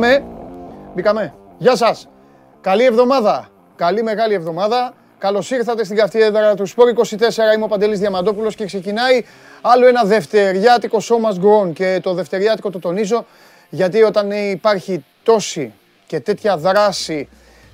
Πάμε. Μπήκαμε. Γεια σας. Καλή εβδομάδα. Καλή μεγάλη εβδομάδα. Καλώς ήρθατε στην καυτή έδρα του Σπόρ 24. Είμαι ο Παντελής Διαμαντόπουλος και ξεκινάει άλλο ένα δευτεριάτικο σώμα γκρον. Και το δευτεριάτικο το τονίζω γιατί όταν υπάρχει τόση και τέτοια δράση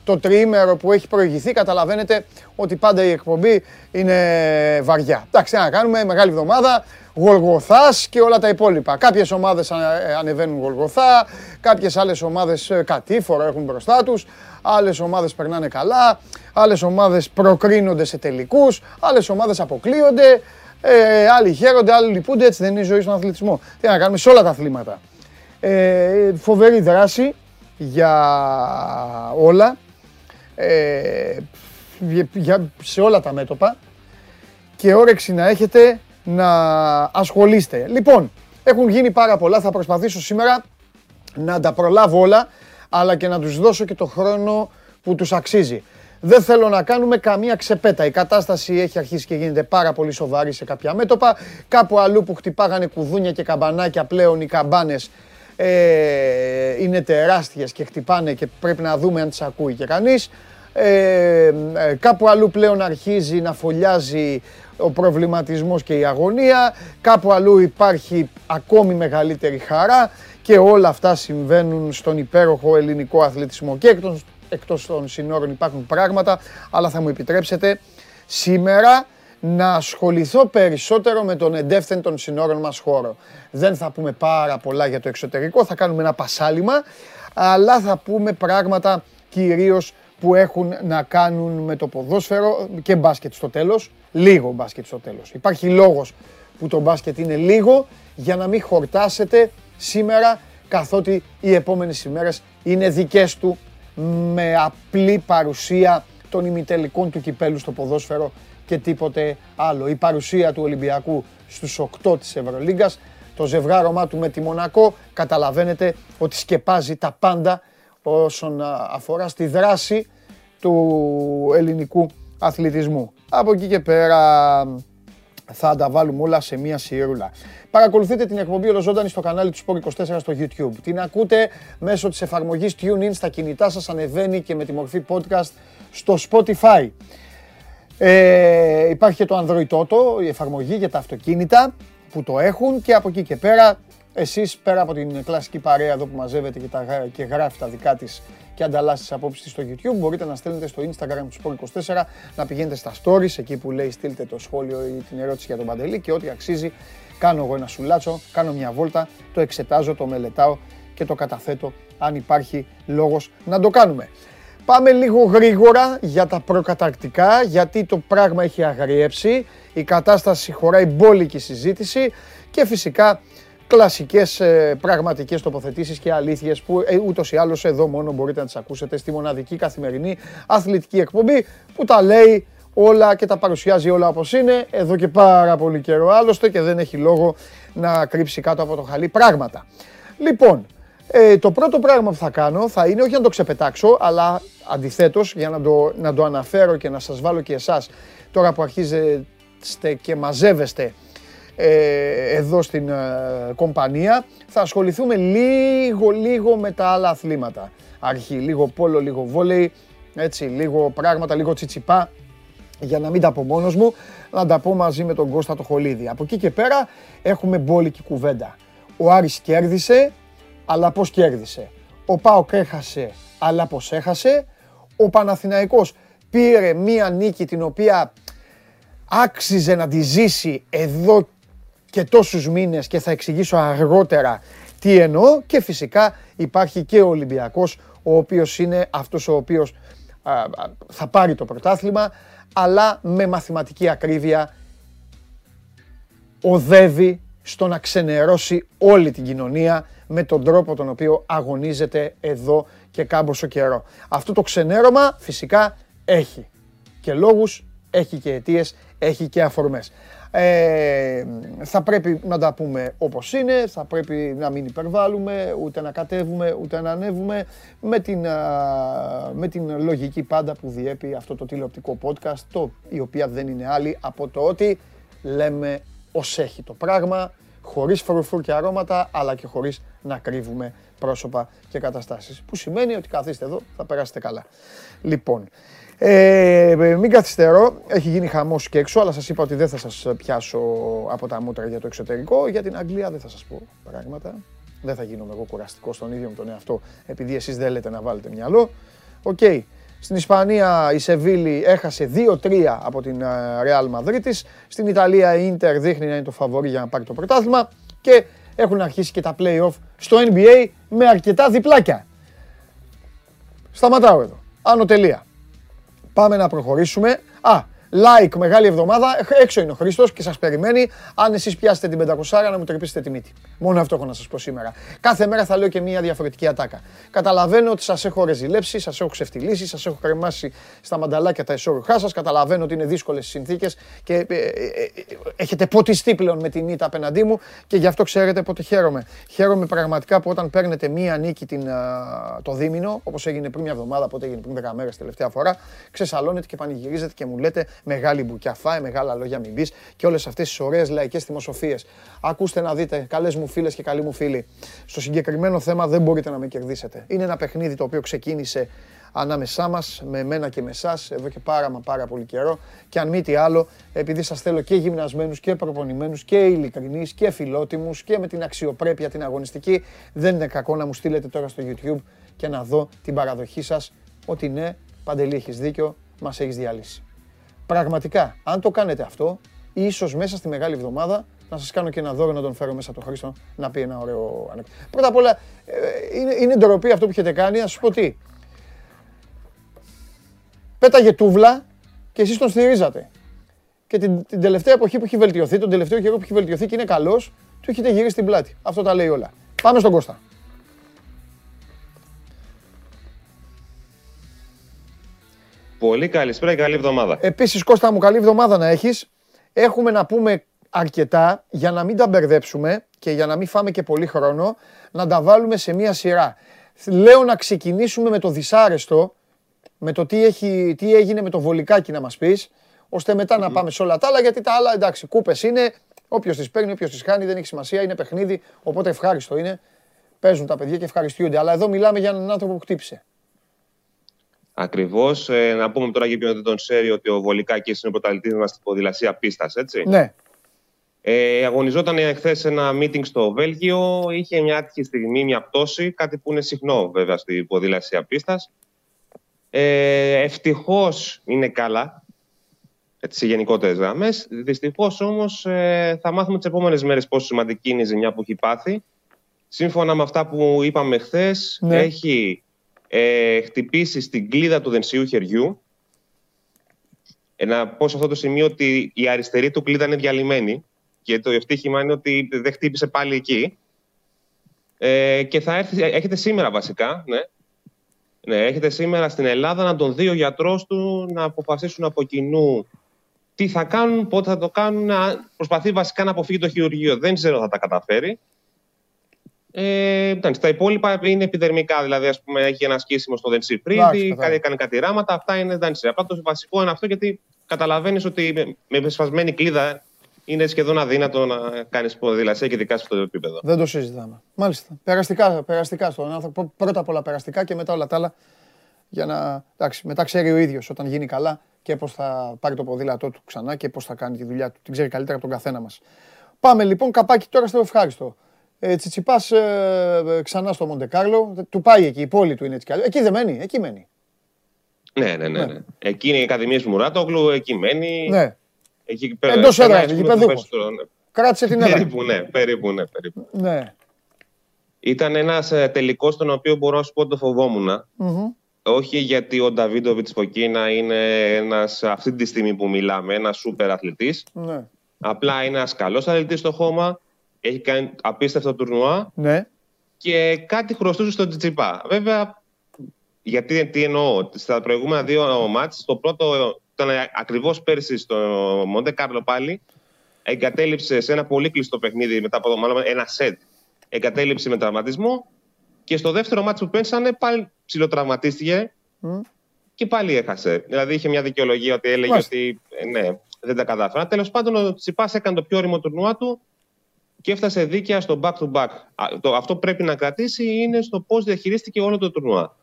το τριήμερο που έχει προηγηθεί, καταλαβαίνετε ότι πάντα η εκπομπή είναι βαριά. Εντάξει, να κάνουμε μεγάλη εβδομάδα, Γολγοθάς και όλα τα υπόλοιπα. Κάποιες ομάδες ανεβαίνουν Γολγοθά, κάποιες άλλες ομάδες ε, κατήφορο έχουν μπροστά τους, άλλες ομάδες περνάνε καλά, άλλες ομάδες προκρίνονται σε τελικούς, άλλες ομάδες αποκλείονται, ε, άλλοι χαίρονται, άλλοι λυπούνται, έτσι δεν είναι η ζωή στον αθλητισμό. Τι να κάνουμε σε όλα τα αθλήματα. Ε, φοβερή δράση για όλα, ε, για, σε όλα τα μέτωπα και όρεξη να έχετε να ασχολείστε. Λοιπόν, έχουν γίνει πάρα πολλά, θα προσπαθήσω σήμερα να τα προλάβω όλα, αλλά και να τους δώσω και το χρόνο που τους αξίζει. Δεν θέλω να κάνουμε καμία ξεπέτα. Η κατάσταση έχει αρχίσει και γίνεται πάρα πολύ σοβαρή σε κάποια μέτωπα. Κάπου αλλού που χτυπάγανε κουδούνια και καμπανάκια πλέον οι καμπάνες ε, είναι τεράστιες και χτυπάνε και πρέπει να δούμε αν τις ακούει και κανείς. Ε, ε, κάπου αλλού πλέον αρχίζει να φωλιάζει ο προβληματισμός και η αγωνία, κάπου αλλού υπάρχει ακόμη μεγαλύτερη χαρά και όλα αυτά συμβαίνουν στον υπέροχο ελληνικό αθλητισμό. Και εκτός, εκτός των συνόρων υπάρχουν πράγματα, αλλά θα μου επιτρέψετε σήμερα να ασχοληθώ περισσότερο με τον εντεύθεν των συνόρων μας χώρο. Δεν θα πούμε πάρα πολλά για το εξωτερικό, θα κάνουμε ένα πασάλιμα, αλλά θα πούμε πράγματα κυρίως που έχουν να κάνουν με το ποδόσφαιρο και μπάσκετ στο τέλος, λίγο μπάσκετ στο τέλος. Υπάρχει λόγος που το μπάσκετ είναι λίγο για να μην χορτάσετε σήμερα καθότι οι επόμενες ημέρες είναι δικές του με απλή παρουσία των ημιτελικών του κυπέλου στο ποδόσφαιρο και τίποτε άλλο. Η παρουσία του Ολυμπιακού στους 8 της Ευρωλίγκας, το ζευγάρωμά του με τη Μονακό, καταλαβαίνετε ότι σκεπάζει τα πάντα όσον αφορά στη δράση του ελληνικού αθλητισμού. Από εκεί και πέρα θα τα βάλουμε όλα σε μία σιρούλα. Παρακολουθείτε την εκπομπή ολοζώντανη στο κανάλι του Sport 24 στο YouTube. Την ακούτε μέσω της εφαρμογής TuneIn στα κινητά σας, ανεβαίνει και με τη μορφή podcast στο Spotify. Ε, υπάρχει και το Android Auto, η εφαρμογή για τα αυτοκίνητα που το έχουν και από εκεί και πέρα εσείς πέρα από την κλασική παρέα εδώ που μαζεύετε και, τα, και γράφει τα δικά της και ανταλλάσσεις τις απόψεις στο YouTube, μπορείτε να στέλνετε στο Instagram του Sport24, να πηγαίνετε στα stories, εκεί που λέει στείλτε το σχόλιο ή την ερώτηση για τον Παντελή και ό,τι αξίζει κάνω εγώ ένα σουλάτσο, κάνω μια βόλτα, το εξετάζω, το μελετάω και το καταθέτω αν υπάρχει λόγος να το κάνουμε. Πάμε λίγο γρήγορα για τα προκαταρκτικά, γιατί το πράγμα έχει αγριέψει, η κατάσταση χωράει μπόλικη συζήτηση και φυσικά κλασικές ε, πραγματικές τοποθετήσεις και αλήθειες που ε, ούτως ή άλλως εδώ μόνο μπορείτε να τις ακούσετε στη μοναδική καθημερινή αθλητική εκπομπή που τα λέει όλα και τα παρουσιάζει όλα όπως είναι εδώ και πάρα πολύ καιρό άλλωστε και δεν έχει λόγο να κρύψει κάτω από το χαλί πράγματα. Λοιπόν, ε, το πρώτο πράγμα που θα κάνω θα είναι όχι να το ξεπετάξω, αλλά αντιθέτως για να το, να το αναφέρω και να σας βάλω και εσάς τώρα που αρχίζετε και μαζεύεστε ε, εδώ στην ε, κομπανία. Θα ασχοληθούμε λίγο λίγο με τα άλλα αθλήματα. Αρχή, λίγο πόλο, λίγο βόλεϊ, έτσι, λίγο πράγματα, λίγο τσιτσιπά, για να μην τα πω μόνος μου, να τα πω μαζί με τον Κώστα το Χολίδη. Από εκεί και πέρα έχουμε μπόλικη κουβέντα. Ο Άρης κέρδισε, αλλά πώς κέρδισε; Ο Πάοκ έχασε, αλλά πώς έχασε; Ο Παναθηναϊκός πήρε μία νίκη την οποία άξιζε να τη ζήσει εδώ και τόσους μήνες και θα εξηγήσω αργότερα τι εννοώ και φυσικά υπάρχει και ο Ολυμπιακός ο οποίος είναι αυτός ο οποίος θα πάρει το πρωτάθλημα αλλά με μαθηματική ακρίβεια οδεύει στο να ξενερώσει όλη την κοινωνία με τον τρόπο τον οποίο αγωνίζεται εδώ και κάμποσο καιρό. Αυτό το ξενέρωμα φυσικά έχει και λόγους, έχει και αιτίες, έχει και αφορμές. Ε, θα πρέπει να τα πούμε όπως είναι, θα πρέπει να μην υπερβάλλουμε, ούτε να κατέβουμε, ούτε να ανέβουμε, με την, με την λογική πάντα που διέπει αυτό το τηλεοπτικό podcast, το, η οποία δεν είναι άλλη από το ότι λέμε ως έχει το πράγμα, χωρίς φρουφούρ και αρώματα, αλλά και χωρίς να κρύβουμε πρόσωπα και καταστάσεις. Που σημαίνει ότι καθίστε εδώ, θα περάσετε καλά. Λοιπόν, ε, μην καθυστερώ, έχει γίνει χαμός και έξω, αλλά σας είπα ότι δεν θα σας πιάσω από τα μούτρα για το εξωτερικό. Για την Αγγλία δεν θα σας πω πράγματα. Δεν θα γίνομαι εγώ κουραστικός στον ίδιο μου τον εαυτό, επειδή εσείς δεν λέτε να βάλετε μυαλό. Οκ. Στην Ισπανία η Σεβίλη έχασε 2-3 από την Real Madrid Στην Ιταλία η Inter δείχνει να είναι το φαβορή για να πάρει το πρωτάθλημα. Και έχουν αρχίσει και τα play-off στο NBA με αρκετά διπλάκια. Σταματάω εδώ. Άνω τελεία. Πάμε να προχωρήσουμε. Α, like μεγάλη εβδομάδα. Έξω είναι ο Χρήστος και σας περιμένει. Αν εσείς πιάσετε την 500 να μου τρυπήσετε τη μύτη. Μόνο αυτό έχω να σας πω σήμερα. Κάθε μέρα θα λέω και μια διαφορετική ατάκα. Καταλαβαίνω ότι σας έχω ρεζιλέψει, σας έχω ξεφτυλίσει, σας έχω κρεμάσει στα μανταλάκια τα εσώρουχά σας. Καταλαβαίνω ότι είναι δύσκολες οι συνθήκες και ε, ε, ε, έχετε ποτιστεί πλέον με την ήττα απέναντί μου και γι' αυτό ξέρετε πότε χαίρομαι. Χαίρομαι πραγματικά που όταν παίρνετε μία νίκη την, το δίμηνο, όπως έγινε πριν μια εβδομάδα, πότε έγινε πριν 10 μέρες τελευταία φορά, ξεσαλώνετε και πανηγυρίζετε και μου λέτε μεγάλη μπουκιά φάε, μεγάλα λόγια μην μπει και όλες αυτές τις ωραίες λαϊκές θυμοσοφίες. Ακούστε να δείτε, καλές μου φίλες και καλοί μου φίλοι. Στο συγκεκριμένο θέμα δεν μπορείτε να με κερδίσετε. Είναι ένα παιχνίδι το οποίο ξεκίνησε ανάμεσά μας, με εμένα και με εσάς, εδώ και πάρα μα πάρα πολύ καιρό. Και αν μη τι άλλο, επειδή σας θέλω και γυμνασμένους και προπονημένους και ειλικρινείς και φιλότιμους και με την αξιοπρέπεια την αγωνιστική, δεν είναι κακό να μου στείλετε τώρα στο YouTube και να δω την παραδοχή σας ότι ναι, Παντελή, έχεις δίκιο, μας έχεις διαλύσει. Πραγματικά, αν το κάνετε αυτό, ίσως μέσα στη Μεγάλη Εβδομάδα να σας κάνω και ένα δώρο να τον φέρω μέσα από τον Χρήστο να πει ένα ωραίο ανέκδοτο. Πρώτα απ' όλα, ε, είναι, είναι ντροπή αυτό που έχετε κάνει, να σας πω τι. Πέταγε τούβλα και εσείς τον στηρίζατε. Και την, την τελευταία εποχή που έχει βελτιωθεί, τον τελευταίο καιρό που έχει βελτιωθεί και είναι καλός, του έχετε γυρίσει την πλάτη. Αυτό τα λέει όλα. Πάμε στον Κώστα. Πολύ καλησπέρα και καλή εβδομάδα. Επίσης Κώστα μου καλή εβδομάδα να έχεις. Έχουμε να πούμε αρκετά για να μην τα μπερδέψουμε και για να μην φάμε και πολύ χρόνο, να τα βάλουμε σε μία σειρά. Λέω να ξεκινήσουμε με το δυσάρεστο, με το τι, έχει, τι έγινε με το βολικάκι να μας πεις, ώστε μετά να πάμε σε όλα τα άλλα, γιατί τα άλλα εντάξει, κούπες είναι, όποιος τις παίρνει, όποιος τις χάνει, δεν έχει σημασία, είναι παιχνίδι, οπότε ευχάριστο είναι. Παίζουν τα παιδιά και ευχαριστούνται. Αλλά εδώ μιλάμε για έναν άνθρωπο που χτύπησε. Ακριβώς. Ε, να πούμε τώρα για ποιον δεν τον ξέρει ότι ο Βολικάκης είναι ο πρωταθλητής μας στην ποδηλασία πίστας, έτσι. Ναι. Ε, αγωνιζόταν εχθές ένα meeting στο Βέλγιο. Είχε μια άτυχη στιγμή, μια πτώση, κάτι που είναι συχνό βέβαια στην ποδηλασία πίστας. Ε, Ευτυχώς είναι καλά, έτσι, σε γενικότερες γραμμές. Δυστυχώς όμως ε, θα μάθουμε τις επόμενες μέρες πόσο σημαντική είναι η ζημιά που έχει πάθει. Σύμφωνα με αυτά που είπαμε χθες, ναι. έχει ε, χτυπήσεις στην κλίδα του δεξιού χεριού. Ε, να πω σε αυτό το σημείο ότι η αριστερή του κλίδα είναι διαλυμένη και το ευτύχημα είναι ότι δεν χτύπησε πάλι εκεί. Ε, και θα έρθει, έχετε σήμερα βασικά, ναι. Ναι, έχετε σήμερα στην Ελλάδα να τον δει ο γιατρός του να αποφασίσουν από κοινού τι θα κάνουν, πότε θα το κάνουν. Να προσπαθεί βασικά να αποφύγει το χειρουργείο. Δεν ξέρω αν θα τα καταφέρει. Ε, εντάξει, τα υπόλοιπα είναι επιδερμικά, δηλαδή ας πούμε, έχει ένα σκίσιμο στο δενσιφρίδι, κάτι, έκανε κάτι ράματα, αυτά είναι εντάξει. Απλά το βασικό είναι αυτό γιατί καταλαβαίνεις ότι με, με σπασμένη κλίδα είναι σχεδόν αδύνατο να κάνεις ποδηλασία και ειδικά σε αυτό το επίπεδο. Δεν το συζητάμε. Μάλιστα. Περαστικά, περαστικά στον άνθρωπο. Πρώτα απ' όλα περαστικά και μετά όλα τα άλλα. Για να. Εντάξει, μετά ξέρει ο ίδιος όταν γίνει καλά και πώς θα πάρει το ποδήλατό του ξανά και πώς θα κάνει τη δουλειά του. Την ξέρει καλύτερα από τον καθένα μας. Πάμε λοιπόν καπάκι τώρα στο ευχάριστο ε, Τσιτσιπάς ε, ε, ξανά στο Μοντεκάρλο. Του πάει εκεί, η πόλη του είναι έτσι κι Εκεί δεν μένει, εκεί μένει. Ναι, ναι, ναι. ναι. Εκεί είναι η Ακαδημία του Μουράτογλου, εκεί μένει. Ναι. Εκεί πέρα. Εντός έδρα, εκεί παιδούχο. Ναι. Κράτησε την έδρα. Περίπου, ναι, περίπου, ναι. Περίπου. ναι. Ήταν ένας ε, τελικός στον οποίο μπορώ να σου πω ότι το φοβόμουν. Mm-hmm. Όχι γιατί ο Νταβίντοβιτς Φωκίνα είναι ένας, αυτή τη στιγμή που μιλάμε, ένας σούπερ αθλητής. Ναι. Απλά είναι ένας καλός αθλητής στο χώμα έχει κάνει απίστευτο τουρνουά ναι. και κάτι χρωστούσε στον Τσιτσιπά. Βέβαια, γιατί τι εννοώ, στα προηγούμενα δύο μάτς, το πρώτο ήταν ακριβώς πέρσι στο Μοντε Κάρλο πάλι, εγκατέλειψε σε ένα πολύ κλειστό παιχνίδι μετά από μάλλον ένα σετ, εγκατέλειψε με τραυματισμό και στο δεύτερο μάτς που πέσανε πάλι ψηλοτραυματίστηκε mm. και πάλι έχασε. Δηλαδή είχε μια δικαιολογία ότι έλεγε ότι ε, ναι, δεν τα κατάφερα. Τέλος πάντων, ο Τσιπά έκανε το πιο όριμο τουρνουά του και έφτασε δίκαια στο back-to-back. το, αυτό πρέπει να κρατήσει είναι στο πώς διαχειρίστηκε όλο το τουρνουά.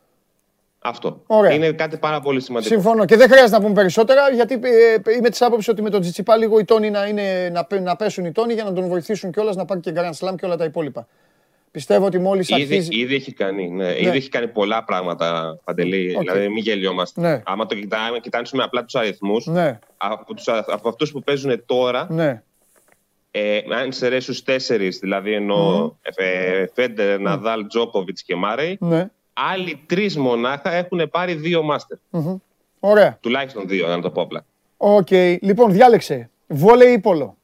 Αυτό. Ωραία. Είναι κάτι πάρα πολύ σημαντικό. Συμφωνώ. Και δεν χρειάζεται να πούμε περισσότερα, γιατί ε, είμαι της άποψης ότι με τον Τζιτσιπά λίγο οι τόνοι να, είναι, να, να πέσουν οι τόνοι για να τον βοηθήσουν κιόλας να πάρει και Grand Slam και όλα τα υπόλοιπα. Πιστεύω ότι μόλις αρχίζει. Ήδη έχει κάνει, ναι. ναι. Ήδη έχει κάνει πολλά πράγματα παντελή. Okay. Δηλαδή, μην γελιόμαστε. Ναι. Άμα το κοιτάμε, κοιτάξουμε απλά τους αριθμούς. Ναι. Από, από αυτούς που παίζουν τώρα, ναι. Ε, αν εξαιρέσει του τέσσερις, δηλαδή ενώ mm. ε, Φέντερ, Ναδάλ, Τζόκοβιτς και Μάρεϊ, ναι. άλλοι τρεις μονάχα έχουν πάρει δύο μάστερ. Mm-hmm. Ωραία. Τουλάχιστον δύο, να το πω απλά. Okay. Λοιπόν, διάλεξε. Βόλεϊ ή πόλο;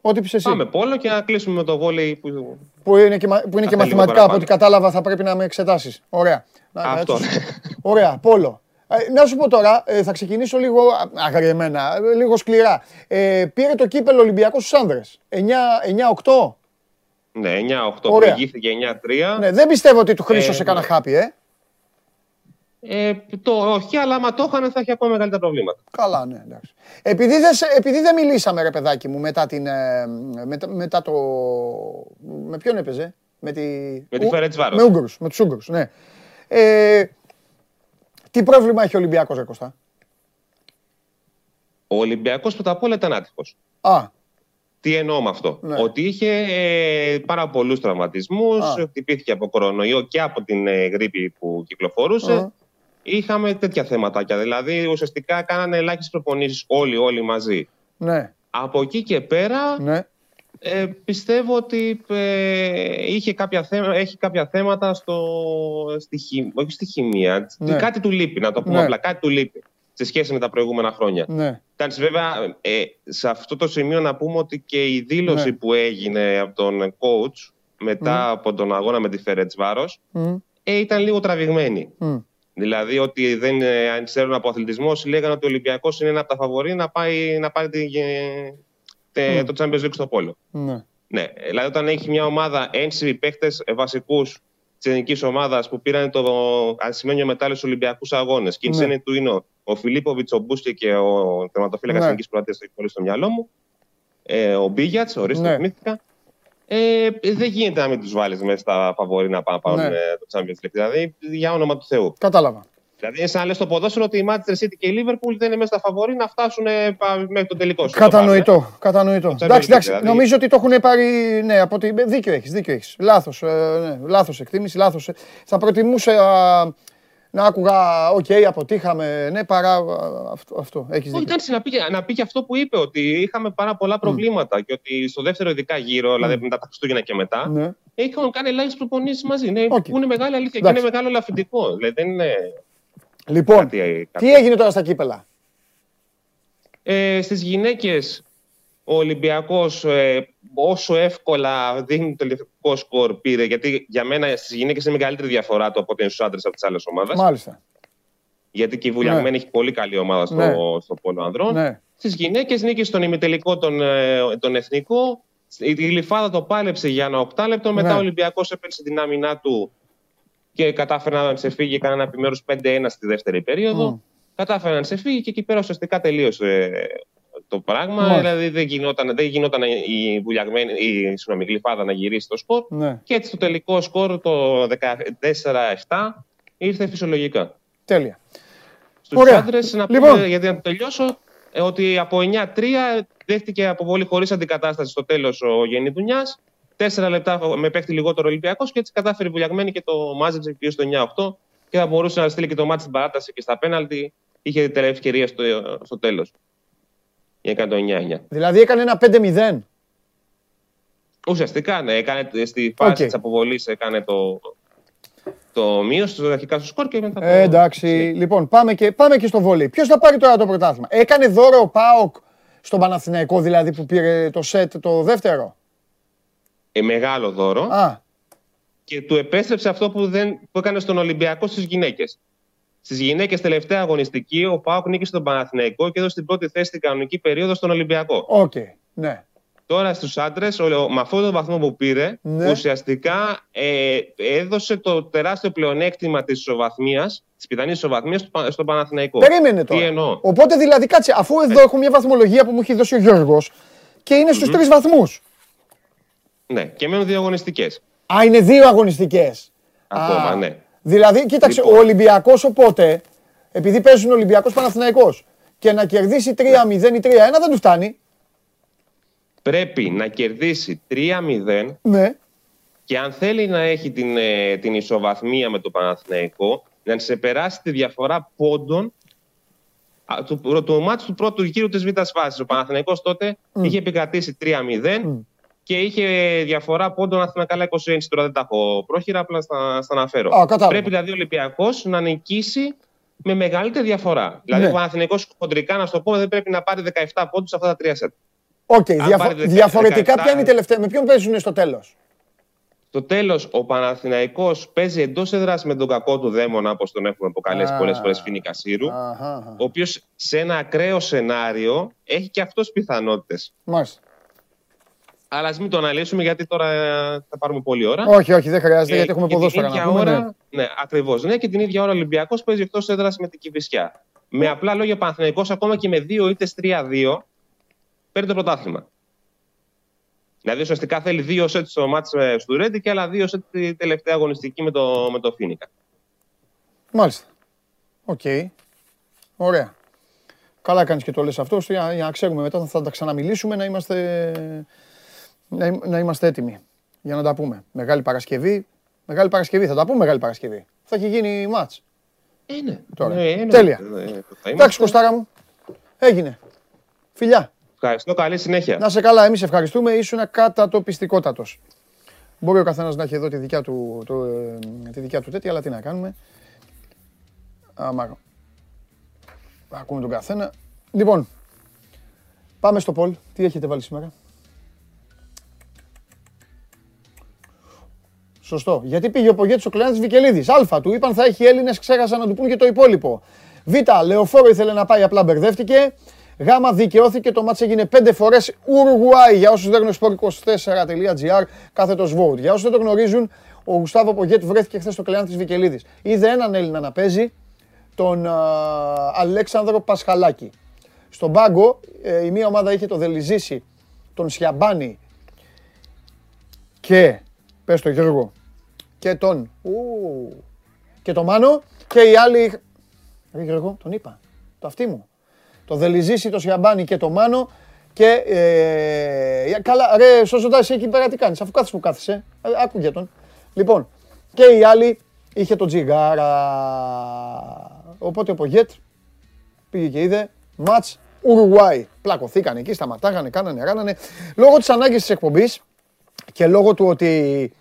Ό,τι πεις εσύ. Πάμε πόλο και να κλείσουμε με το βόλεϊ που, που είναι και, που είναι και μαθηματικά. Από ό,τι κατάλαβα θα πρέπει να με εξετάσεις. Ωραία. Αυτό. Ωραία. Πόλο. Ε, να σου πω τώρα, ε, θα ξεκινήσω λίγο αγριεμένα, λίγο σκληρά. Ε, πήρε το κύπελο Ολυμπιακός στους άνδρες. 9-8. Ναι, 9-8 προηγήθηκε 9-3. Ναι, δεν πιστεύω ότι του χρήσωσε ε, κανένα χάπι, ε. Ε, το όχι, αλλά άμα το είχαν θα έχει ακόμα μεγαλύτερα προβλήματα. Καλά, ναι, εντάξει. Επειδή δεν, επειδή δεν μιλήσαμε, ρε παιδάκι μου, μετά, την, μετά, μετά το... Με ποιον έπαιζε; Με τη, με τη Φερέτς Βάρος. Με Ούγγρους, με τους Ούγγρους, ναι. Ε, τι πρόβλημα έχει ο Ολυμπιακός, ρε Κωστά. Ο Ολυμπιακός πρώτα απ' όλα ήταν άτυχος. Α. Τι εννοώ με αυτό; Ναι. Ότι είχε ε, πάρα πολλούς τραυματισμούς, χτυπήθηκε από κορονοϊό και από την ε, γρήπη που κυκλοφορούσε. Είχαμε τέτοια θέματα. Δηλαδή, ουσιαστικά κάνανε ελάχιστες προπονήσεις όλοι, όλοι μαζί. Ναι. Από εκεί και πέρα, ναι. Ε, πιστεύω ότι ε, είχε κάποια θέματα, έχει κάποια θέματα στο, στη, όχι στη χημεία. Ναι. Κάτι του λείπει, να το πούμε ναι. απλά. Κάτι του λείπει σε σχέση με τα προηγούμενα χρόνια. Ναι. βέβαια, ε, σε αυτό το σημείο να πούμε ότι και η δήλωση ναι. που έγινε από τον coach μετά από τον αγώνα με τη Φέρετς Βάρος ε, ήταν λίγο τραβηγμένη. Δηλαδή ότι δεν αν ξέρουν από αθλητισμό, λέγανε ότι ο Ολυμπιακός είναι ένα από τα φαβορή να, πάει, να πάρει τη, ναι. το Champions League στο πόλο. Ναι. ναι. Δηλαδή, όταν έχει μια ομάδα ένσημοι παίχτες βασικούς της ελληνική ομάδας που πήραν το ασημένιο μετάλλιο στους Ολυμπιακούς Αγώνες. Και η ναι. του είναι ο Φιλίπποβιτς, ο Μπούσκε και ο τερματοφύλακας ναι. Εθνική Προεδρία, έχει πολύ στο μυαλό μου. Ε, ο Μπίγιατς, ορίστε, ναι. θυμήθηκα. Ε, δεν γίνεται να μην τους βάλεις μέσα στα φαβορή να πάρουν ναι. το Champions League. Δηλαδή, για όνομα του Θεού. Κατάλαβα. Δηλαδή, είναι σαν να λες στο ποδόσφαιρο ότι η Manchester City και η Liverpool δεν είναι μέσα στα φαβορή να φτάσουν ε, μέχρι το τελικό. Κατανοητό. Το κατανοητό. Εντάξει, εντάξει, δηλαδή... νομίζω ότι το έχουν πάρει. Ναι, από ότι... Δίκιο έχεις. Δίκιο έχεις. Λάθος. Ε, ναι, λάθος εκτίμηση. Λάθος. Ε. Θα προτιμούσα να άκουγα, okay, αποτύχαμε, ναι, παρά αυτό. αυτό. Έχεις δίκιο. Όχι, να πει, να πει και αυτό που είπε, ότι είχαμε πάρα πολλά προβλήματα mm. και ότι στο δεύτερο ειδικά γύρο, mm. δηλαδή μετά τα Χριστούγεννα και μετά, ναι. είχαν κάνει ελάχιστες προπονήσεις μαζί. Ναι, okay. Που είναι μεγάλη αλήθεια Εντάξει. και είναι μεγάλο ελαφρυντικό. Δηλαδή δεν είναι. Λοιπόν, τι έγινε τώρα στα κύπελα; Ε, στις γυναίκες ο Ολυμπιακός ε, όσο εύκολα δίνει το τελικό σκορ πήρε, γιατί για μένα στις γυναίκες είναι μεγαλύτερη διαφορά το από ότι είναι στους άντρες από τις άλλες ομάδες. Μάλιστα. Γιατί και η Βουλιαγμένη ναι. έχει πολύ καλή ομάδα στο, ναι. στο πόλο ανδρών. Ναι. Στις γυναίκες νίκησε στον ημιτελικό τον, ε, τον εθνικό. Η Λιφάδα το πάλεψε για ένα οκτάλεπτο. Μετά ναι. ο Ολυμπιακός έπαιξε την άμυνά του και κατάφερε να σε φύγει κανένα επιμέρους 5-1 στη δεύτερη περίοδο. Mm. Κατάφερε να σε φύγει και εκεί πέρα ουσιαστικά τελείωσε το πράγμα. Δηλαδή δεν γινόταν, δεν γινόταν η, βουλιαγμένη, η, συγγνώμη, γλυφάδα να γυρίσει το σκορ. Ναι. Και έτσι το τελικό σκορ το 14-7 ήρθε φυσιολογικά. Τέλεια. Στους άντρες, να πούμε, λοιπόν. γιατί να το τελειώσω, ε, ότι από 9-3 δέχτηκε αποβολή χωρίς αντικατάσταση στο τέλος ο Γεννή Δουνιά. Τέσσερα λεπτά με παίχτη λιγότερο Ολυμπιακός και έτσι κατάφερε βουλιαγμένη και το μάζεψε πήγε στο 9-8 και θα μπορούσε να στείλει και το μάτι στην παράταση και στα πέναλτι. Είχε τελευταία ευκαιρία στο, στο τέλος. Για έκανε το 9-9. Δηλαδή έκανε ένα 5-0. Ουσιαστικά, ναι. Έκανε, στη φάση okay. της αποβολής έκανε το, το μείωση του αρχικά στο σκορ και μετά το... Ε, εντάξει, λοιπόν, πάμε και, πάμε και στο βόλεϊ. Ποιος θα πάρει τώρα το πρωτάθλημα; Έκανε δώρο ο Πάοκ στον Παναθηναϊκό, δηλαδή που πήρε το σετ το δεύτερο; Ε, μεγάλο δώρο. Α. Και του επέστρεψε αυτό που, δεν, που έκανε στον Ολυμπιακό στις γυναίκες. Στις γυναίκες, τελευταία αγωνιστική, ο ΠΑΟΚ νίκησε τον Παναθηναϊκό και έδωσε την πρώτη θέση στην κανονική περίοδο στον Ολυμπιακό. Okay. ναι. Τώρα στους άντρες, με αυτόν τον βαθμό που πήρε, ναι. ουσιαστικά ε, έδωσε το τεράστιο πλεονέκτημα της ισοβαθμίας, της πιθανής ισοβαθμίας στον Παναθηναϊκό. Περίμενε τώρα. Τι εννοώ; Οπότε δηλαδή, κάτσε, αφού εδώ ε. έχω μια βαθμολογία που μου έχει δώσει ο Γιώργος και είναι στους mm-hmm. τρεις βαθμούς. Ναι, και μένουν δύο αγωνιστικές. Α, είναι δύο αγωνιστικές. Ακόμα, ναι. Δηλαδή, κοίταξε, Λοιπόν. ο Ολυμπιακός οπότε, επειδή παίζουν Ολυμπιακός Παναθηναϊκός και να κερδίσει 3-0 ή 3-1 δεν του φτάνει. Πρέπει να κερδίσει 3-0 Ναι. και αν θέλει να έχει την, ε, την ισοβαθμία με το Παναθηναϊκό, να σε περάσει τη διαφορά πόντων α, του, του, του ματς του πρώτου γύρου της Β' φάσης. Ο Παναθηναϊκός τότε είχε επικρατήσει 3-0 και είχε διαφορά πόντων, αν θυμάμαι καλά, 20 είναι. Τώρα δεν τα έχω πρόχειρα, απλά στα, στα αναφέρω. Α, κατάλαβα. Πρέπει δηλαδή ο Ολυμπιακός να νικήσει με μεγαλύτερη διαφορά. Δηλαδή Ναι. ο Παναθηναϊκός χοντρικά, να σου το πω, δεν πρέπει να πάρει 17 πόντους σε αυτά τα τρία σετ. Οκ, Αν διαφο- πάρει δεκα- διαφορετικά 17, ποια είναι η τελευταία, με ποιον παίζουν στο τέλος; Στο τέλος, ο Παναθηναϊκός παίζει εντός έδρας με τον κακό του δαίμονα, όπως τον έχουμε αποκαλέσει Α. πολλές φορές Φοίνικα Σύρου. Ο οποίος σε ένα ακραίο σενάριο έχει και αυτός πιθανότητες. Μάλιστα. Αλλά ας μην το αναλύσουμε γιατί τώρα ε, θα πάρουμε πολλή ώρα. Όχι, όχι, δεν χρειάζεται Ε, γιατί έχουμε και ποδόσφαιρα την να ίδια πούμε. ώρα, ναι. ναι, ακριβώς. Ναι, και την ίδια ώρα ο Ολυμπιακός παίζει εκτός έδρας με την Κυφυσιά. Με απλά λόγια, ο Παναθηναϊκός ακόμα και με δύο είτε 3-2 παίρνει το πρωτάθλημα. Δηλαδή ουσιαστικά θέλει δύο σετ στο μάτς ε, του Ρέντι και άλλα δύο σετ τη τελευταία αγωνιστική με το, με το Φίνικα. Μάλιστα. Οκ. Ωραία. Καλά κάνεις και το λες αυτό, για, για να ξέρουμε μετά θα τα ξαναμιλήσουμε να είμαστε, να, ειμ- να είμαστε έτοιμοι για να τα πούμε. Μεγάλη Παρασκευή, Μεγάλη Παρασκευή, θα τα πούμε Μεγάλη Παρασκευή. Θα έχει γίνει ματς. Ε, ναι. Τώρα. Ναι, ναι, Τέλεια. ε, θα είμαστε. Εντάξει Κωστάρα μου, έγινε. Φιλιά. Ευχαριστώ, καλή συνέχεια. Να σε καλά, εμείς ευχαριστούμε, ήσουν κατατοπιστικότατος. Μπορεί ο καθένας να έχει εδώ τη δικιά του, το, ε, τη δικιά του τέτοια, αλλά τι να κάνουμε. Άμα ακούμε τον καθένα. Λοιπόν, πάμε στο Πολ. Τι έχετε βάλει σήμερα; Σωστό. Γιατί πήγε ο Πογέτης ο Κλεάνθης Βικελίδης. Α, του είπαν θα έχει Έλληνες, ξέχασαν να του πούν και το υπόλοιπο. Β, Λεωφόρο ήθελε να πάει, απλά μπερδεύτηκε. Γ, δικαιώθηκε, το μάτς έγινε πέντε φορές Ουρουγουάη. Για όσους δεν γνωρίζουν sport24.gr, κάθετος vote. Για όσους δεν το γνωρίζουν, ο Γουστάβο Πογέτ βρέθηκε χθες στο Κλεάνθης Βικελίδης. Είδε έναν Έλληνα να παίζει, τον α, Αλέξανδρο Πασχαλάκη. Στον πάγκο ε, η μία ομάδα είχε το Δελιζήσι, τον Σιαμπάνη και, πες το Γιώργο, και τον, ου, και τον Μάνο και οι άλλοι, ρε Γιώργο, τον είπα, το αυτί μου. Το Δελιζήσι, το Σιαμπάνη και το Μάνο και, ε, καλά, ρε Σοζοντά, εσύ εκεί πέρα τι κάνεις, αφού κάθεσαι που κάθεσαι, ε, άκουγε τον. Λοιπόν, και οι άλλοι είχε τον Τζιγάρα. Οπότε ο Πογέτ πήγε και είδε μάτς Ουρουάη. Πλακωθήκαν εκεί, σταματάγανε, κάνανε, ράνανε. Λόγω της ανάγκης της εκπομπής και λόγω του ότι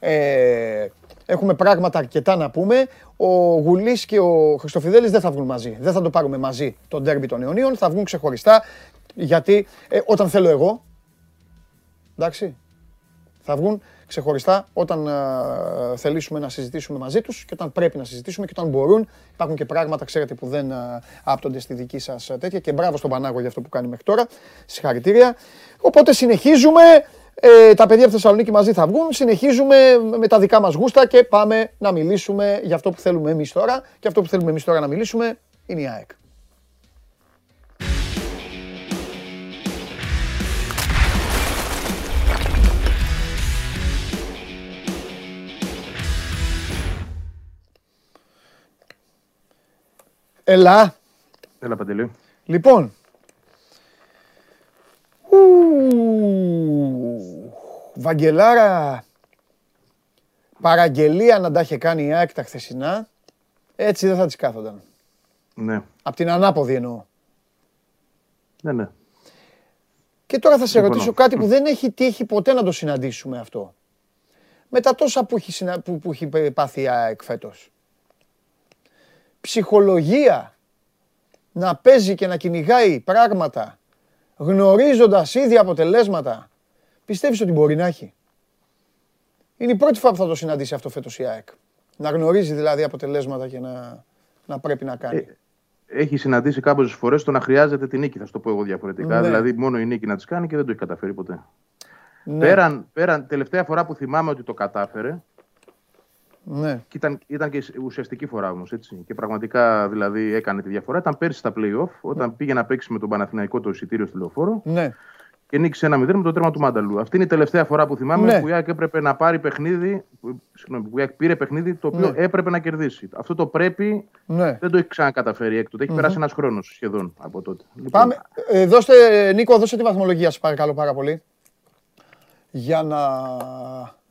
ε, έχουμε πράγματα αρκετά να πούμε, ο Γουλής και ο Χριστοφιδέλης δεν θα βγουν μαζί. Δεν θα το πάρουμε μαζί το ντέρμπι των αιωνίων, θα βγουν ξεχωριστά γιατί ε, όταν θέλω εγώ, εντάξει, θα βγουν ξεχωριστά όταν ε, θελήσουμε να συζητήσουμε μαζί τους και όταν πρέπει να συζητήσουμε και όταν μπορούν. Υπάρχουν και πράγματα, ξέρετε, που δεν ε, άπτονται στη δική σας ε, τέτοια και μπράβο στον Πανάγο για αυτό που κάνει μέχρι τώρα. Συγχαρητήρια. Οπότε συνεχίζουμε. Ε, τα παιδιά από Θεσσαλονίκη μαζί θα βγουν. Συνεχίζουμε με τα δικά μας γούστα και πάμε να μιλήσουμε για αυτό που θέλουμε εμείς τώρα. Και αυτό που θέλουμε εμείς τώρα να μιλήσουμε είναι η ΑΕΚ. Ελά. Έλα, Παντελή. Λοιπόν. Ου, Βαγγελάρα. Παραγγελία να τα είχε κάνει η ΑΕΚ τα χθεσινά. Έτσι δεν θα τις κάθονταν. Ναι, Απ' την ανάποδη εννοώ. ναι, ναι. Και τώρα θα σε Συμφωνώ. ρωτήσω κάτι που δεν έχει τύχει ποτέ να το συναντήσουμε αυτό. Με τα τόσα που έχει, συνα- που, που έχει πάθει η ΑΕΚ φέτος. Ψυχολογία να παίζει και να κυνηγάει πράγματα γνωρίζοντας ήδη αποτελέσματα. Πιστεύεις ότι μπορεί να έχει; Είναι η πρώτη φορά που θα το συναντήσει αυτό φέτος η ΑΕΚ. Να γνωρίζει δηλαδή αποτελέσματα και να, να πρέπει να κάνει. Ε, Έχει συναντήσει κάποιες φορές το να χρειάζεται τη νίκη, θα σου το πω εγώ διαφορετικά. Ναι. Δηλαδή, μόνο η νίκη να της κάνει και δεν το έχει καταφέρει ποτέ. ναι, Πέραν, πέραν, τελευταία φορά που θυμάμαι ότι το κατάφερε, ναι. και ήταν, ήταν και ουσιαστική φορά όμως, έτσι. Και πραγματικά δηλαδή έκανε τη διαφορά. Ήταν πέρσι στα playoff, όταν πήγε να παίξει με τον Παναθηναϊκό το εισιτήριο στη λεωφόρο. ναι. και νίκησε ένα 0 με το τέρμα του Μάνταλου. Αυτή είναι η τελευταία φορά που θυμάμαι Ναι. που η ΑΕΚ έπρεπε να πάρει παιχνίδι. που- Συγγνώμη, που η ΑΕΚ πήρε παιχνίδι το οποίο Ναι. έπρεπε να κερδίσει. Αυτό το πρέπει Ναι. δεν το έχει ξανακαταφέρει έκτοτε. Έχει περάσει ένας χρόνος σχεδόν από τότε. Λοιπόν, Πάμε. Ε, δώστε, Νίκο, δώστε τη βαθμολογία σας παρακαλώ πάρα πολύ. Για να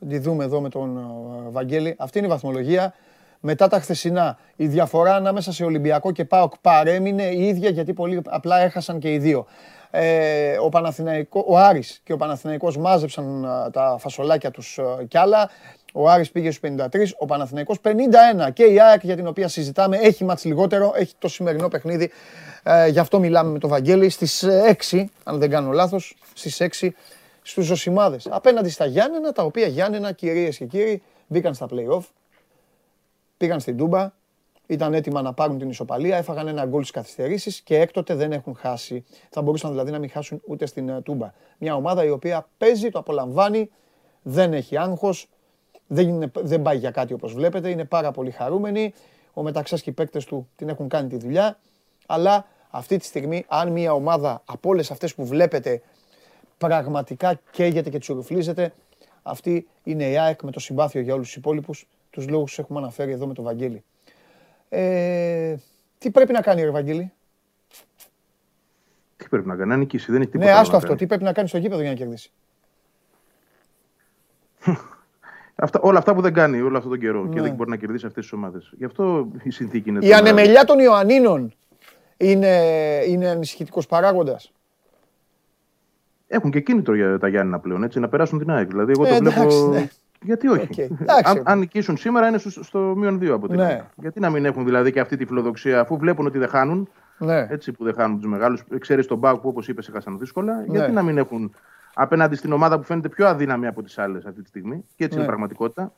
τη δούμε εδώ με τον ε, Βαγγέλη. Αυτή είναι η βαθμολογία. Μετά τα χθεσινά, η διαφορά ανάμεσα σε Ολυμπιακό και ΠΑΟΚ παρέμεινε η ίδια γιατί πολύ απλά έχασαν και οι δύο. Ε, ο, Παναθηναϊκό, ο Άρης και ο Παναθηναϊκός μάζεψαν ε, τα φασολάκια τους ε, κι άλλα. Ο Άρης πήγε στους 53, ο Παναθηναϊκός 51 και η ΑΕΚ για την οποία συζητάμε έχει μάτς λιγότερο, έχει το σημερινό παιχνίδι. Ε, γι' αυτό μιλάμε με τον Βαγγέλη στις ε, 6, αν δεν κάνω λάθος, στις 6 στους Ζωσιμάδες. Απέναντι στα Γιάννενα, τα οποία Γιάννενα κυρίες και κύριοι μπήκαν στα play-off, πήγαν στην Τούμπα, ήταν έτοιμα να πάρουν την ισοπαλία, έφαγαν ένα γκολ στις καθυστερήσεις και έκτοτε δεν έχουν χάσει. Θα μπορούσαν δηλαδή να μην χάσουν ούτε στην ε, Τούμπα. Μια ομάδα η οποία παίζει, το απολαμβάνει, δεν έχει άγχος, δεν, είναι, δεν πάει για κάτι όπως βλέπετε, είναι πάρα πολύ χαρούμενοι. Ο Μεταξάς και οι παίκτες του την έχουν κάνει τη δουλειά, αλλά αυτή τη στιγμή αν μια ομάδα από όλες αυτές που βλέπετε πραγματικά καίγεται και τσουρουφλίζεται, αυτή είναι η ΑΕΚ με το συμπάθειο για όλους τους υπόλοιπους, τους λόγους που έχουμε αναφέρει εδώ με τον Βαγγέλη. Ε, τι πρέπει να κάνει, ρε Βαγγέλη. Τι πρέπει να κάνει, να νικήσει. Δεν έχει τίποτα. Ναι, άλλο άστο να αυτό. κάνει. Τι πρέπει να κάνει στο γήπεδο για να κερδίσει; Αυτά, όλα αυτά που δεν κάνει όλο αυτόν τον καιρό και Ναι. δεν μπορεί να κερδίσει αυτές τις ομάδες. Γι' αυτό η συνθήκη είναι. Η τρομερά. ανεμελιά των Ιωαννίνων είναι, είναι ανησυχητικός παράγοντας. Έχουν και κίνητρο για τα Γιάννηνα πλέον έτσι, να περάσουν την ΑΕΚ. Δηλαδή, εγώ Ε, το βλέπω. εντάξει, ναι. Γιατί όχι; Οκ, εντάξει. αν, αν νικήσουν σήμερα είναι στο, στο μείον 2 από την Ναι. ΑΕΚ. Γιατί να μην έχουν δηλαδή και αυτή τη φιλοδοξία, αφού βλέπουν ότι δεν χάνουν, Ναι. έτσι που δεν χάνουν τους μεγάλους. Ξέρεις τον ΠΑΟΚ που όπως είπες, έχασαν δύσκολα. Ναι. Γιατί να μην έχουν απέναντι στην ομάδα που φαίνεται πιο αδύναμη από τις άλλες αυτή τη στιγμή, και έτσι Ναι. είναι η πραγματικότητα,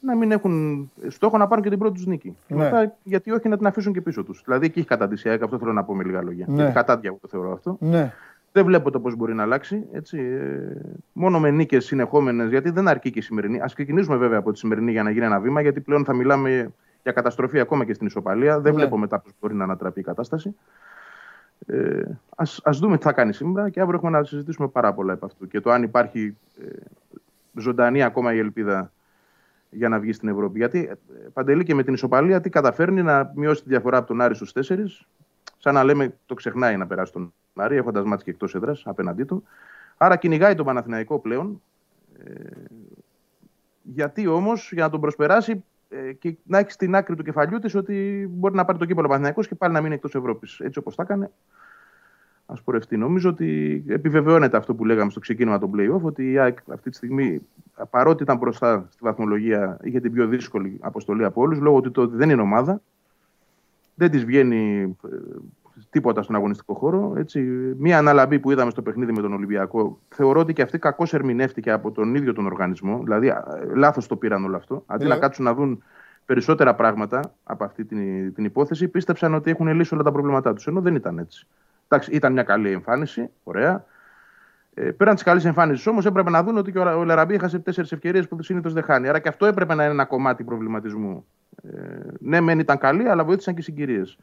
να μην έχουν στόχο να πάρουν και την πρώτη τους νίκη. Και Ναι. μετά, γιατί όχι να την αφήσουν και πίσω τους. Δηλαδή εκεί έχει καταντήσει η ΑΕΚ, αυτό θέλω να πω με λίγα λόγια. Ναι. Γιατί Κατάντια εγώ το θεωρώ αυτό. Ναι. Δεν βλέπω το πώς μπορεί να αλλάξει. Έτσι. Ε, μόνο με νίκες συνεχόμενες, γιατί δεν αρκεί και η σημερινή. Α ξεκινήσουμε βέβαια από τη σημερινή για να γίνει ένα βήμα, γιατί πλέον θα μιλάμε για καταστροφή ακόμα και στην ισοπαλία. Δεν Ναι. βλέπω μετά πώς μπορεί να ανατραπεί η κατάσταση. Ε, ας, ας δούμε τι θα κάνει σήμερα και αύριο έχουμε να συζητήσουμε πάρα πολλά επ' αυτού. Και το αν υπάρχει ε, ζωντανή ακόμα η ελπίδα για να βγει στην Ευρώπη. Γιατί ε, Παντελή και με την ισοπαλία τι καταφέρνει να μειώσει τη διαφορά από τον Άρη στους 4, σαν να λέμε το ξεχνάει να περάσει τον Άρη, έχοντας μάτς και εκτός έδρας απέναντί του. Άρα κυνηγάει τον Παναθηναϊκό πλέον. Ε, γιατί όμως για να τον προσπεράσει ε, και να έχει στην άκρη του κεφαλιού της ότι μπορεί να πάρει το κύπελο Παναθηναϊκός και πάλι να μείνει εκτός Ευρώπης. Έτσι όπως τα έκανε, α πορευτεί. Νομίζω ότι επιβεβαιώνεται αυτό που λέγαμε στο ξεκίνημα των playoff, ότι η ΑΕΚ αυτή τη στιγμή, παρότι ήταν μπροστά στη βαθμολογία, είχε την πιο δύσκολη αποστολή από όλους, λόγω ότι το ότι δεν είναι ομάδα, δεν της βγαίνει ε, τίποτα στον αγωνιστικό χώρο. Έτσι. Μία αναλαμπή που είδαμε στο παιχνίδι με τον Ολυμπιακό, θεωρώ ότι και αυτή κακώς ερμηνεύτηκε από τον ίδιο τον οργανισμό. Δηλαδή, λάθος το πήραν όλο αυτό. Αντί Δηλαδή; να κάτσουν να δουν περισσότερα πράγματα από αυτή την, την υπόθεση, πίστεψαν ότι έχουν λύσει όλα τα προβλήματά τους. Ενώ δεν ήταν έτσι. Εντάξει, ήταν μια καλή εμφάνιση, ωραία. Ε, πέραν της καλής εμφάνισης όμως, έπρεπε να δουν ότι και ο, ο Λεραμπή έχασε τέσσερις ευκαιρίες που συνήθως δεν χάνει. Άρα και αυτό έπρεπε να είναι ένα κομμάτι προβληματισμού. Ε, ναι, μεν ήταν καλή, αλλά βοήθησαν και συγκυρίες.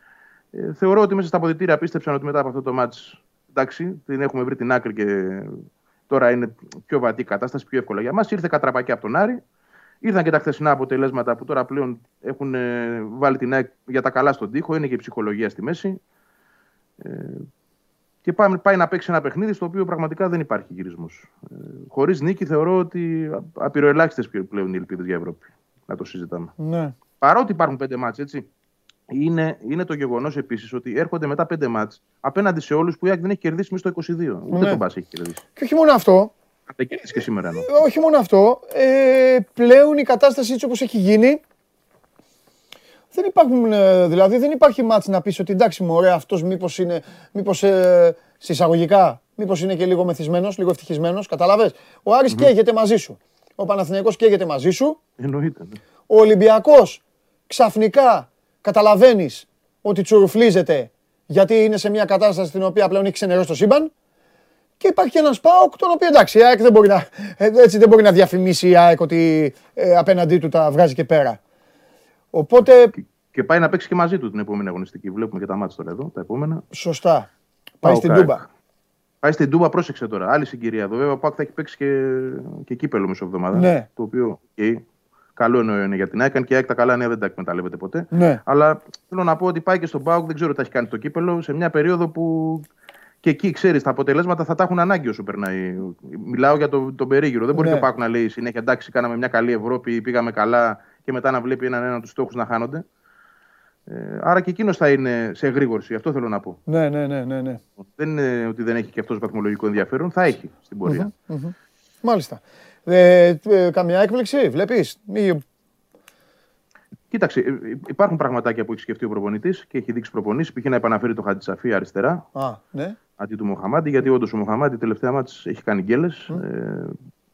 Ε, θεωρώ ότι μέσα στα αποδητήρια πίστεψαν ότι μετά από αυτό το μάτς εντάξει, την έχουμε βρει την άκρη και τώρα είναι πιο βατή η κατάσταση, πιο εύκολα για μας. Ήρθε κατραπακή από τον Άρη. Ήρθαν και τα χθεσινά αποτελέσματα που τώρα πλέον έχουν ε, βάλει την ΑΕΚ για τα καλά στον τοίχο. Είναι και η ψυχολογία στη μέση. Ε, και πάει, πάει να παίξει ένα παιχνίδι στο οποίο πραγματικά δεν υπάρχει γυρισμός. Ε, Χωρίς νίκη θεωρώ ότι απειροελάχιστες πλέον οι ελπίδες για Ευρώπη. Να το συζητάμε. Ναι. Παρότι υπάρχουν πέντε μάτς, έτσι. Είναι, είναι το γεγονός επίσης ότι έρχονται μετά πέντε μάτς απέναντι σε όλους που η ΑΕΚ δεν έχει κερδίσει μέσα στο 22. Ούτε Ναι. τον Μπάς έχει κερδίσει. Και όχι μόνο αυτό, Αν δεν κερδίσει και σήμερα εννοώ. όχι μόνο αυτό, ε, πλέον η κατάσταση έτσι όπως έχει γίνει, δεν υπάρχουν, ε, δηλαδή δεν υπάρχει μάτς να πεις ότι εντάξει μωρέ αυτός μήπως είναι, μήπως ε, συσσαγωγικά, μήπως είναι και λίγο μεθυσμένος, λίγο ευτυχισμένος, καταλαβες; Ο Άρης καίγεται μαζί σου, ο Παναθηναϊκός καίγεται μαζί σου, Εννοείται. ναι. ο Ολυμπιακός ξαφνικά καταλαβαίνεις ότι τσουρουφλίζεται γιατί είναι σε μια κατάσταση στην οποία πλέον έχει ξενερώσει το σύμπαν και υπάρχει και ένας ΠΑΟΚ τον οποίο εντάξει η ΑΕΚ δεν μπορεί να, ε, έτσι δεν μπορεί να διαφημίσει η ΑΕΚ ότι ε, απέναντί του τα βγάζει και πέρα. Οπότε Και- Και πάει να παίξει και μαζί του την επόμενη αγωνιστική. Βλέπουμε και τα μάτια τώρα εδώ, τα επόμενα. σωστά. Πάει ΠΑΟΚ στην ΑΕΚ. Τούμπα. Πάει στην Τούμπα, πρόσεξε τώρα. Άλλη συγκυρία εδώ. Βέβαια, ο Πάκ θα έχει παίξει και, και κύπελο μεσοβδομάδα. Ναι. Το οποίο okay, καλό είναι για την ΑΕΚ, και η ΑΕΚ τα καλά νέα δεν τα εκμεταλλεύεται ποτέ. Ναι. Αλλά θέλω να πω ότι πάει και στον Πάουκ, δεν ξέρω τι θα έχει κάνει το κύπελο, σε μια περίοδο που και εκεί ξέρεις τα αποτελέσματα θα τα έχουν ανάγκη όσο περνάει. Μιλάω για τον το περίγυρο. Δεν μπορεί Ναι. και ο Πάουκ να λέει συνέχεια εντάξει, κάναμε μια καλή Ευρώπη, πήγαμε καλά και μετά να βλέπει έναν έναν τους στόχους να χάνονται. Ε, άρα και εκείνος θα είναι σε εγρήγορση. Αυτό θέλω να πω. Ναι, ναι, ναι, ναι. ναι. Δεν είναι ότι δεν έχει και αυτός βαθμολογικό ενδιαφέρον. Θα έχει στην πορεία. Μμμ. Μάλιστα. Ε, ε, καμιά έκπληξη, βλέπεις. Μη... Κοίταξε, ε, ε, υπάρχουν πραγματάκια που έχει σκεφτεί ο προπονητής και έχει δείξει προπονήσεις. Π.χ. να επαναφέρει το Χατζησαφή αριστερά Α, ναι. αντί του Μοχαμάντη, γιατί όντως ο Μοχαμάντη τελευταία μάτς έχει κάνει γκέλες. Ε,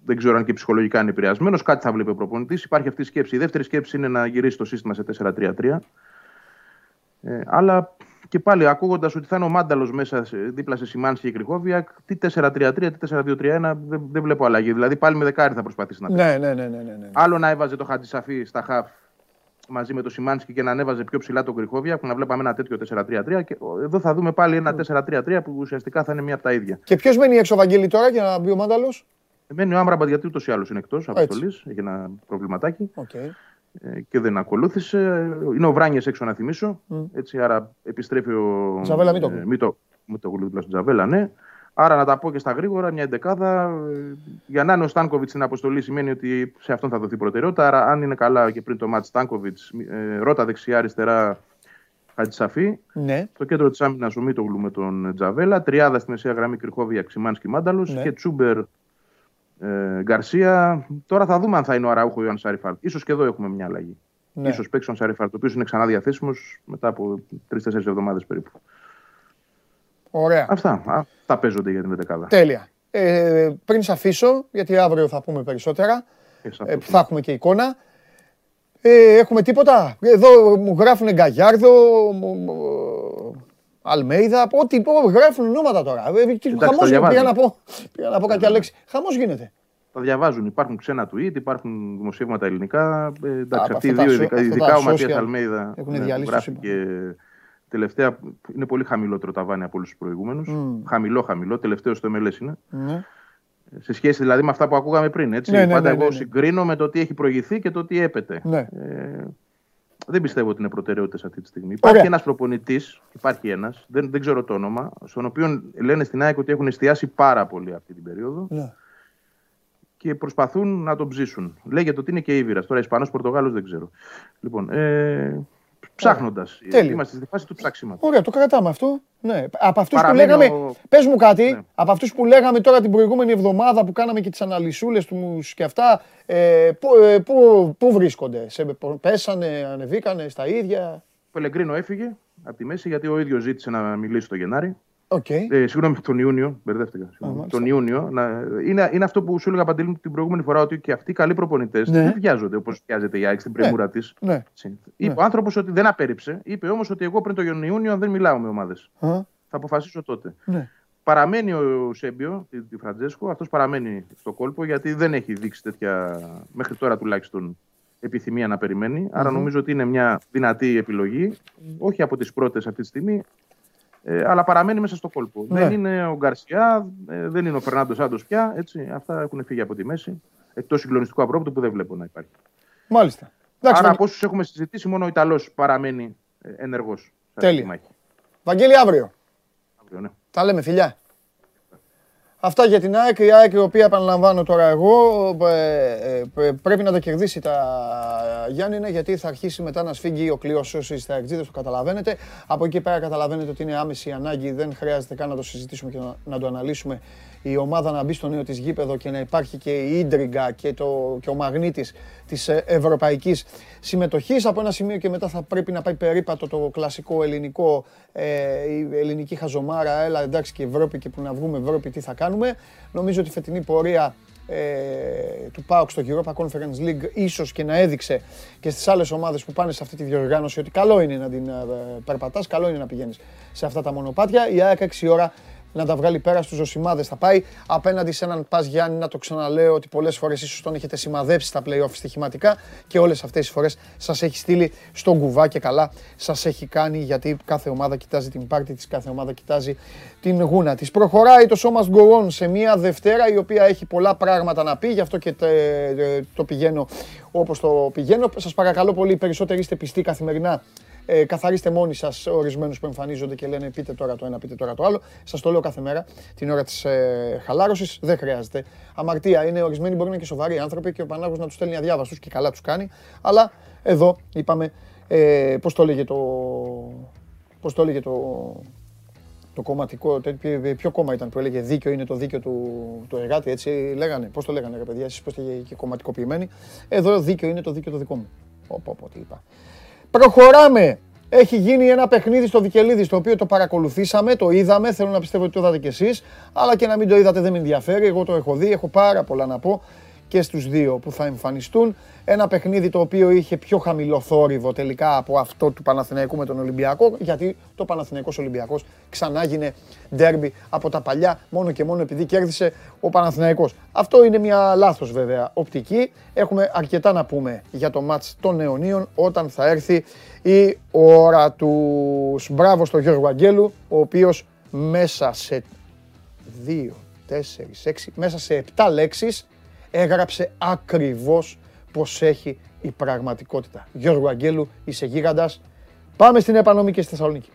δεν ξέρω αν και ψυχολογικά είναι επηρεασμένος. Κάτι θα βλέπει ο προπονητής. Υπάρχει αυτή η σκέψη. Η δεύτερη σκέψη είναι να γυρίσει το σύστημα σε 4-3-3. Ε, αλλά και πάλι ακούγοντας ότι θα είναι ο Μάνταλος μέσα σε- δίπλα σε Σιμάνσκι και Κριχόβιακ, τι 4-3-3, τι 4-2-3-1, δεν, δεν βλέπω αλλαγή. Δηλαδή πάλι με δεκάρι θα προσπαθήσει να παίξει. Ναι, ναι, ναι, ναι, ναι, ναι. Άλλο να έβαζε το Χατζησαφή στα χαφ μαζί με το Σιμάνσκι και να ανέβαζε πιο ψηλά τον Κριχόβιακ, που να βλέπαμε ένα τέτοιο 4-3-3. Και ο, εδώ θα δούμε πάλι ένα 4-3-3 που ουσιαστικά θα είναι μία από τα ίδια. Και ποιος μένει έξω, Βαγγέλη, τώρα για να μπει ο Μάνταλος; Μένει ο Άμραμπαντ γιατί ούτως ή άλλως είναι εκτός αποστολής, έχει ένα προβληματάκι Οκ. ε, και δεν ακολούθησε. Είναι ο Βράνιε έξω να θυμίσω. Μμ. Έτσι, άρα επιστρέφει ο. Τζαβέλα Μίτογλου. Ε, Μίτο, Μίτογλου δίπλα στον Τζαβέλα, ναι. Άρα να τα πω και στα γρήγορα, μια εντεκάδα. ε, Για να είναι ο Στάνκοβιτς στην αποστολή σημαίνει ότι σε αυτόν θα δοθεί προτεραιότητα. Άρα, αν είναι καλά και πριν το μάτ Στάνκοβιτς, ε, ρότα δεξιά-αριστερά Χατζησαφή. Ναι. Στο κέντρο της άμυνας ο Μίτογλου με τον Τζαβέλα. Τριάδα στη μεσαία γραμμή Κρυχόβια, Ξημάνσκι Μάνταλος. Ναι. Και Τσούμπερ ε, Γκαρσία. Τώρα θα δούμε αν θα είναι ο Αραούχο ή ο Ανσάριφαρτ. σω και εδώ έχουμε μια αλλαγή. ναι. σω παίξει ο Ανσάριφαρτ, ο οποίος είναι ξανά διαθέσιμο μετά από τρει-τέσσερι εβδομάδες περίπου. Ωραία. Αυτά. Αυτά παίζονται για την δεκάδα. Τέλεια. Ε, πριν σε αφήσω, γιατί αύριο θα πούμε περισσότερα, Και σε ε, αυτό που θα έχουμε και εικόνα. Ε, έχουμε τίποτα; Εδώ μου γράφουν Γκαγιάρδο, μου- μου- Αλμέιδα, ό,τι πω, γράφουν ονόματα τώρα. Ε, τι- τα Χαμός γίνεται. διαβάζω. Πήγα να πω, πήγα να πω κάποια λέξη. Χαμός γίνεται. Τα διαβάζουν. Υπάρχουν ξένα tweet, υπάρχουν δημοσίευματα ελληνικά. Ε, εντάξει, Α, αυτοί οι αυτά τα δύο, σο- ειδικά, αυτά ειδικά τα ο Ματίας social Αλμέιδα, έχουν ναι, που διαλύσει το γράφει σύμπαν. και τελευταία είναι πολύ χαμηλότερο ταβάνι από όλους τους προηγούμενους. Μμ. Χαμηλό, χαμηλό. Τελευταίος στο MLS είναι. Ναι. Σε σχέση δηλαδή με αυτά που ακούγαμε πριν. Έτσι. Ναι, ναι, Πάντα ναι, εγώ ναι, ναι. συγκρίνω με το τι έχει προηγηθεί και το τι έπεται. Ναι. Ε, δεν πιστεύω ότι είναι προτεραιότητες αυτή τη στιγμή. Υπάρχει Ωραία. ένας προπονητής, υπάρχει ένας, δεν, δεν ξέρω το όνομα, στον οποίο λένε στην ΑΕΚ ότι έχουν εστιάσει πάρα πολύ αυτή την περίοδο Ναι. και προσπαθούν να τον ψήσουν. Λέγεται ότι είναι και Ήβυρα. Τώρα Ισπανός Πορτογάλος δεν ξέρω. Λοιπόν, ε, ψάχνοντας. Τέλειο. Είμαστε στη φάση του ψάξηματο. Ωραία, το κρατάμε αυτό. Ναι. Από αυτούς που Παραμένει λέγαμε, ο- πες μου κάτι, Ναι. από αυτούς που λέγαμε τώρα την προηγούμενη εβδομάδα που κάναμε και τις αναλυσούλες τους και αυτά, ε, πού, ε, πού, πού βρίσκονται, σε, πέσανε, ανεβήκανε στα ίδια; Ο Πελεγκρίνο έφυγε από τη μέση γιατί ο ίδιος ζήτησε να μιλήσει το Γενάρη. Οκ. Ε, συγγνώμη, τον Ιούνιο. Μπερδεύτηκα. συγγνώμη. μάλιστα. τον Ιούνιο. Να, είναι, είναι αυτό που σου έλεγα Παντελή την προηγούμενη φορά ότι και αυτοί οι καλοί προπονητές Ναι. δεν βιάζονται όπως βιάζεται η ΑΕΚ στην πρεμούρα της. Ναι. Είπε ο άνθρωπος ότι δεν απέρριψε. Είπε όμως ότι εγώ πριν τον Ιούνιο δεν μιλάω με ομάδες. Α, Θα αποφασίσω τότε. ναι. Παραμένει ο Σέμπιο, τη, τη Φραντζέσκο, αυτός παραμένει στο κόλπο γιατί δεν έχει δείξει τέτοια, μέχρι τώρα τουλάχιστον, επιθυμία να περιμένει. Άρα νομίζω ότι είναι μια δυνατή επιλογή, όχι από τις πρώτες αυτή τη στιγμή, ε, αλλά παραμένει μέσα στο κόλπο. Ναι. Δεν είναι ο Γκαρσιά, ε, δεν είναι ο Φερνάντος Σάντος πια. Έτσι, αυτά έχουν φύγει από τη μέση. Εκτός συγκλονιστικού απρόπτου που δεν βλέπω να υπάρχει. Μάλιστα. Εντάξει, Άρα Βαγγ- από όσους έχουμε συζητήσει, μόνο ο Ιταλός παραμένει ενεργός. Τέλεια. Βαγγέλη, αύριο. Ναι. Τα λέμε, φιλιά. Αυτά για την ΑΕΚ, η ΑΕΚ η οποία επαναλαμβάνω τώρα εγώ ε, ε, ε, πρέπει να τα κερδίσει τα Γιάννηνα γιατί θα αρχίσει μετά να σφίγγει ο κλειός όσοι στα εξήδες το καταλαβαίνετε. Από εκεί πέρα καταλαβαίνετε ότι είναι άμεση ανάγκη, δεν χρειάζεται καν να το συζητήσουμε και να, να το αναλύσουμε. Η ομάδα να μπει στο νέο της γήπεδο και να υπάρχει και η ίντριγκα και, το, και ο μαγνήτης της ε, ευρωπαϊκής συμμετοχής. Από ένα σημείο και μετά θα πρέπει να πάει περίπατο το κλασικό ελληνικό, ε, η ελληνική χαζομάρα, έλα εντάξει και Ευρώπη και που να βγούμε Ευρώπη τι θα κάνουμε. Νομίζω ότι η φετινή πορεία ε, του ΠΑΟΚ στο Europa Conference League ίσως και να έδειξε και στις άλλες ομάδες που πάνε σε αυτή τη διοργάνωση ότι καλό είναι να την ε, περπατάς, καλό είναι να πηγαίνεις σε αυτά τα μονοπάτια. Η ΑΕΚ 6 ώρα να τα βγάλει πέρα στους Ζωσιμάδες. Θα πάει απέναντι σε έναν Πας Γιάννη, να το ξαναλέω ότι πολλές φορές ίσως τον έχετε σημαδέψει στα playoff στοιχηματικά και όλες αυτές τι φορές σας έχει στείλει στον κουβά και καλά σας έχει κάνει γιατί κάθε ομάδα κοιτάζει την πάρτη της, κάθε ομάδα κοιτάζει την γούνα της. Προχωράει το σώμα Go σε μια Δευτέρα η οποία έχει πολλά πράγματα να πει, γι' αυτό και το πηγαίνω όπως το πηγαίνω. Σας παρακαλώ πολύ, περισσότεροι είστε πιστοί καθημερινά ε, καθαρίστε μόνοι σας ορισμένους που εμφανίζονται και λένε πείτε τώρα το ένα, πείτε τώρα το άλλο. Σας το λέω κάθε μέρα την ώρα της ε, χαλάρωσης. Δεν χρειάζεται. Αμαρτία είναι ορισμένοι μπορεί να είναι και σοβαροί άνθρωποι και ο Πανάγος να τους στέλνει αδιάβαστους και καλά τους κάνει. Αλλά εδώ είπαμε, ε, πώς το έλεγε το. Πώς το έλεγε το, το κομματικό, ποιο κόμμα ήταν που έλεγε δίκαιο είναι το δίκαιο του, του εργάτη, έτσι λέγανε. Πώς το λέγανε, ρε παιδιά, εσείς πώς το και κομματικοποιημένοι. Εδώ δίκαιο είναι το δίκαιο το δικό μου. Όπω, τι είπα. Προχωράμε. Έχει γίνει ένα παιχνίδι στο Βικελίδη, το οποίο το παρακολουθήσαμε, το είδαμε. Θέλω να πιστεύω ότι το είδατε κι εσείς. Αλλά και να μην το είδατε δεν με ενδιαφέρει. Εγώ το έχω δει, έχω πάρα πολλά να πω και στους δύο που θα εμφανιστούν. Ένα παιχνίδι το οποίο είχε πιο χαμηλό θόρυβο τελικά από αυτό του Παναθηναϊκού με τον Ολυμπιακό, γιατί το Παναθηναϊκός Ολυμπιακός ξανά γίνε ντέρμπι από τα παλιά, μόνο και μόνο επειδή κέρδισε ο Παναθηναϊκός. Αυτό είναι μια λάθος βέβαια οπτική. Έχουμε αρκετά να πούμε για το μάτς των Νεωνίων όταν θα έρθει η ώρα τους. Μπράβο στον Γιώργο Αγγέλου, ο οποίος μέσα σε δύο, τέσσερις, έξι, μέσα σε επτά λέξεις έγραψε ακριβώς πως έχει η πραγματικότητα. Γιώργο Αγγέλου, είσαι γίγαντας. Πάμε στην επανομή και στη Θεσσαλονίκη.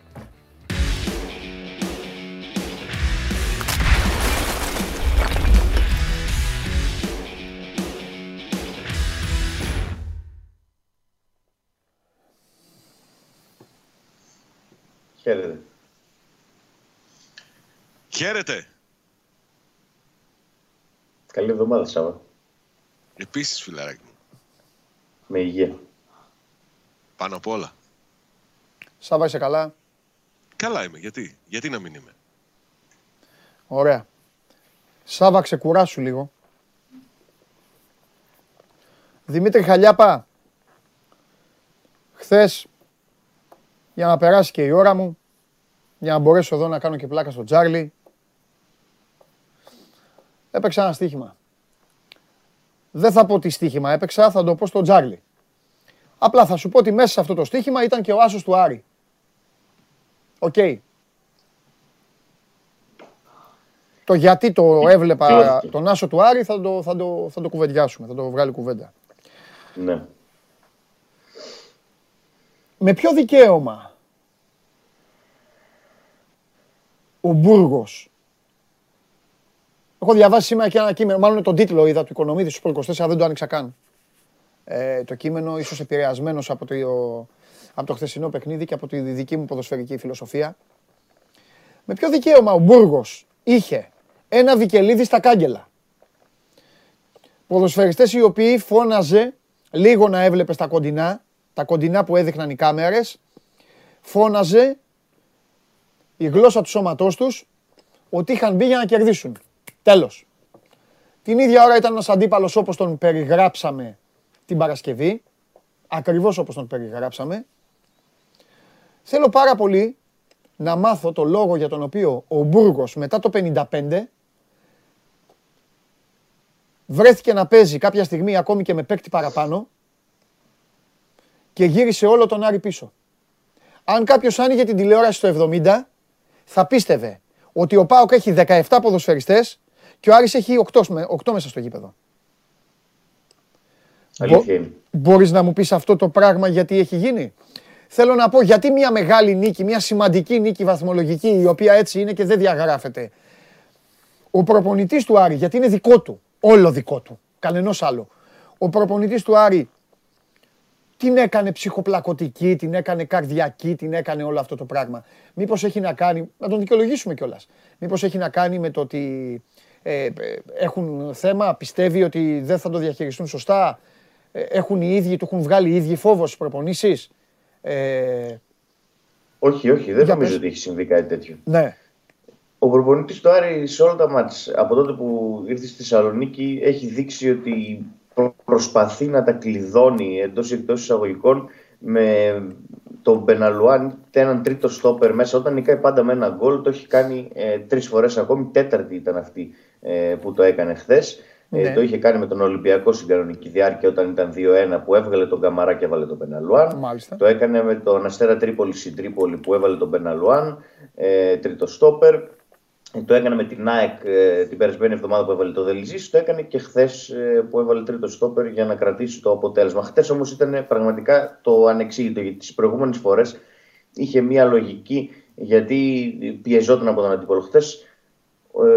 Χαίρετε. Χαίρετε. Καλή εβδομάδα, Σάβα. Επίσης, φιλαράκι μου. Με υγεία. Πάνω απ' όλα. Σάβα, είσαι καλά; Καλά είμαι. Γιατί, γιατί να μην είμαι; Ωραία. Σάβα, ξεκουράσου λίγο. Δημήτρη Χαλιάπα, χθες, για να περάσει και η ώρα μου, για να μπορέσω εδώ να κάνω και πλάκα στο Τζάρλι, έπαιξα ένα στοίχημα. Δεν θα πω τι στοίχημα έπαιξα, θα το πω στο Τζάρλι. Απλά θα σου πω ότι μέσα σε αυτό το στοίχημα ήταν και ο άσος του Άρη. Οκ. Το γιατί το έβλεπα τον άσο του Άρη θα το, θα, το, θα το κουβεντιάσουμε, θα το βγάλει κουβέντα. Ναι. Με ποιο δικαίωμα ο Μπούργος Έχω διαβάσει σήμερα και ένα κείμενο, μάλλον τον τίτλο είδα του Οικονομίδης στου 24, δεν το άνοιξα καν. Ε, το κείμενο ίσως επηρεασμένος από το, από το χθεσινό παιχνίδι και από τη δική μου ποδοσφαιρική φιλοσοφία. Με ποιο δικαίωμα ο Μπούργος είχε ένα βικελίδι στα κάγκελα; Ποδοσφαιριστές οι οποίοι φώναζε λίγο να έβλεπε τα κοντινά, τα κοντινά που έδειχναν οι κάμερες, φώναζε η γλώσσα του σώματός τους ότι είχαν μπει για να κερδίσουν. Τέλος. Την ίδια ώρα ήταν ένας αντίπαλος όπως τον περιγράψαμε την Παρασκευή. Ακριβώς όπως τον περιγράψαμε. Θέλω πάρα πολύ να μάθω το λόγο για τον οποίο ο Μπούργος μετά το 55 βρέθηκε να παίζει κάποια στιγμή ακόμη και με παίκτη παραπάνω και γύρισε όλο τον Άρη πίσω. Αν κάποιος άνοιγε την τηλεόραση στο 70 θα πίστευε ότι ο Πάοκ έχει 17 ποδοσφαιριστές και ο Άρης έχει 8, 8 μέσα στο γήπεδο. Αλήθεια Μπορείς να μου πεις αυτό το πράγμα γιατί έχει γίνει; Θέλω να πω γιατί μια μεγάλη νίκη, μια σημαντική νίκη βαθμολογική η οποία έτσι είναι και δεν διαγράφεται. Ο προπονητής του Άρη, γιατί είναι δικό του, όλο δικό του, κανενός άλλο. Ο προπονητής του Άρη την έκανε ψυχοπλακωτική, την έκανε καρδιακή, την έκανε όλο αυτό το πράγμα. Μήπως έχει να κάνει, να τον δικαιολογήσουμε κιόλας. Μήπως έχει να κάνει με το ότι ε, έχουν θέμα, πιστεύει ότι δεν θα το διαχειριστούν σωστά, ε, έχουν οι ίδιοι, του έχουν βγάλει οι ίδιοι φόβο στις προπονήσεις; Ε, όχι, όχι, δεν νομίζω ότι έχει συμβεί κάτι τέτοιο. Ναι. Ο προπονητής του Άρη σε όλα τα μάτς, από τότε που ήρθε στη Θεσσαλονίκη, έχει δείξει ότι προσπαθεί να τα κλειδώνει εντός ή εκτός εισαγωγικών με τον Μπεναλουάν, είτε έναν τρίτο στόπερ μέσα, όταν νικάει πάντα με ένα γκολ, το έχει κάνει ε, τρεις φορές ακόμη. Τέταρτη ήταν αυτή ε, που το έκανε χθες. Ναι. Ε, το είχε κάνει με τον Ολυμπιακό στην κανονική διάρκεια όταν ήταν 2-1 που έβγαλε τον Καμαρά και έβαλε τον Μπεναλουάν. Μάλιστα. Το έκανε με τον Αστέρα Τρίπολη στην Τρίπολη που έβαλε τον Μπεναλουάν, ε, τρίτο στόπερ. Ε, Το έκανε με την ΑΕΚ ε, την περασμένη εβδομάδα που έβαλε το Δελιζή. Το έκανε και χθες που έβαλε τρίτο στόπερ για να κρατήσει το αποτέλεσμα. Χθες όμως ήταν πραγματικά το ανεξήγητο γιατί τις προηγούμενες φορές είχε μία λογική γιατί πιεζόταν από τον αντίπολο. Χθες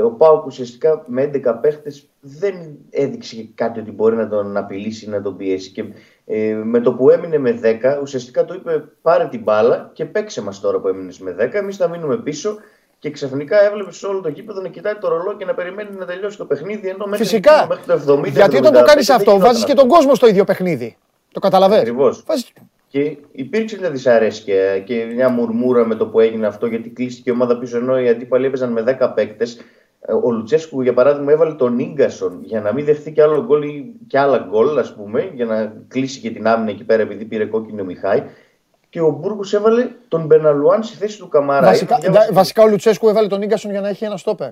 ο Πάουκ ουσιαστικά με 11 παίχτες δεν έδειξε κάτι ότι μπορεί να τον απειλήσει ή να τον πιέσει. Και ε, με το που έμεινε με 10, ουσιαστικά του είπε: Πάρε την μπάλα και παίξε μας τώρα που έμεινες με 10. Εμείς θα μείνουμε πίσω. Και ξαφνικά έβλεπες σε όλο το γήπεδο να κοιτάει το ρολό και να περιμένει να τελειώσει το παιχνίδι. Ενώ μέχρι, Φυσικά. μέχρι το 70, Γιατί όταν το κάνεις αυτό, βάζεις και τον κόσμο στο ίδιο παιχνίδι. Το καταλαβαίνεις. Ακριβώς. Βάζεις... Και υπήρξε μια δυσαρέσκεια και μια μουρμούρα με το που έγινε αυτό, γιατί κλείστηκε η ομάδα πίσω ενώ οι αντίπαλοι έπαιζαν με 10 παίκτες. Ο Λουτσέσκου, για παράδειγμα, έβαλε τον γκασον για να μην δεχτεί και άλλο γκολ ή και άλλα γκολ, ας πούμε, για να κλείσει και την άμυνα εκεί πέρα επειδή πήρε κόκκινο ο Μιχάη. Και ο Μπούργος έβαλε τον Μπεναλουάν στη θέση του Καμαρά. Βασικά, βασικά ο Λουτσέσκου έβαλε τον γκασον για να έχει ένα στόπερ.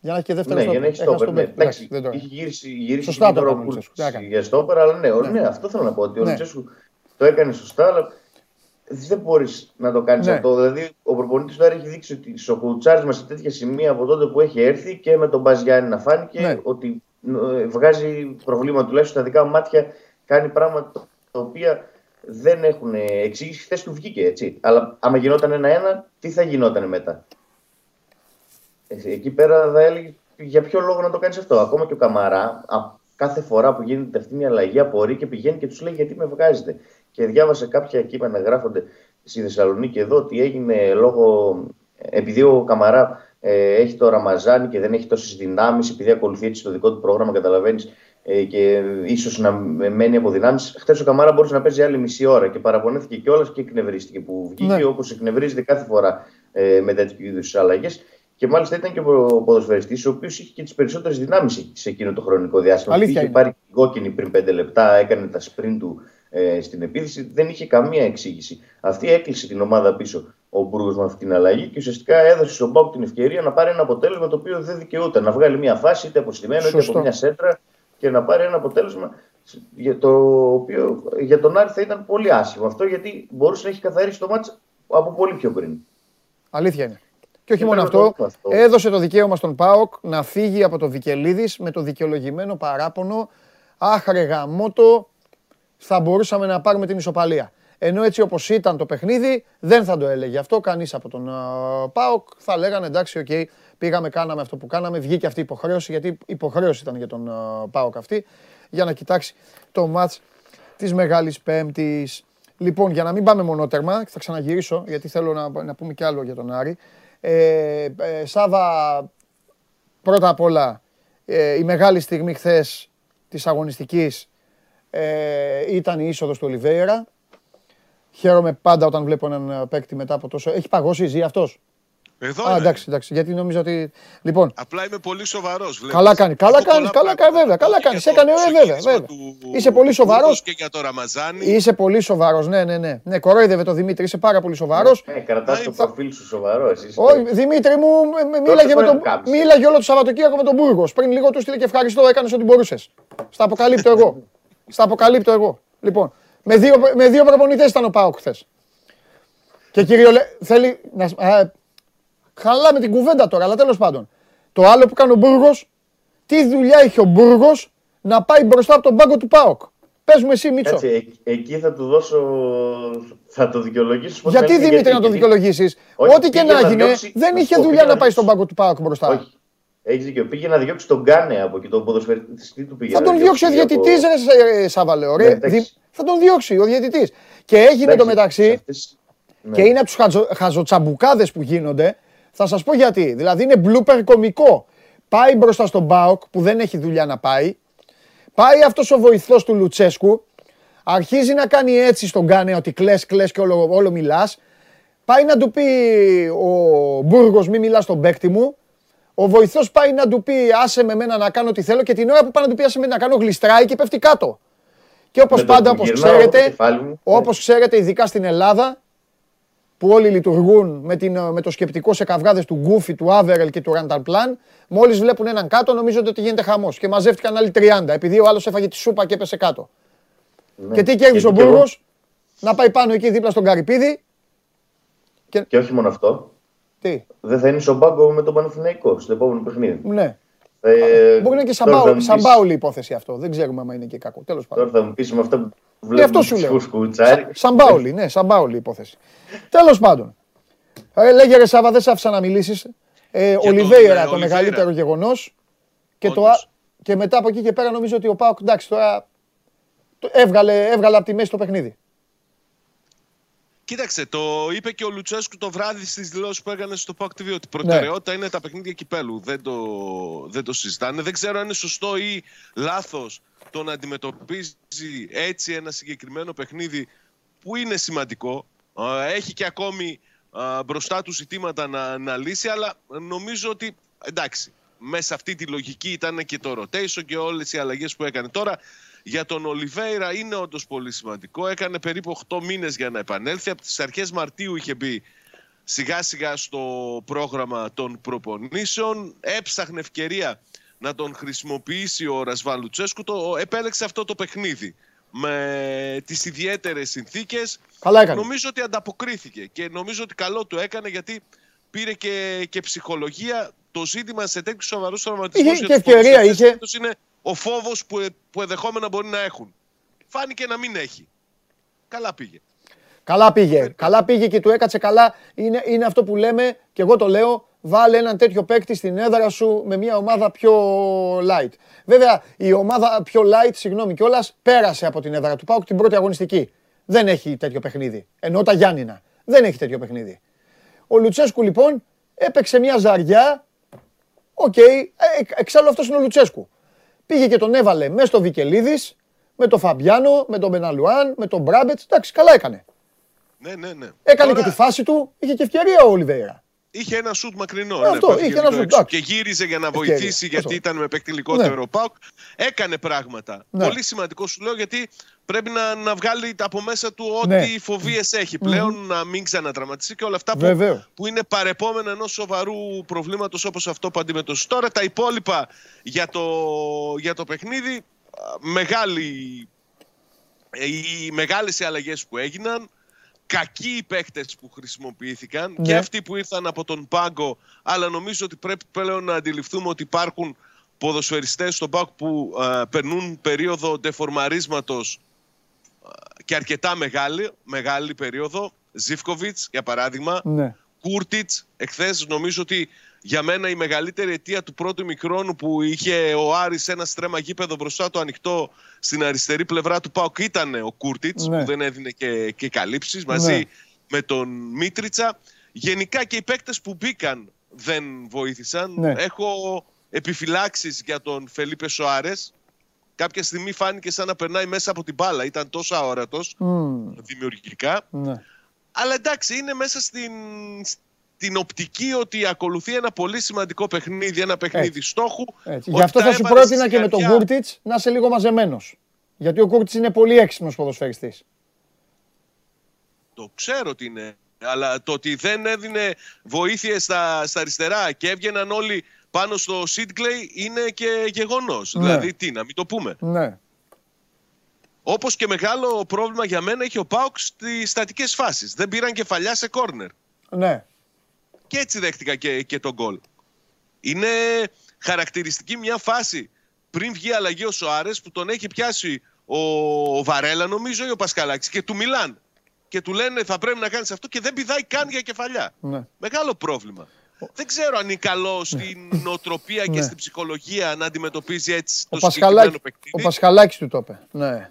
Για να έχει και δεύτερο ναι, στόπερ. για να έχει στόπερ. Ναι. Εντάξει, δεν το είχε γυρίσει, γυρίσει Σωστά το τώρα έκανε ο ο Λουτσέσκου. Κούρτς Τι έκανε. για στόπερ, αλλά ναι, Ναι. ναι. αυτό θέλω να πω. Ότι ο Ναι. Λουτσέσκου το έκανε σωστά, αλλά δεν μπορείς να το κάνεις Ναι. αυτό. Δηλαδή, ο προπονητής τώρα έχει δείξει ότι στο κουτσάρισμα σε τέτοια σημεία από τότε που έχει έρθει και με τον Μπαζιάννη να φάνηκε Ναι. ότι ε, βγάζει προβλήματα τουλάχιστον στα δικά μου μάτια. Κάνει πράγματα τα οποία δεν έχουν εξήγηση. Χθες του βγήκε έτσι. Αλλά άμα γινόταν ένα-ένα, τι θα γινόταν μετά; Ε, Εκεί πέρα θα έλεγε για ποιο λόγο να το κάνεις αυτό; Ακόμα και ο Καμαρά, α, κάθε φορά που γίνεται αυτή μια αλλαγή, απορεί και πηγαίνει και τους λέει γιατί με βγάζετε; Και διάβασα κάποια κείμενα γράφονται στη Θεσσαλονίκη εδώ ότι έγινε λόγω. Επειδή ο Καμαρά ε, έχει το Ραμαζάνι και δεν έχει τόσες δυνάμεις, επειδή ακολουθεί έτσι το δικό του πρόγραμμα, καταλαβαίνεις, ε, και ίσως να μένει από δυνάμεις. Χθες ο Καμαρά μπορούσε να παίζει άλλη μισή ώρα και παραπονέθηκε κιόλας και εκνευρίστηκε που βγήκε Ναι. όπως εκνευρίζεται κάθε φορά ε, με τέτοιου είδους αλλαγές. Και μάλιστα ήταν και ο ποδοσφαιριστής, ο οποίος είχε και τις περισσότερες δυνάμεις σε εκείνο το χρονικό διάστημα. Αλήθεια είχε είναι. πάρει κόκκινη πριν 5 λεπτά, έκανε τα σπριν του ε, στην επίθεση. Δεν είχε καμία εξήγηση. Αυτή έκλεισε την ομάδα πίσω ο Μπούργο με αυτή την αλλαγή και ουσιαστικά έδωσε στον Μπάουκ την ευκαιρία να πάρει ένα αποτέλεσμα το οποίο δεν δικαιούται. Να βγάλει μια φάση είτε αποστημένο είτε Σωστό. από μια σέντρα και να πάρει ένα αποτέλεσμα για το οποίο για τον Άρη θα ήταν πολύ άσχημο. Αυτό γιατί μπορούσε να έχει καθαρίσει το μάτς από πολύ πιο πριν. Αλήθεια είναι. Και όχι Και μόνο πρέπει να αυτό, το δούμε αυτό. έδωσε το δικαίωμα στον ΠΑΟΚ να φύγει από το Βικελίδης με το δικαιολογημένο παράπονο Αχ ρε γαμώτο, θα μπορούσαμε να πάρουμε την ισοπαλία. Ενώ έτσι όπως ήταν το παιχνίδι, δεν θα το έλεγε αυτό κανείς από τον α, ΠΑΟΚ. Θα λέγανε εντάξει, οκ, πήγαμε, κάναμε αυτό που κάναμε, βγήκε αυτή η υποχρέωση, γιατί υποχρέωση ήταν για τον α, ΠΑΟΚ αυτή, για να κοιτάξει το ματς της Μεγάλης Πέμπτης. Λοιπόν, για να μην πάμε μονότερμα, θα ξαναγυρίσω, γιατί θέλω να, να πούμε κι άλλο για τον Άρη. Ε, ε, Σάβα, πρώτα απ' όλα, ε, η μεγάλη στιγμή χθες της αγωνιστικής ε, ήταν η είσοδος του Ολιβέηρα. Χαίρομαι πάντα όταν βλέπω έναν ε, παίκτη μετά από τόσο... Έχει παγώσει, ζει αυτός; Εδώ Α, είμαι. εντάξει, εντάξει, γιατί νομίζω ότι... Λοιπόν, Απλά είμαι πολύ σοβαρός. Καλά κάνει, καλά κάνει, καλά κάνει, βέβαια, καλά κάνεις. Σε έκανε, ε, βέβαια, βέβαια. Είσαι πολύ σοβαρός. Και για το Ραμαζάνι. είσαι πολύ σοβαρός, ναι, ναι, ναι. Ναι, κορόιδευε το Δημήτρη, είσαι πάρα πολύ σοβαρός. Ε, κρατάς το θα- προφίλ σου σοβαρό. Εσύ, Όχι, Δημήτρη μου, με- με- μίλαγε, με πρέπει τον, να κάνεις. μίλαγε όλο το Σαββατοκύριακο με τον Μπούργος. Πριν λίγο του στείλε και ευχαριστώ, έκανες ό,τι μπορούσες. Στα αποκαλύπτω εγώ. Στα αποκαλύπτω εγώ. Λοιπόν, με δύο, με δύο προπονητές ήταν ο Πάοκ χθες. Και κυριολε... θέλει να. Σ- Α, χαλάμε την κουβέντα τώρα, αλλά τέλος πάντων. Το άλλο που κάνει ο Μπούργος, τι δουλειά έχει ο Μπούργος να πάει μπροστά από τον πάγκο του Πάοκ. Πες μου εσύ, Μίτσο. Κάτσε, ε- εκεί θα του δώσω. Θα το δικαιολογήσω. πως Γιατί να είναι, Δημήτρη να το γιατί- δικαιολογήσεις; Όχι, Ό,τι και πήγε να να έγινε, διώξει- δεν να είχε σου πω, δουλειά πήγε να να πάει στον διώξει- πάγκο του Πάοκ μπροστά. Όχι. Έχεις δίκιο. Πήγε να διώξει τον Γκάνε από εκεί, τον ποδοσφαιριστή του πήγε. Θα να τον διώξει ο από- διαιτητής, ρε Σάβαλε, Ναι, ωραία. εντάξει. Δη- Θα τον διώξει ο διαιτητής. Και έγινε το Εντάξει, μεταξύ, αυτές- ναι. και είναι από τους χαζο, χαζοτσαμπουκάδες που γίνονται. Θα σας πω γιατί. Δηλαδή είναι blooper κωμικό. Πάει μπροστά στον Μπάοκ που δεν έχει δουλειά να πάει. Πάει αυτός ο βοηθός του Λουτσέσκου. Αρχίζει να κάνει έτσι στον Κάνε ότι κλες, κλες και όλο, όλο μιλάς. Πάει να του πει ο Μπούργος, μη μιλάς στον παίκτη μου. Ο βοηθός πάει να του πει άσε με μένα να κάνω τι θέλω και την ώρα που πάει να του πει άσε με να κάνω γλιστράει και πέφτει κάτω. Και όπως Με το πάντα, που όπως γυρνάω το ξέρετε, κεφάλι μου, όπως ξέρετε, ειδικά στην Ελλάδα, που όλοι λειτουργούν με, την, με το σκεπτικό σε καυγάδες του Γκούφι, του Άβερελ και του Ρανταλπλάν, μόλις βλέπουν έναν κάτω νομίζονται ότι γίνεται χαμός. Και μαζεύτηκαν άλλοι 30 επειδή ο άλλος έφαγε τη σούπα και έπεσε κάτω. Ναι. Και τι κέρδισε ο και εγώ- Μπούργος, να πάει πάνω εκεί δίπλα στον Καρυπίδη. Και όχι μόνο αυτό, Τι, δεν θα είναι στον πάγκο με τον Παναθηναϊκό στο επόμενο παιχνίδι. ναι. Ε, Μπορεί να είναι και τώρα θα σαμπάου- μου πεις- σαμπάουλη υπόθεση αυτό. Δεν ξέρουμε αν είναι και κακό. Τέλος πάντων. Τώρα θα μου πεις με αυτά που αυτό βλέπουμε σου λέω. του κουτσάρι. Σαμπάουλη, ναι, σαμπάουλη υπόθεση. Τέλος πάντων. Ε, λέγε ρε Σάβα, δεν σ' άφησα να μιλήσεις. Ε, τον, Ολιβέηρα, ε, το Ολιβέηρα. μεγαλύτερο γεγονός. Και, το, Όντως. α- και μετά από εκεί και πέρα νομίζω ότι ο Πάοκ εντάξει τώρα το έβγαλε, έβγαλε από τη μέση το παιχνίδι. Κοίταξε, το είπε και ο Λουτσέσκου το βράδυ στις δηλώσεις που έκανε στο PAC TV ότι προτεραιότητα είναι τα παιχνίδια κυπέλου. Δεν το, δεν το συζητάνε. Δεν ξέρω αν είναι σωστό ή λάθος το να αντιμετωπίζει έτσι ένα συγκεκριμένο παιχνίδι που είναι σημαντικό. Α, Έχει και ακόμη α, μπροστά του ζητήματα να, να λύσει, αλλά νομίζω ότι εντάξει, μέσα σε αυτή τη λογική ήταν και το rotation και όλες οι αλλαγές που έκανε. Τώρα για τον Ολιβέηρα είναι όντως πολύ σημαντικό. Έκανε περίπου 8 μήνες για να επανέλθει. Από τις αρχές Μαρτίου είχε μπει σιγά σιγά στο πρόγραμμα των προπονήσεων. Έψαχνε ευκαιρία να τον χρησιμοποιήσει ο Ρασβάν Λουτσέσκου. Το επέλεξε αυτό το παιχνίδι με τις ιδιαίτερες συνθήκες. Καλά έκανε. Νομίζω ότι ανταποκρίθηκε και νομίζω ότι καλό το έκανε γιατί πήρε και, και ψυχολογία. Το ζήτημα σε τέτοιους σοβαρούς τραυματισμούς Είχε και ευκαιρία, είχε. είναι ο φόβος που, ε- που ενδεχόμενα μπορεί να έχουν. Φάνηκε να μην έχει. Καλά πήγε. Καλά πήγε. Καλά πήγε και του έκατσε καλά. Είναι, είναι αυτό που λέμε και εγώ το λέω. Βάλε έναν τέτοιο παίκτη στην έδρα σου με μια ομάδα πιο light. Βέβαια, η ομάδα πιο light, συγγνώμη κιόλας, πέρασε από την έδρα του ΠΑΟΚ την πρώτη αγωνιστική. Δεν έχει τέτοιο παιχνίδι. Ενώ τα Γιάννινα. Δεν έχει τέτοιο παιχνίδι. Ο Λουτσέσκου λοιπόν έπαιξε μια ζαριά. Οκ, ε, εξάλλου αυτός είναι ο Λουτσέσκου. Πήγε και τον έβαλε μέσα στο Βικελίδης, με τον Φαμπιάνο, με τον Μπεναλουάν, με τον Μπράμπετς. Εντάξει, καλά έκανε. Ναι, ναι, ναι. Έκανε Τώρα και τη φάση του, είχε και ευκαιρία ο Ολιβέιρα. Είχε ένα σουτ μακρινό. Ε, ναι, αυτό, που έφυγε είχε ένα λίγο σουτ, έξω. εντάξει. Και γύριζε για να Ευκαιρία, βοηθήσει γιατί αυτό. ήταν με παίκτη λιγότερο Ναι. ο Πάουκ. Έκανε πράγματα. Ναι. Πολύ σημαντικό σου λέω γιατί πρέπει να, να βγάλει από μέσα του ό,τι Ναι. φοβίες έχει πλέον, να μην ξανατραυματιστεί και όλα αυτά που, Βεβαίως. που είναι παρεπόμενα ενός σοβαρού προβλήματος όπως αυτό που αντιμετωπίζει. Τώρα τα υπόλοιπα για το, για το παιχνίδι, α, μεγάλη, ε, οι μεγάλες οι αλλαγές που έγιναν, κακοί οι παίκτες που χρησιμοποιήθηκαν Ναι. και αυτοί που ήρθαν από τον πάγκο, αλλά νομίζω ότι πρέπει πλέον να αντιληφθούμε ότι υπάρχουν ποδοσφαιριστές στον πάγκο που α, περνούν περίοδο ντεφορμαρίσματος α, και αρκετά μεγάλη, μεγάλη περίοδο. Ζίβκοβιτς, για παράδειγμα, Ναι. Κούρτιτς, εχθές νομίζω ότι για μένα η μεγαλύτερη αιτία του πρώτου μικρόνου που είχε ο Άρης ένα στρέμα γήπεδο μπροστά του ανοιχτό στην αριστερή πλευρά του Πάουκ ήταν ο Κούρτιτς Ναι. που δεν έδινε και, και καλύψεις μαζί Ναι. με τον Μίτριτσα. Γενικά και οι παίκτες που μπήκαν δεν βοήθησαν. Ναι. Έχω επιφυλάξεις για τον Φελίπε Σοάρες. Κάποια στιγμή φάνηκε σαν να περνάει μέσα από την μπάλα. Ήταν τόσο αόρατος Μμμ, δημιουργικά. ναι. Αλλά εντάξει, είναι μέσα στην, στην οπτική ότι ακολουθεί ένα πολύ σημαντικό παιχνίδι, ένα παιχνίδι Έτσι. στόχου. Έτσι. ότι Γι' αυτό τα θα σου έβαλες πρότεινα στη και με τον καρδιά. Κούρτιτς να είσαι λίγο μαζεμένος. Γιατί ο Κούρτιτς είναι πολύ έξυπνος ποδοσφαιριστής. Το ξέρω ότι είναι. Αλλά το ότι δεν έδινε βοήθειες στα, στα αριστερά και έβγαιναν όλοι πάνω στο Σίτγκλεϊ είναι και γεγονός. Ναι. Δηλαδή, τι, να μην το πούμε. Ναι. Όπως και μεγάλο πρόβλημα για μένα έχει ο Πάουκ στις στατικές φάσεις. Δεν πήραν κεφαλιά σε κόρνερ. Ναι. Και έτσι δέχτηκα και, και τον γκολ. Είναι χαρακτηριστική μια φάση πριν βγει αλλαγή ο Σοάρες που τον έχει πιάσει ο, ο Βαρέλα νομίζω ή ο Πασκαλάκης και του μιλάν. Και του λένε θα πρέπει να κάνεις αυτό και δεν πηδάει καν για κεφαλιά. Ναι. Μεγάλο πρόβλημα. Δεν ξέρω αν είναι καλός στην νοοτροπία και Ναι. στην ψυχολογία να αντιμετωπίζει έτσι Ο, το συγκεκριμένο Πασχαλάκη, ο παιχνίδι. Πασχαλάκης του το είπε. Ναι.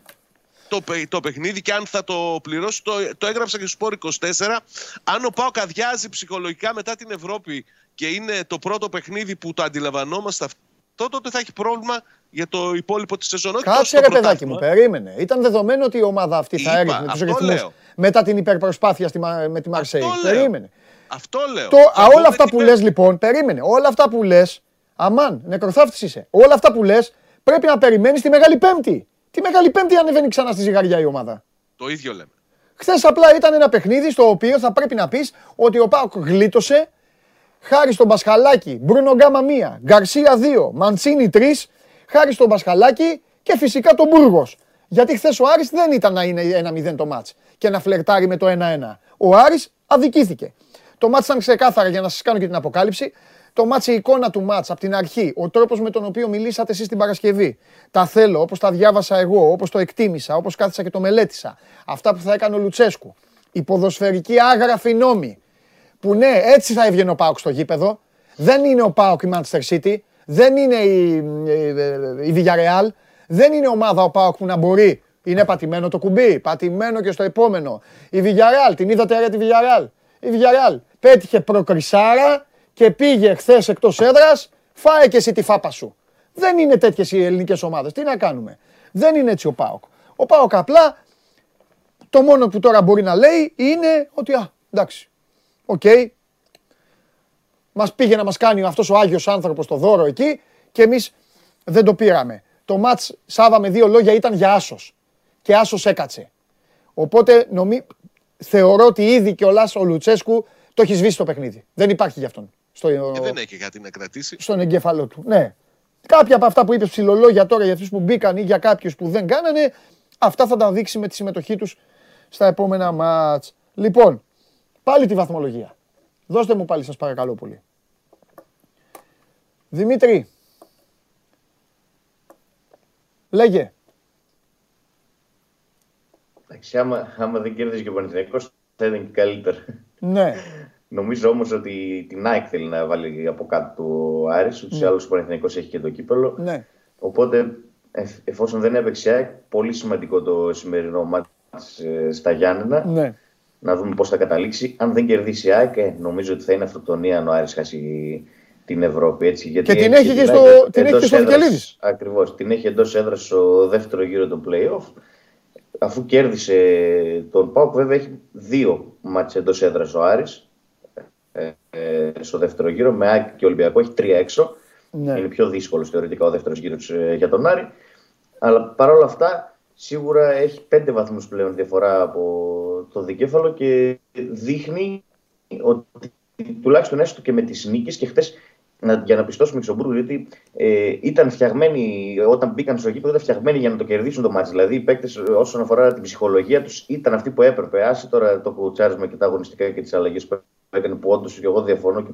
Το, παι- το παιχνίδι και αν θα το πληρώσει, το, το έγραψα και στο Σπόρ 24. Αν ο Πάοκ αδειάζει ψυχολογικά μετά την Ευρώπη και είναι το πρώτο παιχνίδι που το αντιλαμβανόμαστε αυτό, τότε θα έχει πρόβλημα για το υπόλοιπο της σεζόν. Όχι τόσο Κάτσε το ρε παιδάκι μου, πρωτάθλημα. περίμενε. Ήταν δεδομένο ότι η ομάδα αυτή θα Είπα, έριχνε τους αυτό ρυθμούς λέω. μετά την υπερπροσπάθεια στη, Μα- με τη Μαρσέη. Αυτό λέω. Περίμενε. Αυτό λέω. Το, Θα α, όλα δούμε αυτά τι που πέ- λες λοιπόν, περίμενε. Όλα αυτά που λες, αμάν, νεκροθάφτης είσαι. Όλα αυτά που λες πρέπει να περιμένεις τη Μεγάλη Πέμπτη. Τη Μεγάλη Πέμπτη ανεβαίνει ξανά στη ζυγαριά η ομάδα. Το ίδιο λέμε. Χθες απλά ήταν ένα παιχνίδι στο οποίο θα πρέπει να πεις ότι ο Πάοκ γλίτωσε χάρη στον Πασχαλάκη, Μπρούνο Γκάμα 1, Γκαρσία 2, Μαντσίνη 3, χάρη στον Πασχαλάκη και φυσικά τον Μπούργος. Γιατί χθες ο Άρης δεν ήταν να είναι 1-0 το μάτς και να φλερτάρει με το 1-1. Ο Άρης αδικήθηκε. Το μάτς ήταν ξεκάθαρα για να σας κάνω και την αποκάλυψη. Το μάτς, η εικόνα του μάτς από την αρχή, ο τρόπος με τον οποίο μιλήσατε εσείς την Παρασκευή. Τα θέλω όπως τα διάβασα εγώ, όπως το εκτίμησα, όπως κάθισα και το μελέτησα. Αυτά που θα έκανε ο Λουτσέσκου. Η ποδοσφαιρική άγραφη νόμη. Που ναι, έτσι θα έβγαινε ο Πάοκ στο γήπεδο. Δεν είναι ο Πάοκ η Manchester City. Δεν είναι η, η, η Villarreal. Δεν είναι ομάδα ο Πάοκ που να μπορεί. Είναι πατημένο το κουμπί. Πατημένο και στο επόμενο. Η Villarreal, την είδατε ρε τη Villarreal. Η Villarreal πέτυχε προκρισάρα και πήγε χθες εκτός έδρας. Φάε και εσύ τη φάπα σου. Δεν είναι τέτοιες οι ελληνικές ομάδες. Τι να κάνουμε. Δεν είναι έτσι ο ΠΑΟΚ. Ο ΠΑΟΚ απλά το μόνο που τώρα μπορεί να λέει είναι ότι α, εντάξει, OK, okay, μας πήγε να μας κάνει αυτός ο Άγιος άνθρωπος το δώρο εκεί και εμείς δεν το πήραμε. Το ματς Σάββα με δύο λόγια ήταν για άσος και άσος έκατσε. Οπότε νομί... θεωρώ ότι ήδη και ο ο Λουτσέσκου το έχει σβήσει το παιχνίδι. Δεν υπάρχει γι' αυτόν. Στο... Ε, δεν έχει κάτι να κρατήσει. Στον εγκέφαλό του. Ναι. Κάποια από αυτά που είπες ψηλολόγια τώρα για αυτούς που μπήκαν ή για κάποιους που δεν κάνανε, αυτά θα τα δείξει με τη συμμετοχή τους στα επόμενα μάτς. Λοιπόν, πάλι τη βαθμολογία. Δώστε μου πάλι σας παρακαλώ πολύ. Δημήτρη, λέγε. Εντάξει, άμα, άμα δεν κέρδιζε και ο Παναθηναϊκός θα ήταν και καλύτερα. Ναι. Νομίζω όμως ότι την ΑΕΚ θέλει να βάλει από κάτω του Άρης, ούτως ή ναι. άλλως ο Παναθηναϊκός έχει και το κύπελο. Ναι. Οπότε εφόσον δεν έπαιξε η ΑΕΚ, πολύ σημαντικό το σημερινό μάτι ε, στα Γιάννενα. Ναι. Να δούμε πώς θα καταλήξει. Αν δεν κερδίσει η ΑΕΚ, ε, νομίζω ότι θα είναι αυτοκτονία αν ο Άρης χάσει την Ευρώπη. Έτσι, γιατί και την έχει και στο, την έχει στο Ακριβώς. Την έχει εντός έδρας στο δεύτερο γύρο των playoff. Αφού κέρδισε τον Πάουκ, βέβαια έχει δύο μάτσε εντός έδρας ο Άρης ε, ε, στο δεύτερο γύρο. Με ΑΕΚ και Ολυμπιακό έχει τρία έξω. Ναι. Είναι πιο δύσκολο θεωρητικά ο δεύτερος γύρος ε, για τον Άρη. Αλλά παρόλα αυτά σίγουρα έχει πέντε βαθμούς πλέον διαφορά από το δικέφαλο και δείχνει ότι τουλάχιστον έστω και με τις νίκες και χτες για να πιστώσουμε και στον Μπρούγκο, γιατί ε, ήταν φτιαγμένοι, όταν μπήκαν στο γήπεδο, ήταν φτιαγμένοι για να το κερδίσουν το μάτι. Δηλαδή, οι παίκτες, όσον αφορά την ψυχολογία τους, ήταν αυτοί που έπρεπε. Άσε τώρα το κουτσάρισμα και τα αγωνιστικά και τις αλλαγές που έκανε, που όντως και εγώ διαφωνώ και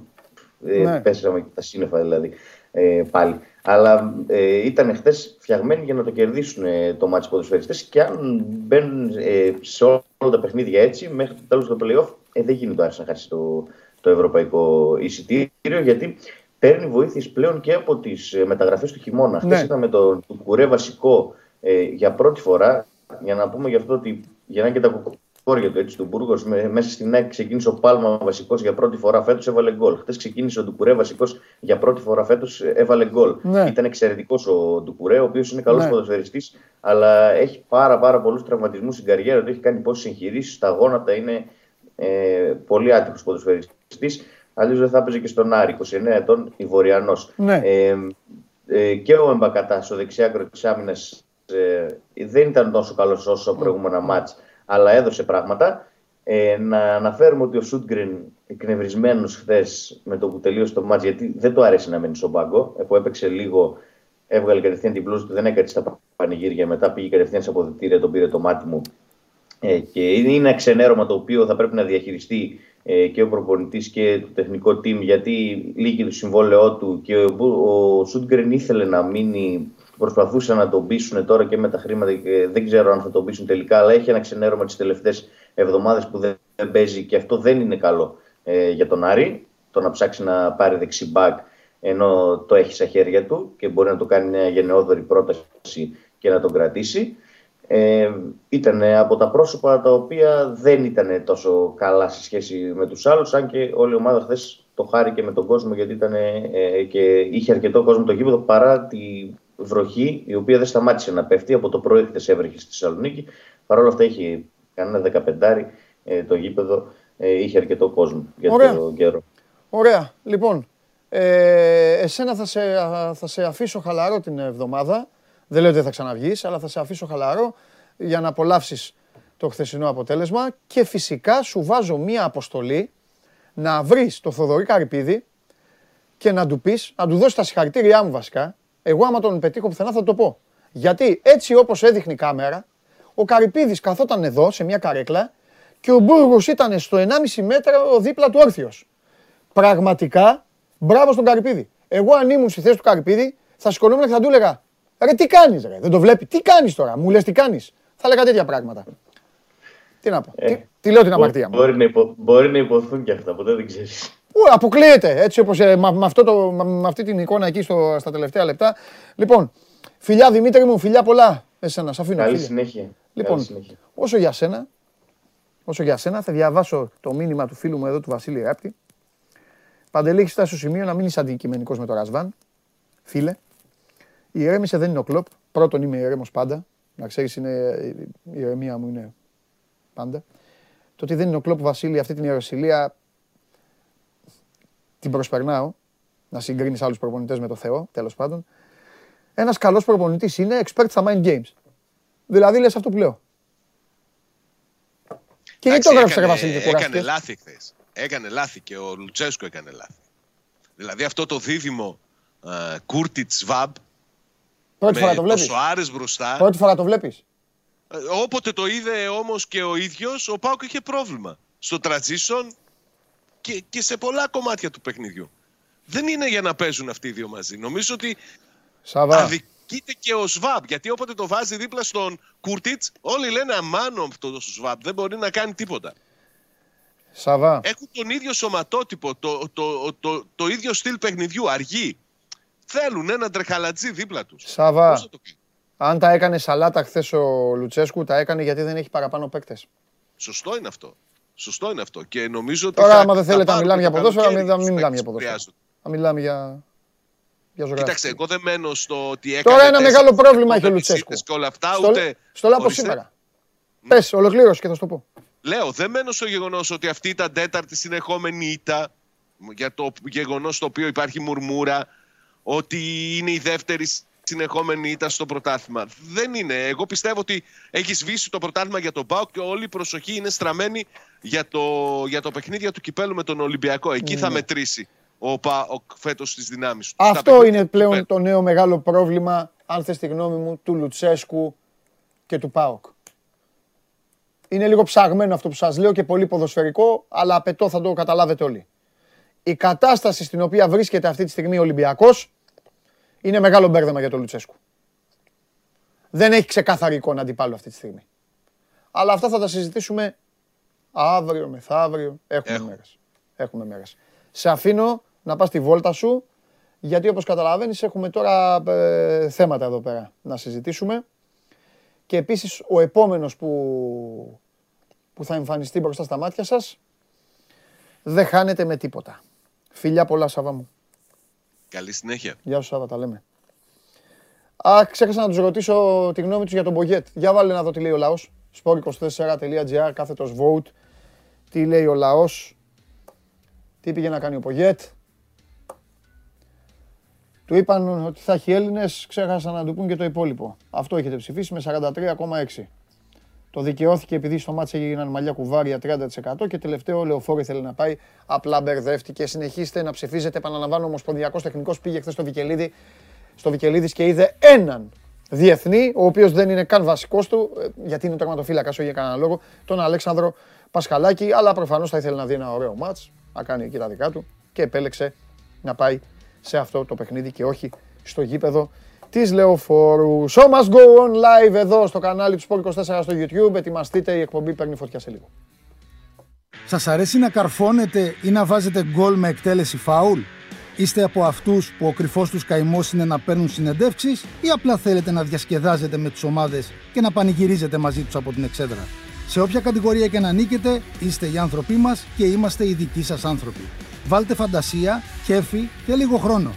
ε, ναι. πέσαμε και τα σύννεφα δηλαδή ε, πάλι. Αλλά ε, ήταν χθες φτιαγμένοι για να το κερδίσουν ε, το μάτι ποδοσφαιριστές και αν μπαίνουν ε, σε όλα τα παιχνίδια έτσι, μέχρι το τέλος του playoff, ε, δεν γίνεται να χάσει το, το ευρωπαϊκό εισιτήριο γιατί παίρνει βοήθειες πλέον και από τις ε, μεταγραφές του χειμώνα. Ναι. Χθες ήταν με τον Κουρέ βασικό ε, για πρώτη φορά. Για να πούμε γι' αυτό ότι για να και τα κόρια του, έτσι, του Μπούργος. Μέσα στην ΑΕΚ ξεκίνησε ο Πάλμα βασικός για πρώτη φορά φέτος, έβαλε γκολ. Χθε ξεκίνησε ο Ντουκουρέ βασικός για πρώτη φορά φέτος, έβαλε γκολ. Ναι. Ήταν εξαιρετικός ο Ντουκουρέ, ο οποίος είναι καλός ναι. ποδοσφαιριστής, αλλά έχει πάρα, πάρα πολλούς τραυματισμούς στην καριέρα του. Έχει κάνει πόσες εγχειρήσεις, τα γόνατα είναι ε, πολύ άτυπο ποδοσφαιριστής. Αλλιώς δεν θα έπαιζε και στον Άρη, 29 ετών, Ιβοριανό. Ναι. Ε, ε, και ο Εμπακατάς, ο δεξιάκρος της άμυνας, ε, δεν ήταν τόσο καλός όσο προηγούμενα μάτς αλλά έδωσε πράγματα. Ε, να αναφέρουμε ότι ο Σούτγκριν εκνευρισμένος χθες με το που τελείωσε το μάτζ, γιατί δεν του άρεσε να μένει στον πάγκο, ε, που έπαιξε λίγο, έβγαλε κατευθείαν την πλούζα του, δεν έκανε στα πανηγύρια. Μετά πήγε κατευθείαν σε αποδητήρια, τον πήρε το μάτι μου. Ε, και είναι ένα ξενέρωμα το οποίο θα πρέπει να διαχειριστεί ε, και ο προπονητής και το τεχνικό team, γιατί λύγει το συμβόλαιό του και ο, ο Σούτγκριν ήθελε να μείνει προσπαθούσαν να τον πείσουν τώρα και με τα χρήματα και δεν ξέρω αν θα τον πείσουν τελικά, αλλά έχει ένα ξενέρωμα τις τελευταίες εβδομάδες που δεν παίζει και αυτό δεν είναι καλό ε, για τον Άρη. Το να ψάξει να πάρει δεξιμπάκ ενώ το έχει στα χέρια του και μπορεί να το κάνει μια γενναιόδορη πρόταση και να τον κρατήσει. Ε, ήταν από τα πρόσωπα τα οποία δεν ήταν τόσο καλά σε σχέση με τους άλλους, αν και όλη η ομάδα χθες το χάρηκε με τον κόσμο γιατί ήταν ε, και είχε αρκετό κόσμο το γήπεδο παρά τη βροχή, η οποία δεν σταμάτησε να πέφτει. Από το πρωί χθες έβρεχε στη Θεσσαλονίκη. Παρ' όλα αυτά είχε κανένα δεκαπεντάρι ε, το γήπεδο, ε, είχε αρκετό κόσμο για Ωραία. τον καιρό. Ωραία. Λοιπόν, ε, εσένα θα σε, θα σε αφήσω χαλαρό την εβδομάδα. Δεν λέω ότι δεν θα ξαναβγείς, αλλά θα σε αφήσω χαλαρό για να απολαύσεις το χθεσινό αποτέλεσμα και φυσικά σου βάζω μία αποστολή να βρεις το Θοδωρή Καρυπίδη και να του πεις, να του δώσεις τα συγχαρητήριά μου βασικά. Εγώ άμα τον πετύχω πουθενά θα το πω. Γιατί έτσι όπως έδειχνε η κάμερα, ο Καρυπίδης καθόταν εδώ σε μια καρέκλα και ο Μπούργος ήταν στο 1,5 μέτρο δίπλα του όρθιος. Πραγματικά, μπράβο στον Καρυπίδη. Εγώ αν ήμουν στη θέση του Καρυπίδη, θα σηκωνόμουν και θα του έλεγα Ρε τι κάνεις ρε, δεν το βλέπει, τι κάνεις τώρα, μου λες τι κάνεις. Θα έλεγα τέτοια πράγματα. Τι να πω, Ε, τι, τι λέω την αμαρτία μου. Μπορεί να, υπο, μπορεί να υποθούν και αυτά, ποτέ δεν ξέρεις. Ου, αποκλείεται, έτσι όπως ε, με, με αυτό το, με, με αυτή την εικόνα εκεί στο, στα τελευταία λεπτά. Λοιπόν, φιλιά Δημήτρη μου, φιλιά πολλά. Εσένα, σ' αφήνω. Καλή φίλε. συνέχεια. Λοιπόν, Καλή συνέχεια. όσο για σένα, όσο για σένα, θα διαβάσω το μήνυμα του φίλου μου εδώ, του Βασίλη Ράπτη. Παντελή, έχει φτάσει στο σημείο να μην είσαι αντικειμενικός με το Ρασβάν. Φίλε, η ηρέμησε δεν είναι ο κλοπ. Πρώτον, είμαι ηρέμος πάντα. Να ξέρεις, είναι, η ηρεμία μου είναι πάντα. Το ότι δεν είναι ο κλοπ Βασίλη, αυτή την ιεροσιλία την προσπερνάω. Να συγκρίνεις άλλους προπονητές με το Θεό, τέλος πάντων. Ένας καλός προπονητής είναι expert στα mind games. Δηλαδή λες αυτό που λέω. Και γιατί το Εντάξει, έγραψες, ρε έκανε- Βασίλη, και Έκανε κουράστηκες. λάθη χθες. Έκανε λάθη και ο Λουτσέσκο έκανε λάθη. Δηλαδή αυτό το δίδυμο ε, Κούρτιτς Σβαμπ Πρώτη φορά το με βλέπεις; το Σοάρε μπροστά. Πρώτη φορά το βλέπεις; Ε, Όποτε το είδε όμως και ο ίδιος, ο ΠΑΟΚ είχε πρόβλημα. Στο transition και, και σε πολλά κομμάτια του παιχνιδιού. Δεν είναι για να παίζουν αυτοί οι δύο μαζί. Νομίζω ότι Σάββα. αδικείται και ο Σβαμπ. Γιατί όποτε το βάζει δίπλα στον Κούρτιτς, όλοι λένε αμάν αυτό το Σβαμπ. Δεν μπορεί να κάνει τίποτα. Σάββα. Έχουν τον ίδιο σωματότυπο, το, το, το, το, ίδιο στυλ παιχνιδιού, αργή. Θέλουν ένα τρεχαλατζή δίπλα τους. Σαβά. Πώς θα το κάνει; Αν τα έκανε σαλάτα χθες ο Λουτσέσκου, τα έκανε γιατί δεν έχει παραπάνω παίκτες. Σωστό είναι αυτό. Σωστό είναι αυτό. Και νομίζω ότι Τώρα, θα- άμα δεν θα θέλετε να πάρουν μιλάμε για το ποδόσφαιρα, καλοκαίρι μην, μην τους μιλάμε για παίκτες που ποδόσφαιρα. χρειάζονται. Θα μιλάμε για, για ζωγράφηση. Κοίταξε, εγώ δεν μένω στο ότι έκανε. Τώρα ένα τέσσερις μεγάλο πρόβλημα έχει ο επόμενες Λουτσέσκου. ήττες Και όλα αυτά, στο, ούτε. στο λέω από Ορίστε. σήμερα. Πες, ολοκλήρωση και θα σου το πω. Λέω, δεν μένω στο γεγονός ότι αυτή ήταν τέταρτη συνεχόμενη ήττα. Για το γεγονός το οποίο υπάρχει μουρμούρα ότι είναι η δεύτερη συνεχόμενη ήττα στο πρωτάθλημα. Δεν είναι. Εγώ πιστεύω ότι έχεις σβήσει το πρωτάθλημα για τον Πάο και όλη η προσοχή είναι στραμμένη για το, για το παιχνίδια του κυπέλου με τον Ολυμπιακό. Εκεί θα μετρήσει ο ΠΑΟΚ φέτος τι δυνάμεις του. Στα Αυτό παιχνίδια είναι του πλέον κυπέλλου. το νέο μεγάλο πρόβλημα, αν θες τη γνώμη μου, του Λουτσέσκου και του ΠΑΟΚ. Είναι λίγο ψαγμένο αυτό που σας λέω και πολύ ποδοσφαιρικό, αλλά απαιτώ θα το καταλάβετε όλοι. Η κατάσταση στην οποία βρίσκεται αυτή τη στιγμή ο Ολυμπιακός είναι μεγάλο μπέρδεμα για τον Λουτσέσκου. Δεν έχει ξεκάθαρη εικόνα αντιπάλου αυτή τη στιγμή. Αλλά αυτά θα τα συζητήσουμε αύριο, μεθαύριο. Έχουμε Έχουμε. μέρες. Έχουμε μέρες. Σε αφήνω να πας τη βόλτα σου, γιατί όπως καταλαβαίνεις έχουμε τώρα ε, θέματα εδώ πέρα να συζητήσουμε. Και επίσης ο επόμενος που, που θα εμφανιστεί μπροστά στα μάτια σας δεν χάνεται με τίποτα. Φιλιά πολλά Σάβα μου. Καλή συνέχεια. Γεια σου Σάβα, τα λέμε. Α, ξέχασα να τους ρωτήσω τη γνώμη τους για τον Μπογκέτ. Για βάλε να δω τι λέει ο λαός. sport24.gr, κάθετος vote. Τι λέει ο λαός. Τι πήγε να κάνει ο Μπογκέτ. Του είπαν ότι θα έχει Έλληνες, ξέχασαν να του πούν και το υπόλοιπο. Αυτό έχετε ψηφίσει με 43,6. Το δικαιώθηκε επειδή στο μάτς έγιναν μαλλιά κουβάρια 30% και τελευταίο λεωφόρο ήθελε να πάει. Απλά μπερδεύτηκε. Συνεχίστε να ψηφίζετε. Επαναλαμβάνω, ο Ομοσπονδιακός Τεχνικός πήγε χθες στο Βικελίδη στο Βικελίδης και είδε έναν διεθνή, ο οποίος δεν είναι καν βασικός του, ε, γιατί είναι τερματοφύλακας, όχι για κανένα λόγο, τον Αλέξανδρο Πασχαλάκη, αλλά προφανώς θα ήθελε να δει ένα ωραίο μάτς, να κάνει εκεί τα δικά του και επέλεξε να πάει σε αυτό το παιχνίδι και όχι στο γήπεδο της Λεωφόρου. Show must go on live εδώ στο κανάλι του Sport 24 στο YouTube. Ετοιμαστείτε, η εκπομπή παίρνει φωτιά σε λίγο. Σας αρέσει να καρφώνετε ή να βάζετε γκολ με εκτέλεση φάουλ; Είστε από αυτούς που ο κρυφός τους καημός είναι να παίρνουν συνεντεύξεις ή απλά θέλετε να διασκεδάζετε με τις ομάδες και να πανηγυρίζετε μαζί τους από την εξέδρα; Σε όποια κατηγορία και να νίκετε, είστε οι άνθρωποι μας και είμαστε οι δικοί σας άνθρωποι. Βάλτε φαντασία, κέφι και λίγο χρόνο.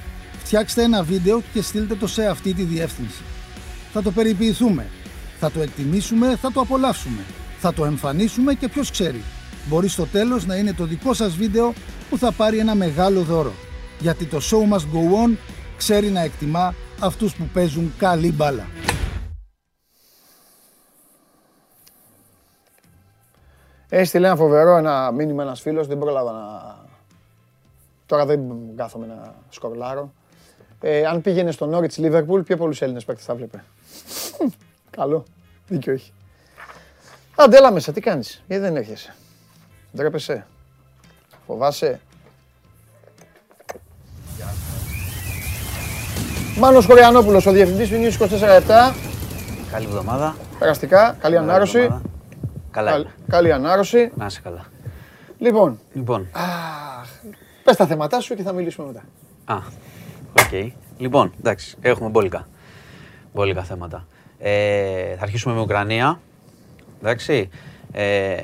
Φτιάξτε ένα βίντεο και στείλτε το σε αυτή τη διεύθυνση. Θα το περιποιηθούμε. Θα το εκτιμήσουμε, θα το απολαύσουμε. Θα το εμφανίσουμε και ποιος ξέρει. Μπορεί στο τέλος να είναι το δικό σας βίντεο που θα πάρει ένα μεγάλο δώρο. Γιατί το show must go on ξέρει να εκτιμά αυτούς που παίζουν καλή μπάλα. Έστειλε ένα φοβερό ένα μήνυμα ένας φίλος, δεν πρόλαβα να. Τώρα δεν κάθομαι να σκορλάρω. Ε, αν πήγαινε στο Νόριτ Λίβερπουλ, πιο πολλούς Έλληνες παίκτες θα βλέπε. Καλό. Δίκιο έχει. Άντε, έλα μέσα, τι κάνεις, γιατί δεν έρχεσαι; Ντρέπεσαι; Φοβάσαι; Μάνος Κοριανόπουλος, ο διευθυντής του News 24-7. Καλή εβδομάδα. Περαστικά, καλή ανάρρωση. εβδομάδα. Καλά. Καλ- Καλή ανάρρωση. Να είσαι καλά. Λοιπόν, Λοιπόν, πες τα θέματά σου και θα μιλήσουμε μετά. α, οκ. Λοιπόν, εντάξει, έχουμε μπόλικα. Μπόλικα θέματα. Ε, θα αρχίσουμε με Ουκρανία. Εντάξει. Ε,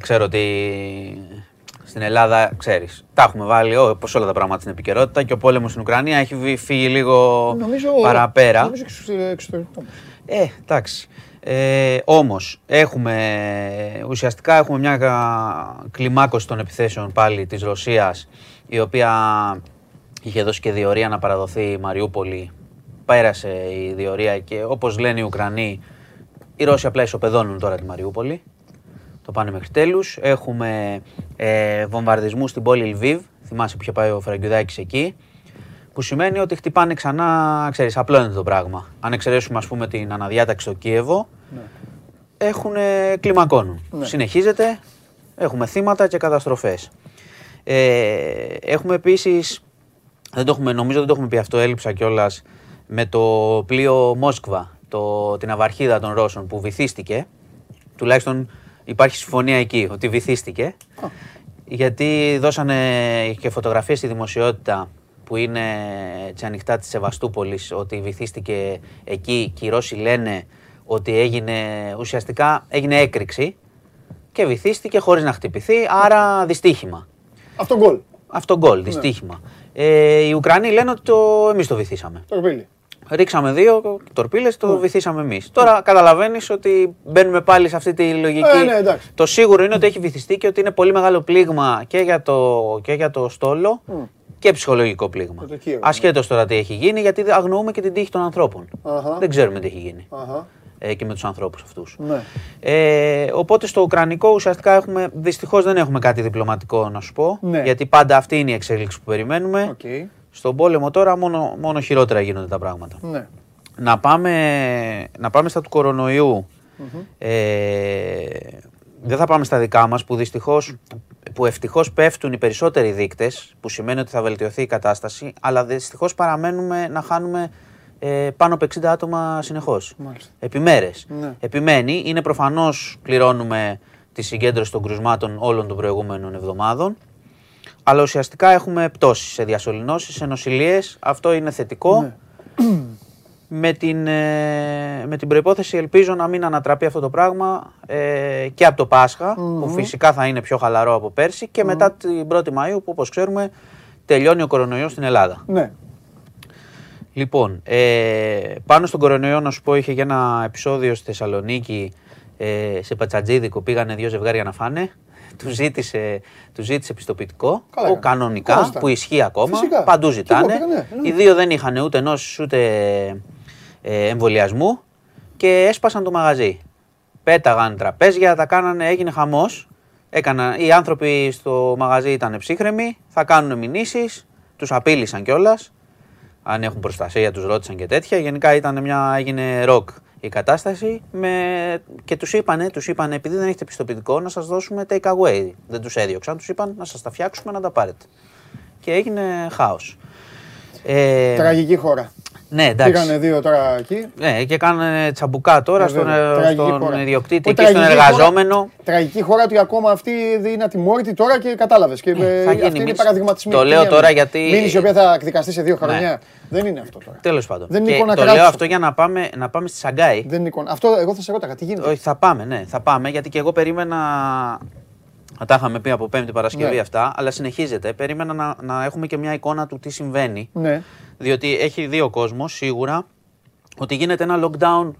ξέρω ότι στην Ελλάδα, ξέρεις, τα έχουμε βάλει όπως όλα τα πράγματα στην επικαιρότητα και ο πόλεμος στην Ουκρανία έχει βι- φύγει λίγο Νομίζω, παραπέρα. Νομίζω και στο εξωτερικό. όμως. Ε, εντάξει. Ε, όμως, έχουμε, ουσιαστικά έχουμε μια κα- κλιμάκωση των επιθέσεων πάλι της Ρωσίας, η οποία είχε δώσει και διορία να παραδοθεί η Μαριούπολη. Πέρασε η διορία και όπως λένε οι Ουκρανοί, οι Ρώσοι απλά ισοπεδώνουν τώρα τη Μαριούπολη. Το πάνε μέχρι τέλους. Έχουμε ε, βομβαρδισμούς στην πόλη Λβίβ. Θυμάσαι που είχε πάει ο Φραγκιουδάκης εκεί. Που σημαίνει ότι χτυπάνε ξανά, ξέρεις, απλώνεται το πράγμα. Αν εξαιρέσουμε ας πούμε την αναδιάταξη στο Κίεβο, έχουν κλιμακώνουν. Συνεχίζεται, έχουμε θύματα και καταστροφές. Ε, έχουμε επίσης, δεν το έχουμε, νομίζω δεν το έχουμε πει αυτό, έλειψα κιόλας με το πλοίο Μόσκβα, το, την αυαρχίδα των Ρώσων που βυθίστηκε. Τουλάχιστον υπάρχει συμφωνία εκεί ότι βυθίστηκε. Γιατί δώσανε και φωτογραφίες στη δημοσιότητα που είναι έτσι ανοιχτά της Σεβαστούπολης ότι βυθίστηκε εκεί και οι Ρώσοι λένε ότι έγινε, ουσιαστικά έγινε έκρηξη και βυθίστηκε χωρίς να χτυπηθεί, άρα δυστύχημα. Αυτό γκολ. Αυτό γκολ, δυστύχημα. Ε, οι Ουκρανοί λένε ότι το, εμείς το βυθίσαμε. Το ρουμπίλι. Ρίξαμε δύο τορπίλες, το βυθίσαμε εμείς. Τώρα καταλαβαίνεις ότι μπαίνουμε πάλι σε αυτή τη λογική. Ε, ναι, εντάξει. Το σίγουρο είναι ότι έχει βυθιστεί και ότι είναι πολύ μεγάλο πλήγμα και για το, και για το στόλο και ψυχολογικό πλήγμα. Για το Κίεβο, Ασχέτως τώρα τι έχει γίνει, γιατί δεν αγνοούμε και την τύχη των ανθρώπων. Αχα. Δεν ξέρουμε τι έχει γίνει Αχα. Ε, και με τους ανθρώπους αυτούς. Ναι. Ε, οπότε στο Ουκρανικό ουσιαστικά έχουμε, δυστυχώς δεν έχουμε κάτι διπλωματικό να σου πω, Ναι. γιατί πάντα αυτή είναι η εξέλιξη που περιμένουμε. Οκ. Στον πόλεμο τώρα μόνο, μόνο χειρότερα γίνονται τα πράγματα. Ναι. Να πάμε, να πάμε στα του κορονοϊού Ε, δεν θα πάμε στα δικά μας που δυστυχώς, που ευτυχώς πέφτουν οι περισσότεροι δείκτες, που σημαίνει ότι θα βελτιωθεί η κατάσταση, αλλά δυστυχώς παραμένουμε να χάνουμε ε, πάνω από 60 άτομα συνεχώς. Μάλιστα. Επί μέρες. Ναι. Επιμένει, είναι προφανώς πληρώνουμε τη συγκέντρωση των κρουσμάτων όλων των προηγούμενων εβδομάδων. Αλλά ουσιαστικά έχουμε πτώσεις σε διασωληνώσεις, σε νοσηλίες. Αυτό είναι θετικό. Ναι. Με την, ε, με την προϋπόθεση ελπίζω να μην ανατραπεί αυτό το πράγμα ε, και από το πασχα που φυσικά θα είναι πιο χαλαρό από πέρσι και μετά την 1η Μαΐου που όπως ξέρουμε τελειώνει ο κορονοϊός στην Ελλάδα. Ναι. Λοιπόν, ε, πάνω στον κορονοϊό να σου πω είχε και ένα επεισόδιο στη Θεσσαλονίκη ε, σε Πατσατζίδικο πήγανε δύο ζευγάρια να φάνε. Τους ζήτησε, τους ζήτησε πιστοποιητικό, Καλά ο, έκανε. κανονικά, Καλά ζητάνε. που ισχύει ακόμα. Φυσικά. Παντού Και ζητάνε. εγώ πήγα, ναι, ναι. Οι δύο δεν είχαν ούτε ενός ούτε ε, εμβολιασμού και έσπασαν το μαγαζί. Πέταγαν τραπέζια, τα κάνανε, έγινε χαμός. Έκανα, οι άνθρωποι στο μαγαζί ήταν ψύχρεμοι, θα κάνουν μηνύσεις, τους απείλησαν κιόλας. Αν έχουν προστασία, τους ρώτησαν και τέτοια. Γενικά ήταν μια, έγινε ροκ η κατάσταση με... και τους είπανε, τους είπανε επειδή δεν έχετε πιστοποιητικό να σας δώσουμε take away. Δεν τους έδιωξαν, τους είπαν να σας τα φτιάξουμε να τα πάρετε. Και έγινε χάος. Ε, Τραγική χώρα. Ναι, εντάξει. Πήγανε δύο τώρα εκεί. Ναι, και κάνανε τσαμπουκά τώρα Ε, στον, βέβαια. ε, Τραγική στον χώρα. ιδιοκτήτη Όχι, και στον τραγική χώρα- εργαζόμενο. Τραγική χώρα ότι ακόμα αυτή είναι ατιμόρυτη τώρα και κατάλαβες. Και ε, θα γίνει αυτή είναι μίληση. παραδειγματισμένη. Το λέω τώρα γιατί- Μίληση η οποία θα εκδικαστεί σε δύο Ναι. χρόνια. Δεν είναι αυτό τώρα. Τέλος πάντων. Δεν είναι Και εικόνα το κράτους λέω αυτό. αυτό για να πάμε, να πάμε στη Σαγκάη. Δεν είναι εικόνα. Αυτό εγώ θα σε ρώταγα. Τι γίνεται; Όχι, θα πάμε, ναι, θα πάμε γιατί και εγώ περίμενα. Να τα είχαμε πει από Πέμπτη Παρασκευή Ναι. αυτά, αλλά συνεχίζεται. Περίμενα να, να έχουμε και μια εικόνα του τι συμβαίνει. Ναι. Διότι έχει δει ο κόσμος σίγουρα ότι γίνεται ένα lockdown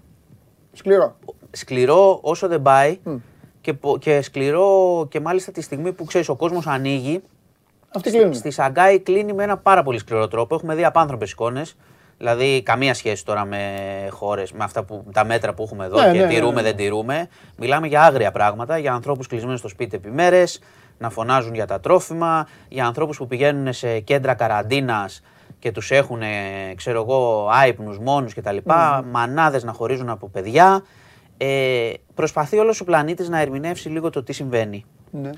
Σκληρό. σκληρό όσο δεν πάει και, πο- και σκληρό και μάλιστα τη στιγμή που ξέρεις ο κόσμος ανοίγει. Αυτοί κλείνουν. Στη Σαγκάη κλείνει με ένα πάρα πολύ σκληρό τρόπο. Έχουμε δει απάνθρωπες εικόνες. Δηλαδή, καμία σχέση τώρα με χώρες, με αυτά που, τα μέτρα που έχουμε εδώ Ναι, και ναι, ναι, τηρούμε, ναι. δεν τηρούμε. Μιλάμε για άγρια πράγματα, για ανθρώπους κλεισμένους στο σπίτι επί μέρες, να φωνάζουν για τα τρόφιμα, για ανθρώπους που πηγαίνουν σε κέντρα καραντίνας και τους έχουν, ε, ξέρω εγώ, άϊπνους μόνους κτλ. Μανάδες να χωρίζουν από παιδιά. Ε, προσπαθεί όλος ο πλανήτης να ερμηνεύσει λίγο το τι συμβαίνει. Ναι.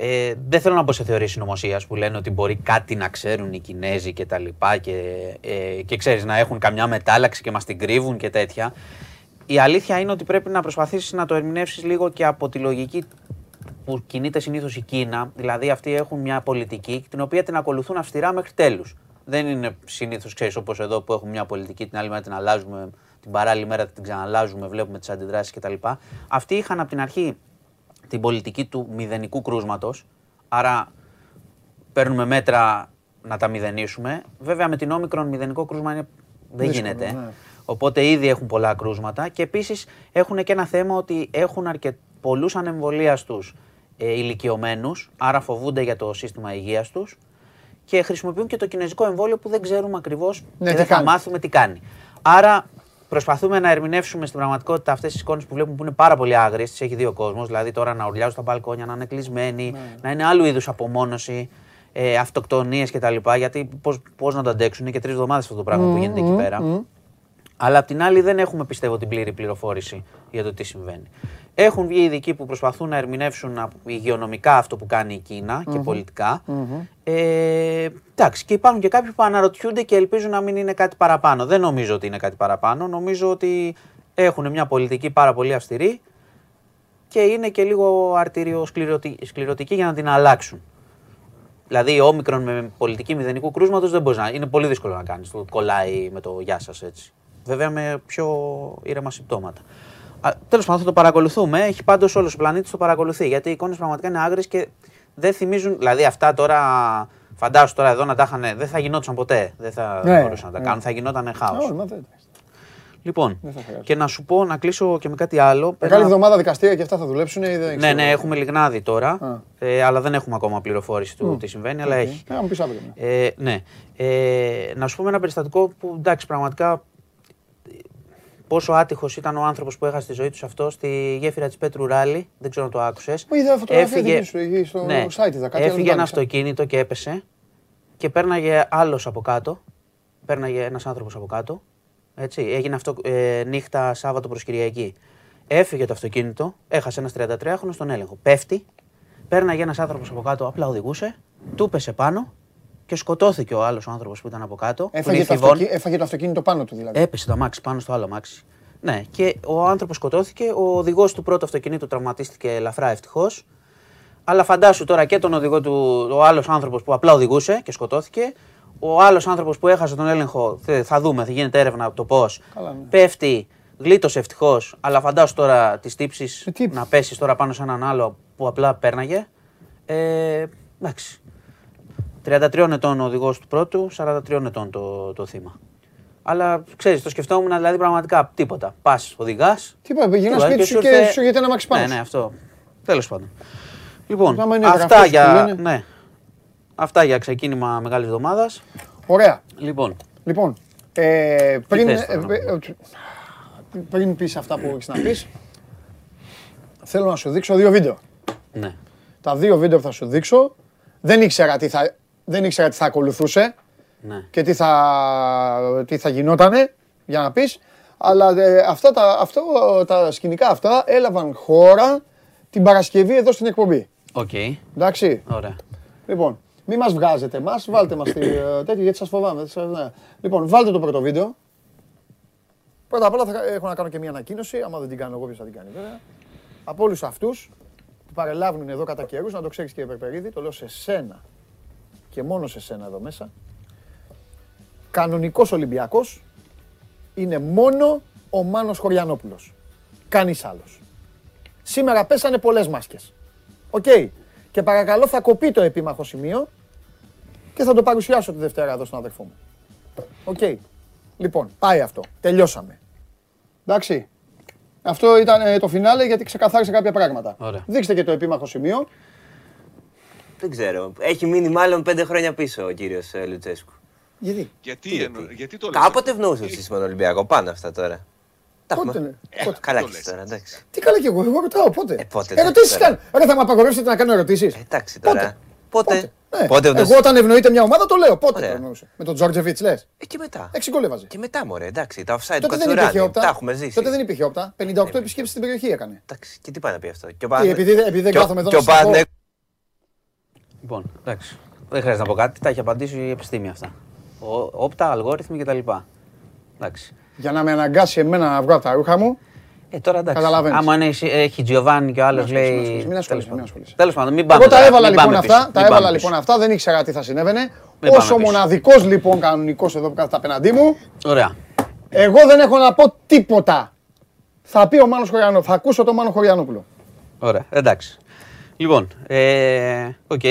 Ε, δεν θέλω να μπω σε θεωρίες συνωμοσίας που λένε ότι μπορεί κάτι να ξέρουν οι Κινέζοι και τα λοιπά και, ε, και ξέρεις να έχουν καμιά μετάλλαξη και μας την κρύβουν και τέτοια. Η αλήθεια είναι ότι πρέπει να προσπαθήσεις να το ερμηνεύσεις λίγο και από τη λογική που κινείται συνήθως η Κίνα. Δηλαδή αυτοί έχουν μια πολιτική την οποία την ακολουθούν αυστηρά μέχρι τέλους. Δεν είναι συνήθως, ξέρεις, όπως εδώ που έχουμε μια πολιτική την άλλη μέρα την αλλάζουμε, την παράλληλη μέρα την ξαναλλάζουμε, βλέπουμε τις αντιδράσεις κτλ. Αυτοί είχαν από την αρχή την πολιτική του μηδενικού κρούσματος, άρα παίρνουμε μέτρα να τα μηδενίσουμε. Βέβαια με την όμικρον μηδενικό κρούσμα είναι... δεν Δύσκολο, γίνεται. ναι. Οπότε ήδη έχουν πολλά κρούσματα και επίσης έχουν και ένα θέμα ότι έχουν αρκε... πολλούς ανεμβολίαστους ε, ηλικιωμένους, άρα φοβούνται για το σύστημα υγείας τους και χρησιμοποιούν και το κινέζικο εμβόλιο που δεν ξέρουμε ακριβώς Ναι, και τι δεν θα κάνει. μάθουμε τι κάνει. Άρα προσπαθούμε να ερμηνεύσουμε στην πραγματικότητα αυτές τις εικόνες που βλέπουμε που είναι πάρα πολύ άγριες. Τις έχει δει ο κόσμος. Δηλαδή τώρα να ουρλιάζουν στα μπαλκόνια, να είναι κλεισμένοι, Ναι. να είναι άλλου είδους απομόνωση, ε, αυτοκτονίες κτλ. Γιατί πώς να το αντέξουν, είναι και τρεις εβδομάδες αυτό το πράγμα που γίνεται εκεί πέρα. Αλλά απ' την άλλη δεν έχουμε πιστεύω την πλήρη πληροφόρηση για το τι συμβαίνει. Έχουν βγει ειδικοί που προσπαθούν να ερμηνεύσουν α- υγειονομικά αυτό που κάνει η κινα και πολιτικα Ε, εντάξει, και υπάρχουν και κάποιοι που αναρωτιούνται και ελπίζουν να μην είναι κάτι παραπάνω. Δεν νομίζω ότι είναι κάτι παραπάνω. Νομίζω ότι έχουν μια πολιτική πάρα πολύ αυστηρή και είναι και λίγο αρτήριο σκληρωτική για να την αλλάξουν. Δηλαδή, η όμικρον με πολιτική μηδενικού κρούσματος δεν μπορείς να. είναι πολύ δύσκολο να κάνεις. Το κολλάει με το γεια σας έτσι. Βέβαια με πιο ήρεμα συμπτώματα. Τέλος πάντων, θα το παρακολουθούμε. Έχει πάντως όλος ο πλανήτης το παρακολουθεί. Γιατί οι εικόνες πραγματικά είναι άγριες και δεν θυμίζουν. Δηλαδή, αυτά τώρα. Φαντάσου τώρα εδώ να τα είχαν. Δεν θα γινόντουσαν ποτέ. Δεν θα Ναι, μπορούσαν να τα ναι. κάνουν. Θα γινόταν χάος. Όχι, μα δεν. Λοιπόν, Δεν θα χρειάζεται. και να σου πω να κλείσω και με κάτι άλλο. Μεγάλη Ένα- εβδομάδα δικαστήρια και αυτά θα δουλέψουν ή δεν Ναι, ξέρω. ναι, έχουμε λιγνάδι τώρα. Α. Ε, αλλά δεν έχουμε ακόμα πληροφόρηση του τι συμβαίνει, αλλά έχει. Θα μου πεις αύριο. ναι. Ε, ναι. Ε, να σου πούμε ένα περιστατικό που εντάξει, πραγματικά ε, πόσο άτυχος ήταν ο άνθρωπος που έχασε τη ζωή τους σε αυτό στη γέφυρα της Πέτρου Ράλη. Δεν ξέρω αν το άκουσες. Μου είδα φωτογραφία εκεί στο- εκεί στο ναι, site, είδα κάτι, αλλά δεν έφυγε το ένα άνοιξα. αυτοκίνητο και έπεσε και πέρναγε άλλος από κάτω. Πέρναγε ένας άνθρωπος από κάτω. Έτσι, έγινε αυτό ε, νύχτα Σάββατο προς Κυριακή. Έφυγε το αυτοκίνητο, έχασε ένας 33χρονο στον έλεγχο. Πέφτει, πέρναγε ένας άνθρωπος από κάτω, απλά οδηγούσε, του πέσε πάνω και σκοτώθηκε ο άλλος άνθρωπος που ήταν από κάτω. του Έφαγε το, νυχθιβών. αυτοκι... έφαγε το αυτοκίνητο πάνω του δηλαδή. Έπεσε το αμάξι πάνω στο άλλο αμάξι. Ναι, και ο άνθρωπος σκοτώθηκε. Ο οδηγός του πρώτου αυτοκινήτου τραυματίστηκε ελαφρά ευτυχώς. Αλλά φαντάσου τώρα και τον οδηγό του, ο άλλος άνθρωπος που απλά οδηγούσε και σκοτώθηκε. Ο άλλος άνθρωπος που έχασε τον έλεγχο, θε- θα δούμε, θα γίνεται έρευνα από το πώς. Καλά, ναι. Πέφτει, γλίτωσε ευτυχώς. Αλλά φαντάσου τώρα τις τύψεις Ε, τι- να πέσεις τώρα πάνω σε έναν άλλο που απλά πέρναγε. Ε, εντάξει. 33 ετών ο οδηγός του πρώτου, 43 ετών το, το θύμα. Αλλά ξέρεις, το σκεφτόμουν δηλαδή πραγματικά τίποτα. Πας, οδηγάς. Τι είπα, γυρνάς σπίτι σου και σου έρχεται ένα μάξι πάνω. Ναι, ναι, αυτό. Τέλος πάντων. Λοιπόν, Άμα είναι αυτά γραφός που για, λένε. ναι, αυτά για ξεκίνημα μεγάλης εβδομάδας. Ωραία. Λοιπόν, Λοιπόν, ε, πριν, θες τώρα να ε, ε, ε, πριν πεις αυτά που έχεις να πεις, θέλω να σου δείξω δύο βίντεο. ναι. Τα δύο βίντεο που θα σου δείξω, δεν ήξερα τι θα, δεν ήξερα τι θα ακολουθούσε ναι. και τι θα, τι θα γινότανε, για να πεις, αλλά ε, αυτά τα, αυτό, τα σκηνικά αυτά έλαβαν χώρα την Παρασκευή εδώ στην εκπομπή. Οκ. Εντάξει. Ωραία. Λοιπόν, μη μας βγάζετε εμάς, βάλτε μας τη ε, τέτοια γιατί σας φοβάμαι. δεν σας- ναι. Λοιπόν, βάλτε το πρώτο βίντεο. Πρώτα απ' όλα θα έχω να κάνω και μια ανακοίνωση, άμα δεν την κάνω εγώ ποιος θα την κάνει βέβαια. Από όλους αυτούς που παρελαύνουν εδώ κατά καιρούς, να το ξέρεις κύριε Περπερίδη, το λέω σε σένα και μόνο σε σένα εδώ μέσα. Κανονικός Ολυμπιακός είναι μόνο ο Μάνος Χωριανόπουλος. Κανείς άλλος. Σήμερα πέσανε πολλές μάσκες. Οκ. Και παρακαλώ θα κοπεί το επίμαχο σημείο και θα το παρουσιάσω τη Δευτέρα εδώ στον αδερφό μου. Οκ. Λοιπόν, πάει αυτό. Τελειώσαμε. Εντάξει. Αυτό ήταν ε, το φινάλε γιατί ξεκαθάρισε κάποια πράγματα. Ωραία. Δείξτε και το επίμαχο σημείο. Δεν ξέρω. Έχει μείνει μάλλον πέντε χρόνια πίσω ο κύριος Λουτσέσκου. Γιατί; Γιατί, εννο... γιατί το λες Κάποτε αυτό; ευνοούσε εσύ με τον Ολυμπιακό. Πάνε αυτά τώρα. Τα Πότε, έχουμε. ναι, πότε; Καλά το και λες. τώρα, εντάξει. Τι καλά κι εγώ, εγώ ρωτάω πότε; Ε, πότε, Ερωτήσεις εντάξει, κάνω. Ρε θα μου απαγορεύσετε να κάνω ερωτήσεις; Ε, Εντάξει τώρα. Πότε; Ναι. Πότε; Εγώ ευνοούσε. όταν ευνοείται μια ομάδα το λέω. Πότε Ωραία. το εννοούσε. Με τον Τζόρτζεβιτς λες; Ε, και μετά. Έξι γκολ έβαζε. Και μετά, μωρέ, εντάξει, τα offside του Τότε δεν υπήρχε Κατσουράνη. όπτα. Τα έχουμε ζήσει. Τότε δεν υπήρχε όπτα. 58 επισκέψεις στην περιοχή έκανε. Εντάξει, και τι πάει να πει αυτό; Και ο Τι, Παναθηναίκος- επειδή, επειδή δεν και ο- κάθομαι εδώ και να ο σας πω. Παναθηναίκος- Λοιπόν, εντάξει. Δεν χρειάζεται να πω κάτι, τα έχει απαντήσει η επιστήμη αυτά. Ο, όπτα, αλγόριθμοι κτλ. Εντάξει. Για να με αναγκάσει εμένα να βγω από τα ρούχα μου. Ε, τώρα εντάξει. Καταλαβαίνεις. Άμα έχει, έχει Τζιοβάνι και ο άλλος Μην ασχολείσαι, λέει. μην ασχολείσαι, μην τέλος ασχολείσαι, πάντων. μην ασχολείσαι. Τέλος πάντων, μην πάμε. Εγώ τα τώρα, έβαλα μην λοιπόν πάμε αυτά. πίσω, Τα μην έβαλα πάμε λοιπόν πίσω. αυτά. Δεν ήξερα τι θα συνέβαινε. Μην πάμε Όσο πίσω. μοναδικός λοιπόν κανονικός εδώ που κάθεται απέναντί μου, Ωραία. εγώ δεν έχω να πω τίποτα. Θα πει ο Μάνος Χωριανόπουλος. Θα ακούσω τον Μάνο Χωριανόπουλο. Ωραία, εντάξει. Λοιπόν, ε, οκ.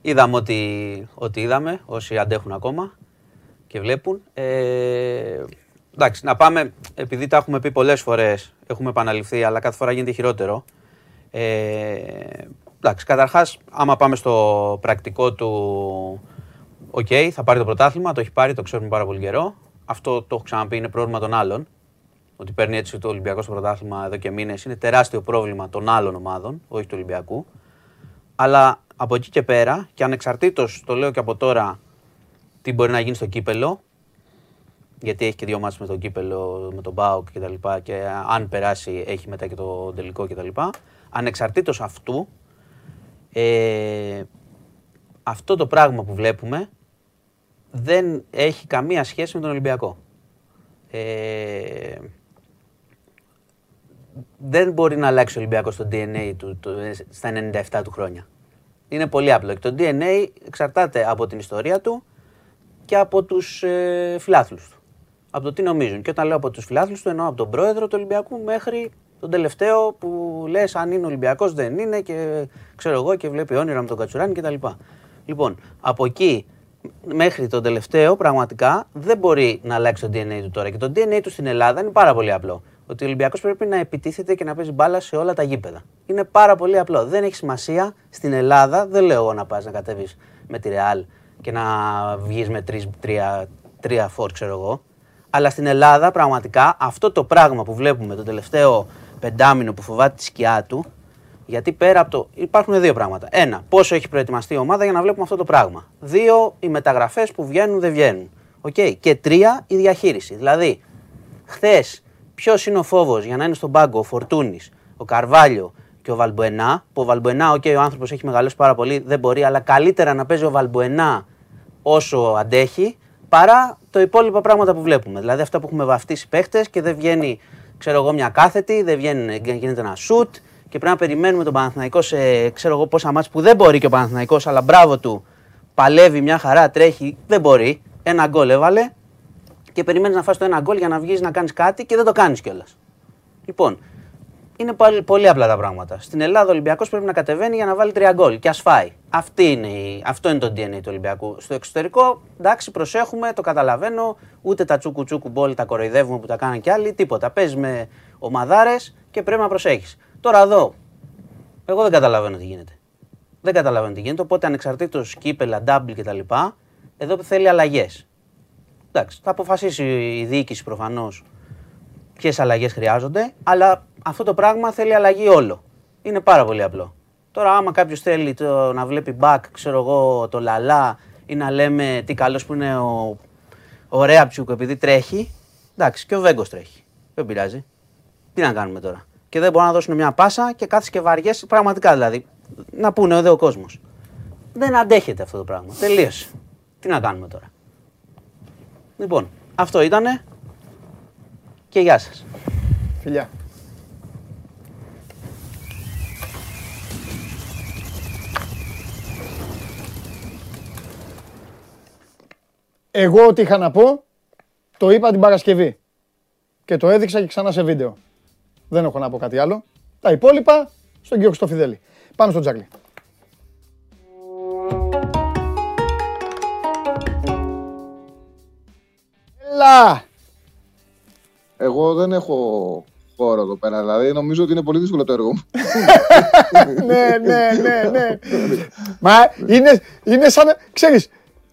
Είδαμε ότι, ό,τι είδαμε, όσοι αντέχουν ακόμα και βλέπουν. Ε, εντάξει, να πάμε, επειδή τα έχουμε πει πολλές φορές, έχουμε επαναληφθεί, αλλά κάθε φορά γίνεται χειρότερο. Ε, εντάξει, καταρχάς, άμα πάμε στο πρακτικό του, οκ, θα πάρει το πρωτάθλημα, το έχει πάρει, το ξέρουμε πάρα πολύ καιρό. Αυτό το έχω ξαναπεί, είναι πρόβλημα των άλλων. Ότι παίρνει έτσι ο Ολυμπιακός το πρωτάθλημα εδώ και μήνες είναι τεράστιο πρόβλημα των άλλων ομάδων, όχι του Ολυμπιακού. Αλλά από εκεί και πέρα, και ανεξαρτήτως, το λέω και από τώρα, τι μπορεί να γίνει στο κύπελλο, γιατί έχει και δύο ματς με το κύπελλο, με τον ΠΑΟΚ και τα λοιπά και αν περάσει έχει μετά και το τελικό και τα λοιπά. Ανεξαρτήτως αυτού, ε, αυτό το πράγμα που βλέπουμε δεν έχει καμία σχέση με τον Ολυμπιακό. Ε, δεν μπορεί να αλλάξει ο Ολυμπιακός το DNA του το, στα 97 του χρόνια. Είναι πολύ απλό. Και το DNA εξαρτάται από την ιστορία του και από τους ε, φιλάθλους του. Από το τι νομίζουν. Και όταν λέω από τους φιλάθλους του εννοώ από τον πρόεδρο του Ολυμπιακού μέχρι τον τελευταίο που λες αν είναι Ολυμπιακός δεν είναι και ξέρω εγώ και βλέπει όνειρα με τον Κατσουράνη κτλ. Λοιπόν, από εκεί μέχρι τον τελευταίο πραγματικά δεν μπορεί να αλλάξει το DNA του τώρα. Και το DNA του στην Ελλάδα είναι πάρα πολύ απλό. Ότι ο Ολυμπιακός πρέπει να επιτίθεται και να παίζει μπάλα σε όλα τα γήπεδα. Είναι πάρα πολύ απλό. Δεν έχει σημασία στην Ελλάδα, δεν λέω εγώ να πας να κατέβεις με τη Real και να βγεις με τρεις, τρία, τρία φόρ, ξέρω εγώ. Αλλά στην Ελλάδα πραγματικά αυτό το πράγμα που βλέπουμε το τελευταίο πεντάμηνο που φοβάται τη σκιά του, γιατί πέρα από το. Υπάρχουν δύο πράγματα. Ένα, πόσο έχει προετοιμαστεί η ομάδα για να βλέπουμε αυτό το πράγμα. Δύο, οι μεταγραφές που βγαίνουν δεν βγαίνουν. Okay. Και τρία, η διαχείριση. Δηλαδή, χθες, ποιος είναι ο φόβος; Για να είναι στον πάγκο ο Φορτούνης, ο Καρβάλιο και ο Βαλμπουενά. Που ο Βαλμποενά, οκ, ο άνθρωπος έχει μεγαλώσει πάρα πολύ, δεν μπορεί, αλλά καλύτερα να παίζει ο Βαλμπουενά όσο αντέχει, παρά το υπόλοιπα πράγματα που βλέπουμε. Δηλαδή, αυτά που έχουμε βαφτίσει παίχτες και δεν βγαίνει, ξέρω εγώ, μια κάθετη, δεν βγαίνει, γίνεται ένα σουτ και πρέπει να περιμένουμε τον Παναθηναϊκό σε ξέρω εγώ πόσα μάτς που δεν μπορεί και ο Παναθηναϊκός, αλλά μπράβο του, παλεύει μια χαρά, τρέχει, δεν μπορεί. Ένα γκολ έβαλε και περιμένεις να φας το ένα γκολ για να βγεις να κάνεις κάτι και δεν το κάνεις κιόλας. Λοιπόν, είναι πάλι- πολύ απλά τα πράγματα. Στην Ελλάδα ο Ολυμπιακός πρέπει να κατεβαίνει για να βάλει τρία γκολ και ας φάει. Αυτή είναι η, αυτό είναι το DNA του Ολυμπιακού. Στο εξωτερικό, εντάξει, προσέχουμε, το καταλαβαίνω. Ούτε τα τσούκου τσούκου μπολ τα κοροϊδεύουμε που τα κάναν κι άλλοι. Τίποτα. Παίζει με ομαδάρες και πρέπει να προσέχεις. Τώρα εδώ, εγώ δεν καταλαβαίνω τι γίνεται. Δεν καταλαβαίνω τι γίνεται. Οπότε ανεξαρτήτως κύπελα, double κτλ. Εδώ θέλει αλλαγές. Εντάξει, θα αποφασίσει η διοίκηση προφανώς ποιες αλλαγές χρειάζονται, αλλά αυτό το πράγμα θέλει αλλαγή όλο. Είναι πάρα πολύ απλό. Τώρα, άμα κάποιος θέλει το, να βλέπει back, ξέρω εγώ, το λαλά ή να λέμε τι καλός που είναι ο, ο Ρέαψιουκ επειδή τρέχει, εντάξει, και ο Βέγκος τρέχει. Δεν πειράζει. Τι να κάνουμε τώρα. Και δεν μπορούν να δώσουν μια πάσα και κάθεσαι και βαριέ, πραγματικά δηλαδή. Να πούνε εδώ ο κόσμος. Δεν αντέχεται αυτό το πράγμα. Τελείωσε. Τι να κάνουμε τώρα. Λοιπόν, αυτό ήτανε και γεια σας. Φιλιά. Εγώ ό,τι είχα να πω, το είπα την Παρασκευή. Και το έδειξα και ξανά σε βίντεο. Δεν έχω να πω κάτι άλλο. Τα υπόλοιπα στον κύριο Χριστόφιδέλη. Πάμε στον Τζάκλι. Έλα! Εγώ δεν έχω χώρο εδώ πέρα. Δηλαδή, νομίζω ότι είναι πολύ δύσκολο το έργο μου. ναι, ναι, ναι, ναι. Μα είναι, είναι σαν, ξέρεις,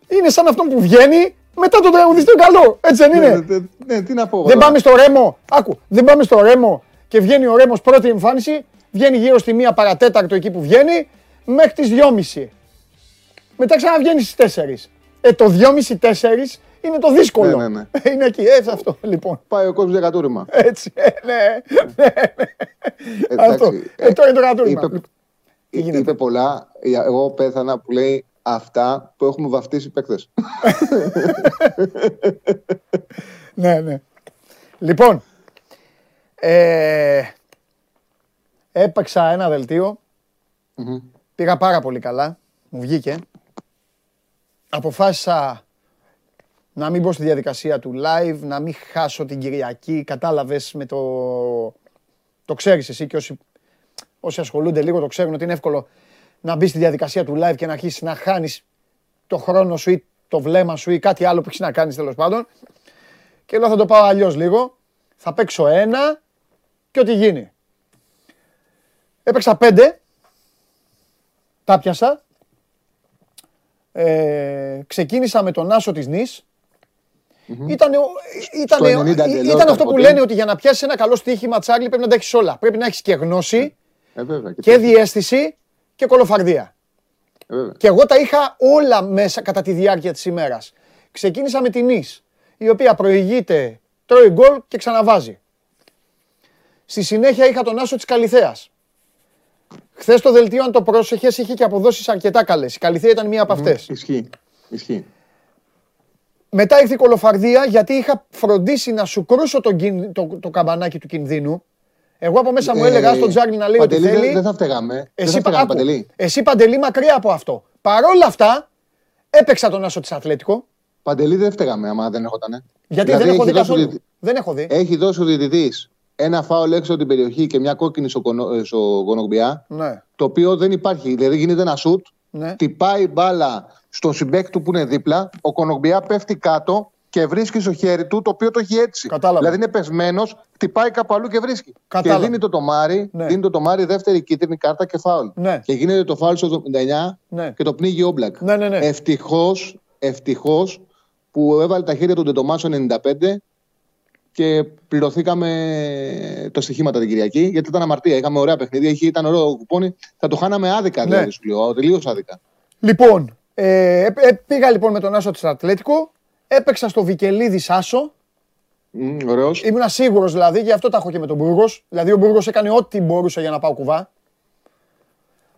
είναι σαν αυτό που βγαίνει Μετά το τραγουδιστή το καλό. Έτσι δεν Ναι, είναι. ναι, ναι, τι να πω. εγώ Δεν τώρα. πάμε στο ρέμο. Άκου, δεν πάμε στο ρέμο και βγαίνει ο ρέμος πρώτη εμφάνιση. Βγαίνει γύρω στη μία παρατέταρτο εκεί που βγαίνει μέχρι τις 2.30. Μετά ξαναβγαίνει στις 4. Ε, το 2.30-4 είναι το δύσκολο. Ναι, ναι, ναι. Είναι εκεί, έτσι αυτό λοιπόν. Πάει ο κόσμος για κατούριμα. Έτσι, ε, ναι, ναι, ναι. Αυτό. Εντάξει, Ε, τώρα είναι το κατούριμα. είπε- Τι γίνεται; Είπε πολλά. Εγώ πέθανα που λέει αυτά που έχουμε βαφτίσει παίκτες. Ναι, ναι. Λοιπόν, ε, έπαιξα ένα δελτίο. Μμμ. Πήγα πάρα πολύ καλά. Μου βγήκε. Αποφάσισα να μην μπω στη διαδικασία του live, να μην χάσω την Κυριακή. Κατάλαβες με το... Το ξέρεις εσύ και όσοι, όσοι ασχολούνται λίγο το ξέρουν ότι είναι εύκολο να μπεις στη διαδικασία του live και να αρχίσεις να χάνεις το χρόνο σου ή το βλέμμα σου ή κάτι άλλο που έχεις να κάνεις τέλος πάντων. Και λέω θα το πάω αλλιώς λίγο. Θα παίξω ένα και ό,τι γίνει. Έπαιξα πέντε. Τα πιάσα. Ε, ξεκίνησα με τον Άσο της Νης. Ήταν αυτό που Καρποτή. λένε ότι για να πιάσεις ένα καλό στοίχημα Τσάρλι πρέπει να τα έχεις όλα. Πρέπει να έχεις και γνώση Ε, βέβαια. και τι- διέστηση και κολοφαρδία. ε, βέβαια. Και εγώ τα είχα όλα μέσα κατά τη διάρκεια της ημέρας. Ξεκίνησα με την Νης, η οποία προηγείται, τρώει γκολ και ξαναβάζει. Στη συνέχεια είχα τον Άσο της Καλιθέας. Χθες το δελτίο, αν το πρόσεχες, είχε και αποδόσεις αρκετά καλές. Η Καλιθέα ήταν μία από αυτές. Ισχύει. Ισχύει. Μετά ήρθε η κολοφαρδία γιατί είχα φροντίσει να σου κρούσω το, κιν- το, το καμπανάκι του κινδύνου. Εγώ από μέσα μου Ε, έλεγα στον Τζάρλι να λέει ότι Παντελή, δεν- θέλει. Δεν θα φταίγαμε. Δεν Εσύ, θα φταίγαμε, άκου, Παντελή. εσύ Παντελή μακριά από αυτό. Παρόλα αυτά, έπαιξα τον Άσο της Ατλέτικο. Παντελή δεν φταίγαμε άμα δεν έχονταν. Γιατί Δηλαδή, δεν έχω έχει δει δώσει καθόλου. δι- Δεν έχω δει. Έχει δώσει ο διαιτητής ένα φάουλ έξω από την περιοχή και μια κόκκινη στο, κονο, ε, στο Γονογκμπιά, Ναι, το οποίο δεν υπάρχει. Δηλαδή γίνεται ένα σουτ, ναι. τυπάει μπάλα στον συμπέκτη του που είναι δίπλα, ο Κονογκμπιά πέφτει κάτω και βρίσκει στο χέρι του το οποίο το έχει έτσι. Κατάλαβα. Δηλαδή είναι πεσμένος, χτυπάει κάπου αλλού και βρίσκει. Κατάλαβα. Και δίνει το τομάρι, Ναι. δίνει το τομάρι δεύτερη κίτρινη κάρτα και φάουλ. Ναι. Και γίνεται το φάουλ στο 79 Ναι. και το πνίγει ο Όμπλακ. Ναι, ναι, ναι. Ευτυχώς ευτυχώς, που έβαλε τα χέρια του Ντετομάσο 95 και πληρωθήκαμε το στοιχήματα την Κυριακή γιατί ήταν αμαρτία. Είχαμε ωραία παιχνίδια, είχε, ήταν ωραίο κουπόνι. Θα το χάναμε άδικα Ναι. δηλαδή, σου λέω. Τελείως άδικα. Λοιπόν, ε, ε, ε, πήγα λοιπόν με τον Άσο της Ατλέτικο. Έπαιξα στο Βικελίδη Άσο. Mm, Ωραίος. Ήμουν σίγουρος δηλαδή, γι' αυτό τα έχω και με τον Μπούργος. Δηλαδή ο Μπούργος έκανε ό,τι μπορούσε για να πάω κουβά.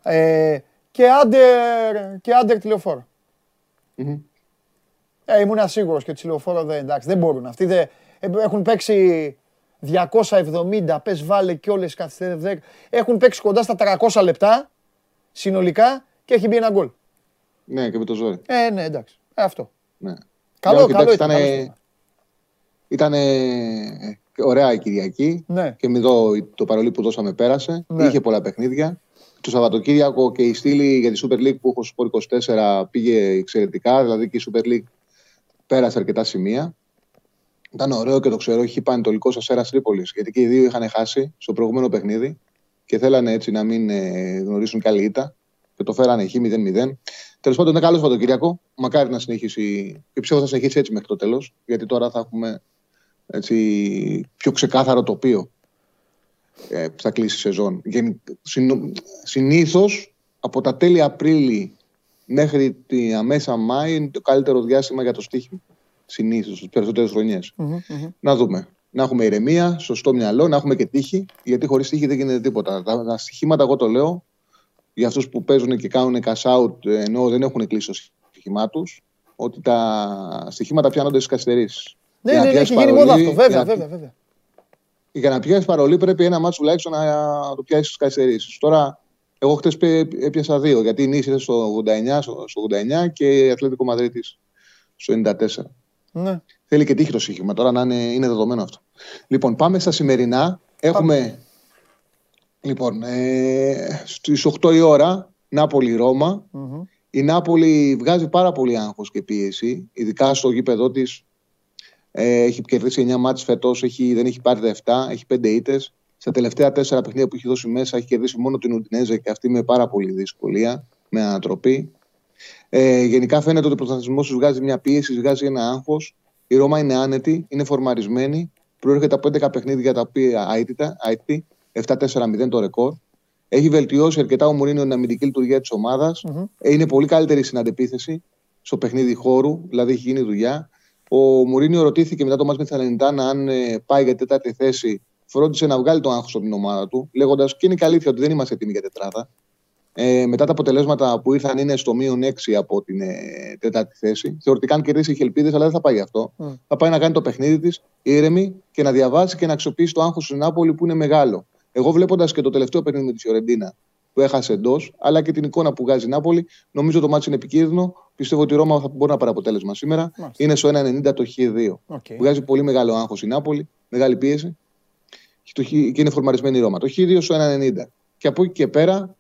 Ε, και άντερ, και άντερ τηλεοφόρο. Ε, ήμουν σίγουρος και τηλεοφόρο δεν, εντάξει, δεν μπορούν. Αυτοί δεν, ε, έχουν παίξει 270, πες βάλε και όλες καθυστερές. Έχουν παίξει κοντά στα 300 λεπτά συνολικά και έχει μπει ένα γκολ. Ναι, και με το ζόρι. Ε, ναι, εντάξει. Ε, αυτό. Ναι. Καλό, Ναι, όχι, καλό εντάξει, ήταν. ήτανε- καλός ήταν. Ήταν ωραία η Κυριακή. Ναι. Και με εδώ το παρολί που δώσαμε πέρασε. Ναι. Είχε πολλά παιχνίδια. Το Σαββατοκύριακο και η στήλη για τη Super League που έχω στο Sport 24 πήγε εξαιρετικά. Δηλαδή και η Super League πέρασε αρκετά σημεία. Ήταν ωραίο και το ξέρω, είχε πανετολικό Αστέρα Τρίπολης. Γιατί και οι δύο είχαν χάσει στο προηγούμενο παιχνίδι και θέλανε έτσι να μην ε, γνωρίσουν καλή ήττα. Και το φέρανε χ 0-0. Τέλος πάντων, είναι καλός Σαββατοκύριακο. Μακάρι να συνεχίσει. Και πιστεύω θα συνεχίσει έτσι μέχρι το τέλος. Γιατί τώρα θα έχουμε έτσι, πιο ξεκάθαρο τοπίο ε, που θα κλείσει η σεζόν. Συνήθως από τα τέλη Απρίλη μέχρι τη αμέσα Μάη είναι το καλύτερο διάστημα για το στοίχημα. Συνήθως, τις περισσότερες χρονιές. Να δούμε. Να έχουμε ηρεμία, σωστό μυαλό, να έχουμε και τύχη. Γιατί χωρίς τύχη δεν γίνεται τίποτα. Τα, τα στοιχήματα, εγώ το λέω, για αυτούς που παίζουν και κάνουν cash out ενώ δεν έχουν κλείσει το στοίχημά τους, ότι τα στοιχήματα πιάνονται στις καθυστερήσεις. Ναι, ναι, ναι, έχει γίνει μόδα αυτό. Βέβαια, βέβαια, βέβαια. Για να πιάσεις παρολί πρέπει ένα μάτσο τουλάχιστον να το πιάσεις στις καθυστερήσεις. Τώρα, εγώ χτες έπιασα δύο, γιατί η Νίση στο 89, στο 89 και η Αθλητικό Μαδρίτης στο 94. Ναι. Θέλει και τύχη το σύγχυμα τώρα να είναι, είναι δεδομένο αυτό. Λοιπόν, πάμε στα σημερινά. Έχουμε. Λοιπόν, ε, στις 8 η ώρα, Νάπολη-Ρώμα. Mm-hmm. Η Νάπολη βγάζει πάρα πολύ άγχος και πίεση, ειδικά στο γήπεδό της. Ε, έχει κερδίσει 9 μάτς φέτος, έχει, δεν έχει πάρει τα 7, έχει 5 ήττες. Στα τελευταία 4 παιχνίδια που έχει δώσει μέσα έχει κερδίσει μόνο την Ουντινέζα και αυτή με πάρα πολύ δυσκολία, με ανατροπή. Ε, γενικά φαίνεται ότι ο πρωταθλητισμό τους βγάζει μια πίεση, βγάζει ένα άγχος. Η Ρώμα είναι άνετη, είναι φορμαρισμένη. Προέρχεται από 11 παιχνίδια τα οποία αίτητα, 7-4-0 το ρεκόρ. Έχει βελτιώσει αρκετά ο Μουρίνιο την αμυντική λειτουργία της ομάδας. Είναι πολύ καλύτερη στην αντεπίθεση στο παιχνίδι χώρου, δηλαδή έχει γίνει δουλειά. Ο Μουρίνιο ρωτήθηκε μετά το μάτς με τη Θαλενιτάνα αν ε, πάει για τέταρτη θέση. Φρόντισε να βγάλει το άγχος από την ομάδα του, λέγοντας και είναι η αλήθεια ότι δεν είμαστε έτοιμοι για τετράδα. Ε, μετά τα αποτελέσματα που ήρθαν είναι στο μείον 6 από την ε, τέταρτη θέση. Θεωρητικά αν κερδίσει έχει ελπίδε, αλλά δεν θα πάει γι' αυτό. Θα πάει να κάνει το παιχνίδι της ήρεμη και να διαβάσει και να αξιοποιήσει το άγχος στην Νάπολη που είναι μεγάλο. Εγώ βλέποντας και το τελευταίο παιχνίδι με της Φιωρεντίνα που έχασε εντός, αλλά και την εικόνα που βγάζει η Νάπολη, νομίζω το μάτι είναι επικίνδυνο. Πιστεύω ότι η Ρώμα θα μπορεί να πάρει αποτέλεσμα σήμερα. Είναι στο 1,90 το Χ2. Okay. Βγάζει πολύ μεγάλο άγχος η Νάπολη, μεγάλη πίεση και είναι φορμαρισμένη η Ρώμα. Το Χ2 στο 1,90. Και από εκεί και πέρα,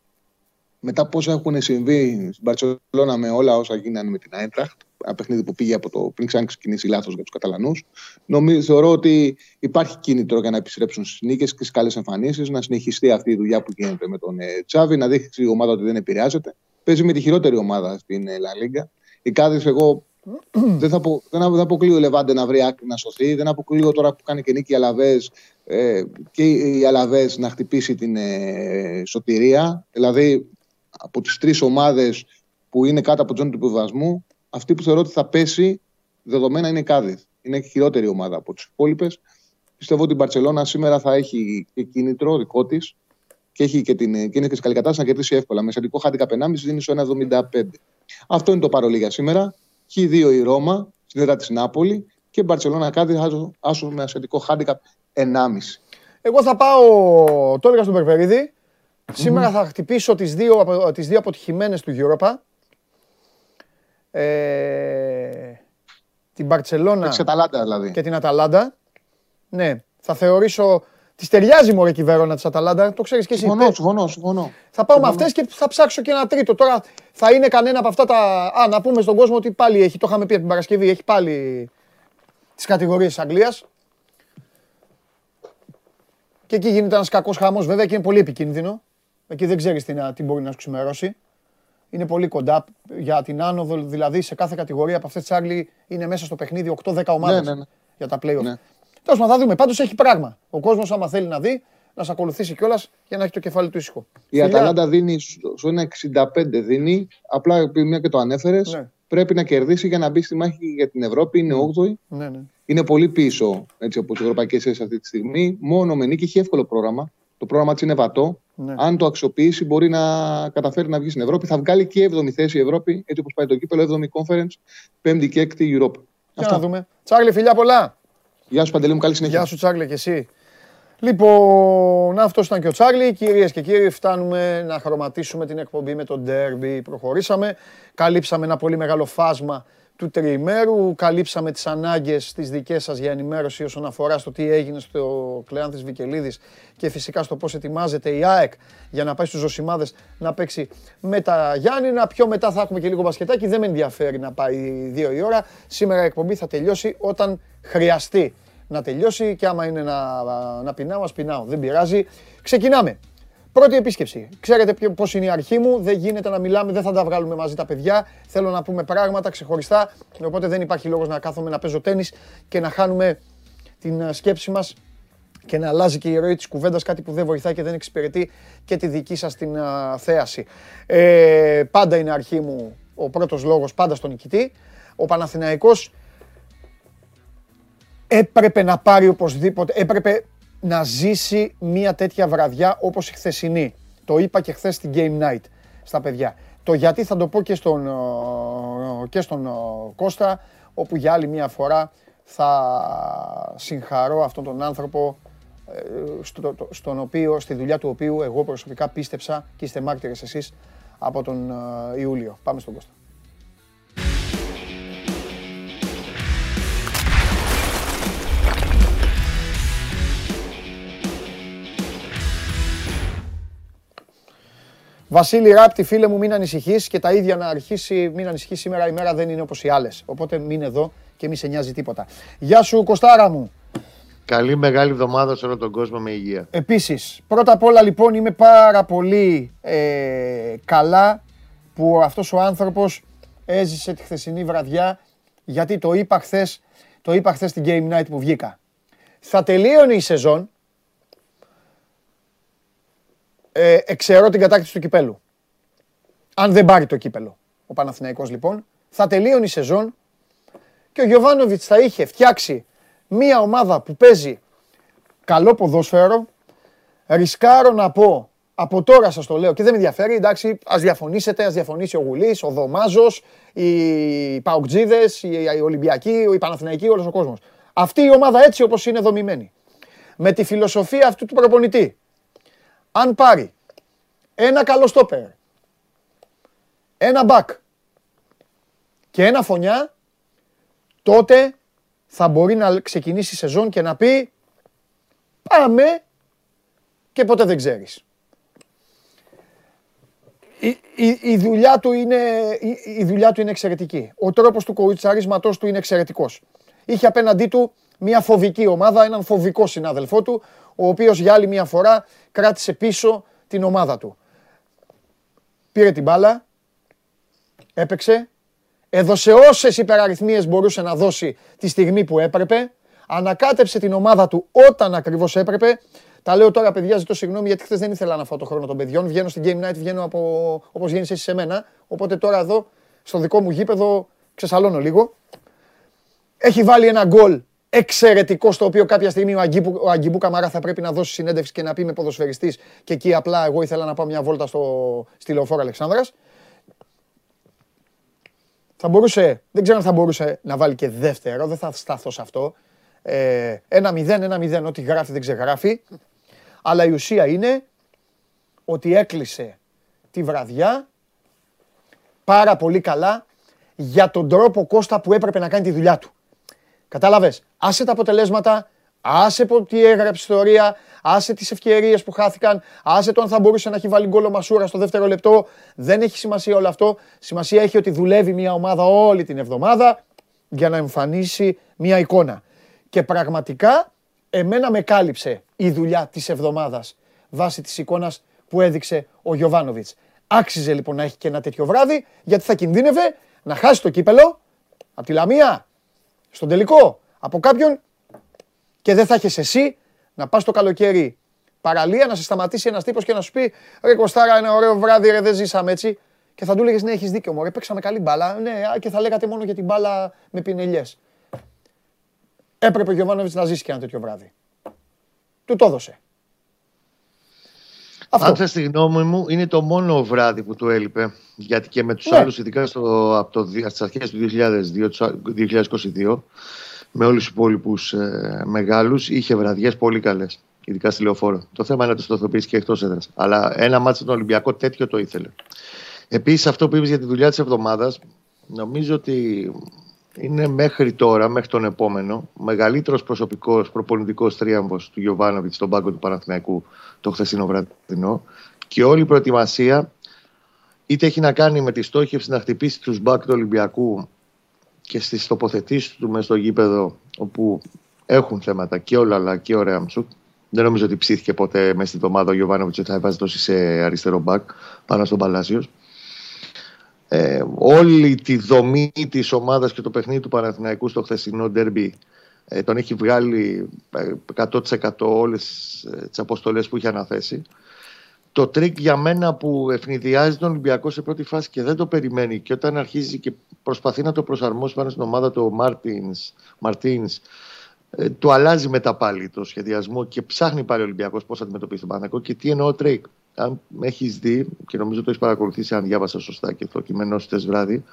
μετά πώς έχουν συμβεί στην Παρσελόνα με όλα όσα γίνανε με την Άιντραχτ, ένα παιχνίδι που πήγε από το πριν ξεκινήσει λάθος για τους Καταλανούς. Θεωρώ ότι υπάρχει κίνητρο για να επιστρέψουν στις νίκες και στις καλές εμφανίσεις, να συνεχιστεί αυτή η δουλειά που γίνεται με τον ε, Τσάβη, να δείξει η ομάδα ότι δεν επηρεάζεται. Παίζει με τη χειρότερη ομάδα στην ε, Λα Λίγκα. Η Κάδης, εγώ δεν θα, δεν, δεν αποκλείω ο Λεβάντε να βρει άκρη να σωθεί. Δεν αποκλείω τώρα που κάνει και νίκη η Αλαβές ε, και η Αλαβές να χτυπήσει την ε, σωτηρία. Δηλαδή από τις τρεις ομάδες που είναι κάτω από τον του επιβασμού, αυτή που θεωρώ ότι θα πέσει δεδομένα είναι η Κάδιθ. Είναι η χειρότερη ομάδα από τις υπόλοιπες. Πιστεύω ότι η Μπαρσελόνα σήμερα θα έχει και κίνητρο δικό της και, έχει και, την, και είναι και σε καλή κατάσταση να κερδίσει εύκολα. Με σαντικό χάντικα 1,5 δίνει στο 1,75. Αυτό είναι το παρολί για σήμερα. Χ2 η Ρώμα, στην έδρα της Νάπολη και η Μπαρσελόνα κάτι άσο με ασιατικό χάντικα 1,5. Εγώ θα πάω, το έλεγα στον Περπερίδη, Σήμερα θα χτυπήσω τις δύο, τις δύο αποτυχημένες του Europa. Ε, την Μπαρτσελώνα δηλαδή. και την Αταλάντα. Ναι, θα θεωρήσω... Τη ταιριάζει μωρέ και η Βερόνα της Αταλάντα, το ξέρεις και εσύ. Συμφωνώ, συμφωνώ, συμφωνώ. Θα πάω με αυτές και θα ψάξω και ένα τρίτο. Τώρα θα είναι κανένα από αυτά τα... Α, να πούμε στον κόσμο ότι πάλι έχει, το είχαμε πει από την Παρασκευή, έχει πάλι τις κατηγορίες της Αγγλίας. Και εκεί γίνεται ένας κακός χαμός βέβαια και είναι πολύ επικίνδυνο. Εκεί δεν ξέρεις τι, τι μπορεί να σου ξημερώσει. Είναι πολύ κοντά για την άνοδο, δηλαδή σε κάθε κατηγορία από αυτές τις Άγγλοι είναι μέσα στο παιχνίδι 8-10 ομάδες ναι, ναι, ναι. για τα playoff. Ναι. Τέλος πάντων, θα δούμε. Πάντως έχει πράγμα. Ο κόσμος, άμα θέλει να δει, να σε ακολουθήσει κιόλας για να έχει το κεφάλι του ήσυχο. Η Αταλάντα δίνει στο 1,65 δίνει. Απλά επειδή μια και το ανέφερες, ναι. πρέπει να κερδίσει για να μπει στη μάχη για την Ευρώπη. Είναι 8η. Ναι, ναι. Είναι πολύ πίσω έτσι, από τι ευρωπαϊκές θέσει αυτή τη στιγμή. Μόνο με νίκη έχει εύκολο πρόγραμμα. Το πρόγραμμα της είναι βατό. Ναι. Αν το αξιοποιήσει, μπορεί να καταφέρει να βγει στην Ευρώπη. Θα βγάλει και 7η θέση η Ευρώπη, έτσι όπως πάει το κύπελο, 7η conference, 5η και 6η Europe. Για να δούμε. Τσάγλε, φιλιά πολλά. Γεια σου Παντελή μου, καλή συνέχεια. Γεια σου Τσάγλε και εσύ. Λοιπόν, αυτός ήταν και ο Τσάρλι. Κυρίες και κύριοι, φτάνουμε να χρωματίσουμε την εκπομπή με τον Derby. Προχωρήσαμε. Καλύψαμε ένα πολύ μεγάλο φάσμα του τριημέρου. Καλύψαμε τις ανάγκες τις δικές σας για ενημέρωση όσον αφορά στο τι έγινε στο Κλεάνθης Βικελίδης και φυσικά στο πώς ετοιμάζεται η ΑΕΚ για να πάει στους Ζωσιμάδες να παίξει με τα Γιάννηνα. Πιο μετά θα έχουμε και λίγο μπασκετάκι. Δεν με ενδιαφέρει να πάει δύο η ώρα. Σήμερα η εκπομπή θα τελειώσει όταν χρειαστεί να τελειώσει και άμα είναι να, να πεινάω, ας πεινάω. Δεν πειράζει. Ξεκινάμε. Πρώτη επίσκεψη. Ξέρετε πώς είναι η αρχή μου. Δεν γίνεται να μιλάμε, δεν θα τα βγάλουμε μαζί τα παιδιά. Θέλω να πούμε πράγματα ξεχωριστά. Οπότε δεν υπάρχει λόγος να κάθομαι να παίζω τέννη και να χάνουμε την ε, σκέψη μας και να αλλάζει και η ροή της κουβέντας, κάτι που δεν βοηθάει και δεν εξυπηρετεί και τη δική σας την uh, θέαση. Ε, πάντα είναι αρχή μου ο πρώτος λόγος, πάντα στον νικητή. Ο Παναθηναϊκός έπρεπε να πάρει οπωσδήποτε, έπρεπε να ζήσει μια τέτοια βραδιά όπως η χθεσινή. Το είπα και χθες στην Game Night στα παιδιά. Το γιατί θα το πω και στον, και στον Κώστα, όπου για άλλη μια φορά θα συγχαρώ αυτόν τον άνθρωπο ε, στο, στον οποίο, στη δουλειά του οποίου εγώ προσωπικά πίστεψα και είστε μάρτυρες εσείς από τον Ιούλιο. Πάμε στον Κώστα. Βασίλη Ράπτη, φίλε μου, μην ανησυχείς και τα ίδια να αρχίσει, μην ανησυχείς σήμερα η μέρα δεν είναι όπως οι άλλες. Οπότε μην εδώ και μη σε νοιάζει τίποτα. Γεια σου, Κωστάρα μου. Καλή μεγάλη εβδομάδα σε όλο τον κόσμο με υγεία. Επίσης, πρώτα απ' όλα λοιπόν είμαι πάρα πολύ ε, καλά που αυτός ο άνθρωπος έζησε τη χθεσινή βραδιά γιατί το είπα χθες, το είπα χθες στην Game Night που βγήκα. Θα τελείωνε η σεζόν ε, εξαιρώ την κατάκτηση του κυπέλου. Αν δεν πάρει το κύπελο ο Παναθηναϊκός λοιπόν, θα τελείωνε η σεζόν και ο Γιωβάνοβιτς θα είχε φτιάξει μία ομάδα που παίζει καλό ποδόσφαιρο. Ρισκάρω να πω, από τώρα σας το λέω και δεν με ενδιαφέρει, εντάξει, ας διαφωνήσετε, ας διαφωνήσει ο Γουλής, ο Δωμάζος, οι Παουκτζίδες, οι Ολυμπιακοί, οι Παναθηναϊκοί, όλος ο κόσμος. Αυτή η ομάδα έτσι όπως είναι δομημένη, με τη φιλοσοφία αυτού του προπονητή, αν πάρει ένα καλό στόπερ, ένα μπακ και ένα φωνιά, τότε θα μπορεί να ξεκινήσει η σεζόν και να πει πάμε και ποτέ δεν ξέρεις. Η, η, η, δουλειά του είναι, η, η δουλειά του είναι εξαιρετική. Ο τρόπος του κοουτσαρίσματός του είναι εξαιρετικός. Είχε απέναντί του μια φοβική ομάδα, έναν φοβικό συνάδελφό του, ο οποίος για άλλη μια φορά κράτησε πίσω την ομάδα του. Πήρε την μπάλα, έπαιξε, έδωσε όσες υπεραριθμίες μπορούσε να δώσει τη στιγμή που έπρεπε, ανακάτεψε την ομάδα του όταν ακριβώς έπρεπε. Τα λέω τώρα, παιδιά, ζητώ συγγνώμη γιατί χθες δεν ήθελα να φάω το χρόνο των παιδιών. Βγαίνω στην Game Night, βγαίνω από, όπως βγαίνεις εσύ σε μένα. Οπότε τώρα εδώ, στο δικό μου γήπεδο, ξεσαλώνω λίγο. Έχει βάλει ένα γκολ εξαιρετικό στο οποίο κάποια στιγμή ο Αγκίμπου, ο Αγκιμπού Καμαρά θα πρέπει να δώσει συνέντευξη και να πει με ποδοσφαιριστής και εκεί απλά εγώ ήθελα να πάω μια βόλτα στο, στη Λεωφόρα Αλεξάνδρας. Θα μπορούσε, δεν ξέρω αν θα μπορούσε να βάλει και δεύτερο, δεν θα σταθώ σε αυτό. Ε, ένα μηδέν, ένα μηδέν, ό,τι γράφει δεν ξεγράφει. Αλλά η ουσία είναι ότι έκλεισε τη βραδιά πάρα πολύ καλά για τον τρόπο Κώστα που έπρεπε να κάνει τη δουλειά του. Κατάλαβες, άσε τα αποτελέσματα, άσε τι έγραψε ιστορία, άσε τις ευκαιρίες που χάθηκαν, άσε το αν θα μπορούσε να έχει βάλει γκολ ο Μασούρα στο δεύτερο λεπτό. Δεν έχει σημασία όλο αυτό. Σημασία έχει ότι δουλεύει μια ομάδα όλη την εβδομάδα για να εμφανίσει μια εικόνα. Και πραγματικά εμένα με κάλυψε η δουλειά της εβδομάδας βάσει της εικόνας που έδειξε ο Γιωβάνοβιτς. Άξιζε λοιπόν να έχει και ένα τέτοιο βράδυ γιατί θα κινδύνευε να χάσει το κύπελο από τη Λαμία στον τελικό από κάποιον και δεν θα έχεις εσύ να πας το καλοκαίρι παραλία, να σε σταματήσει ένας τύπος και να σου πει «Ρε Κωστάρα, ένα ωραίο βράδυ, ρε, δεν ζήσαμε έτσι». Και θα του έλεγες «Ναι, έχεις δίκιο, μωρέ, παίξαμε καλή μπάλα». Ναι, και θα λέγατε μόνο για την μπάλα με πινελιές. Έπρεπε ο Γιωβάνοβιτς να ζήσει και ένα τέτοιο βράδυ. Του το έδωσε. Αυτό. Αν θες τη γνώμη μου, είναι το μόνο βράδυ που του έλειπε. Γιατί και με τους ναι. άλλους, ειδικά στο, από το, στις αρχές του 2002, 2022, με όλους τους υπόλοιπους ε, μεγάλους, είχε βραδιές πολύ καλές. Ειδικά στη λεωφόρο. Το θέμα είναι να το στοθοποιήσει και εκτός έδρας. Αλλά ένα μάτσο στον Ολυμπιακό τέτοιο το ήθελε. Επίσης, αυτό που είπες για τη δουλειά της εβδομάδας, νομίζω ότι είναι μέχρι τώρα, μέχρι τον επόμενο, μεγαλύτερος προσωπικός προπονητικός τρίαμβο του Γιωβάνοβιτς στον πάγκο του Παναθηναϊκού το χθεσινό βραδινό. Και όλη η προετοιμασία είτε έχει να κάνει με τη στόχευση να χτυπήσει τους μπακ του Ολυμπιακού και στις τοποθετήσεις του μέσα στο γήπεδο, όπου έχουν θέματα και όλα αλλά και ο Ρέαμτσουκ. Δεν νομίζω ότι ψήθηκε ποτέ μέσα στην εβδομάδα ο Γιωβάνοβιτς ότι θα έβαζε τόση σε αριστερό μπακ πάνω στον Παλάσιος ε, όλη τη δομή της ομάδας και το παιχνίδι του Παναθηναϊκού στο χθεσινό ντέρμπι ε, τον έχει βγάλει 100% ε, όλες ε, τις αποστολές που είχε αναθέσει. Το τρίκ για μένα που αιφνιδιάζει τον Ολυμπιακό σε πρώτη φάση και δεν το περιμένει και όταν αρχίζει και προσπαθεί να το προσαρμόσει πάνω στην ομάδα του Μάρτινς, Μαρτίνς ε, του αλλάζει μετά πάλι το σχεδιασμό και ψάχνει πάλι ο Ολυμπιακός πώς θα αντιμετωπίσει τον Παναθηναϊκό και τι εννοώ τρικ; Αν έχεις δει και νομίζω το έχεις παρακολουθήσει, αν διάβασα σωστά και το κείμενο χτες βράδυ,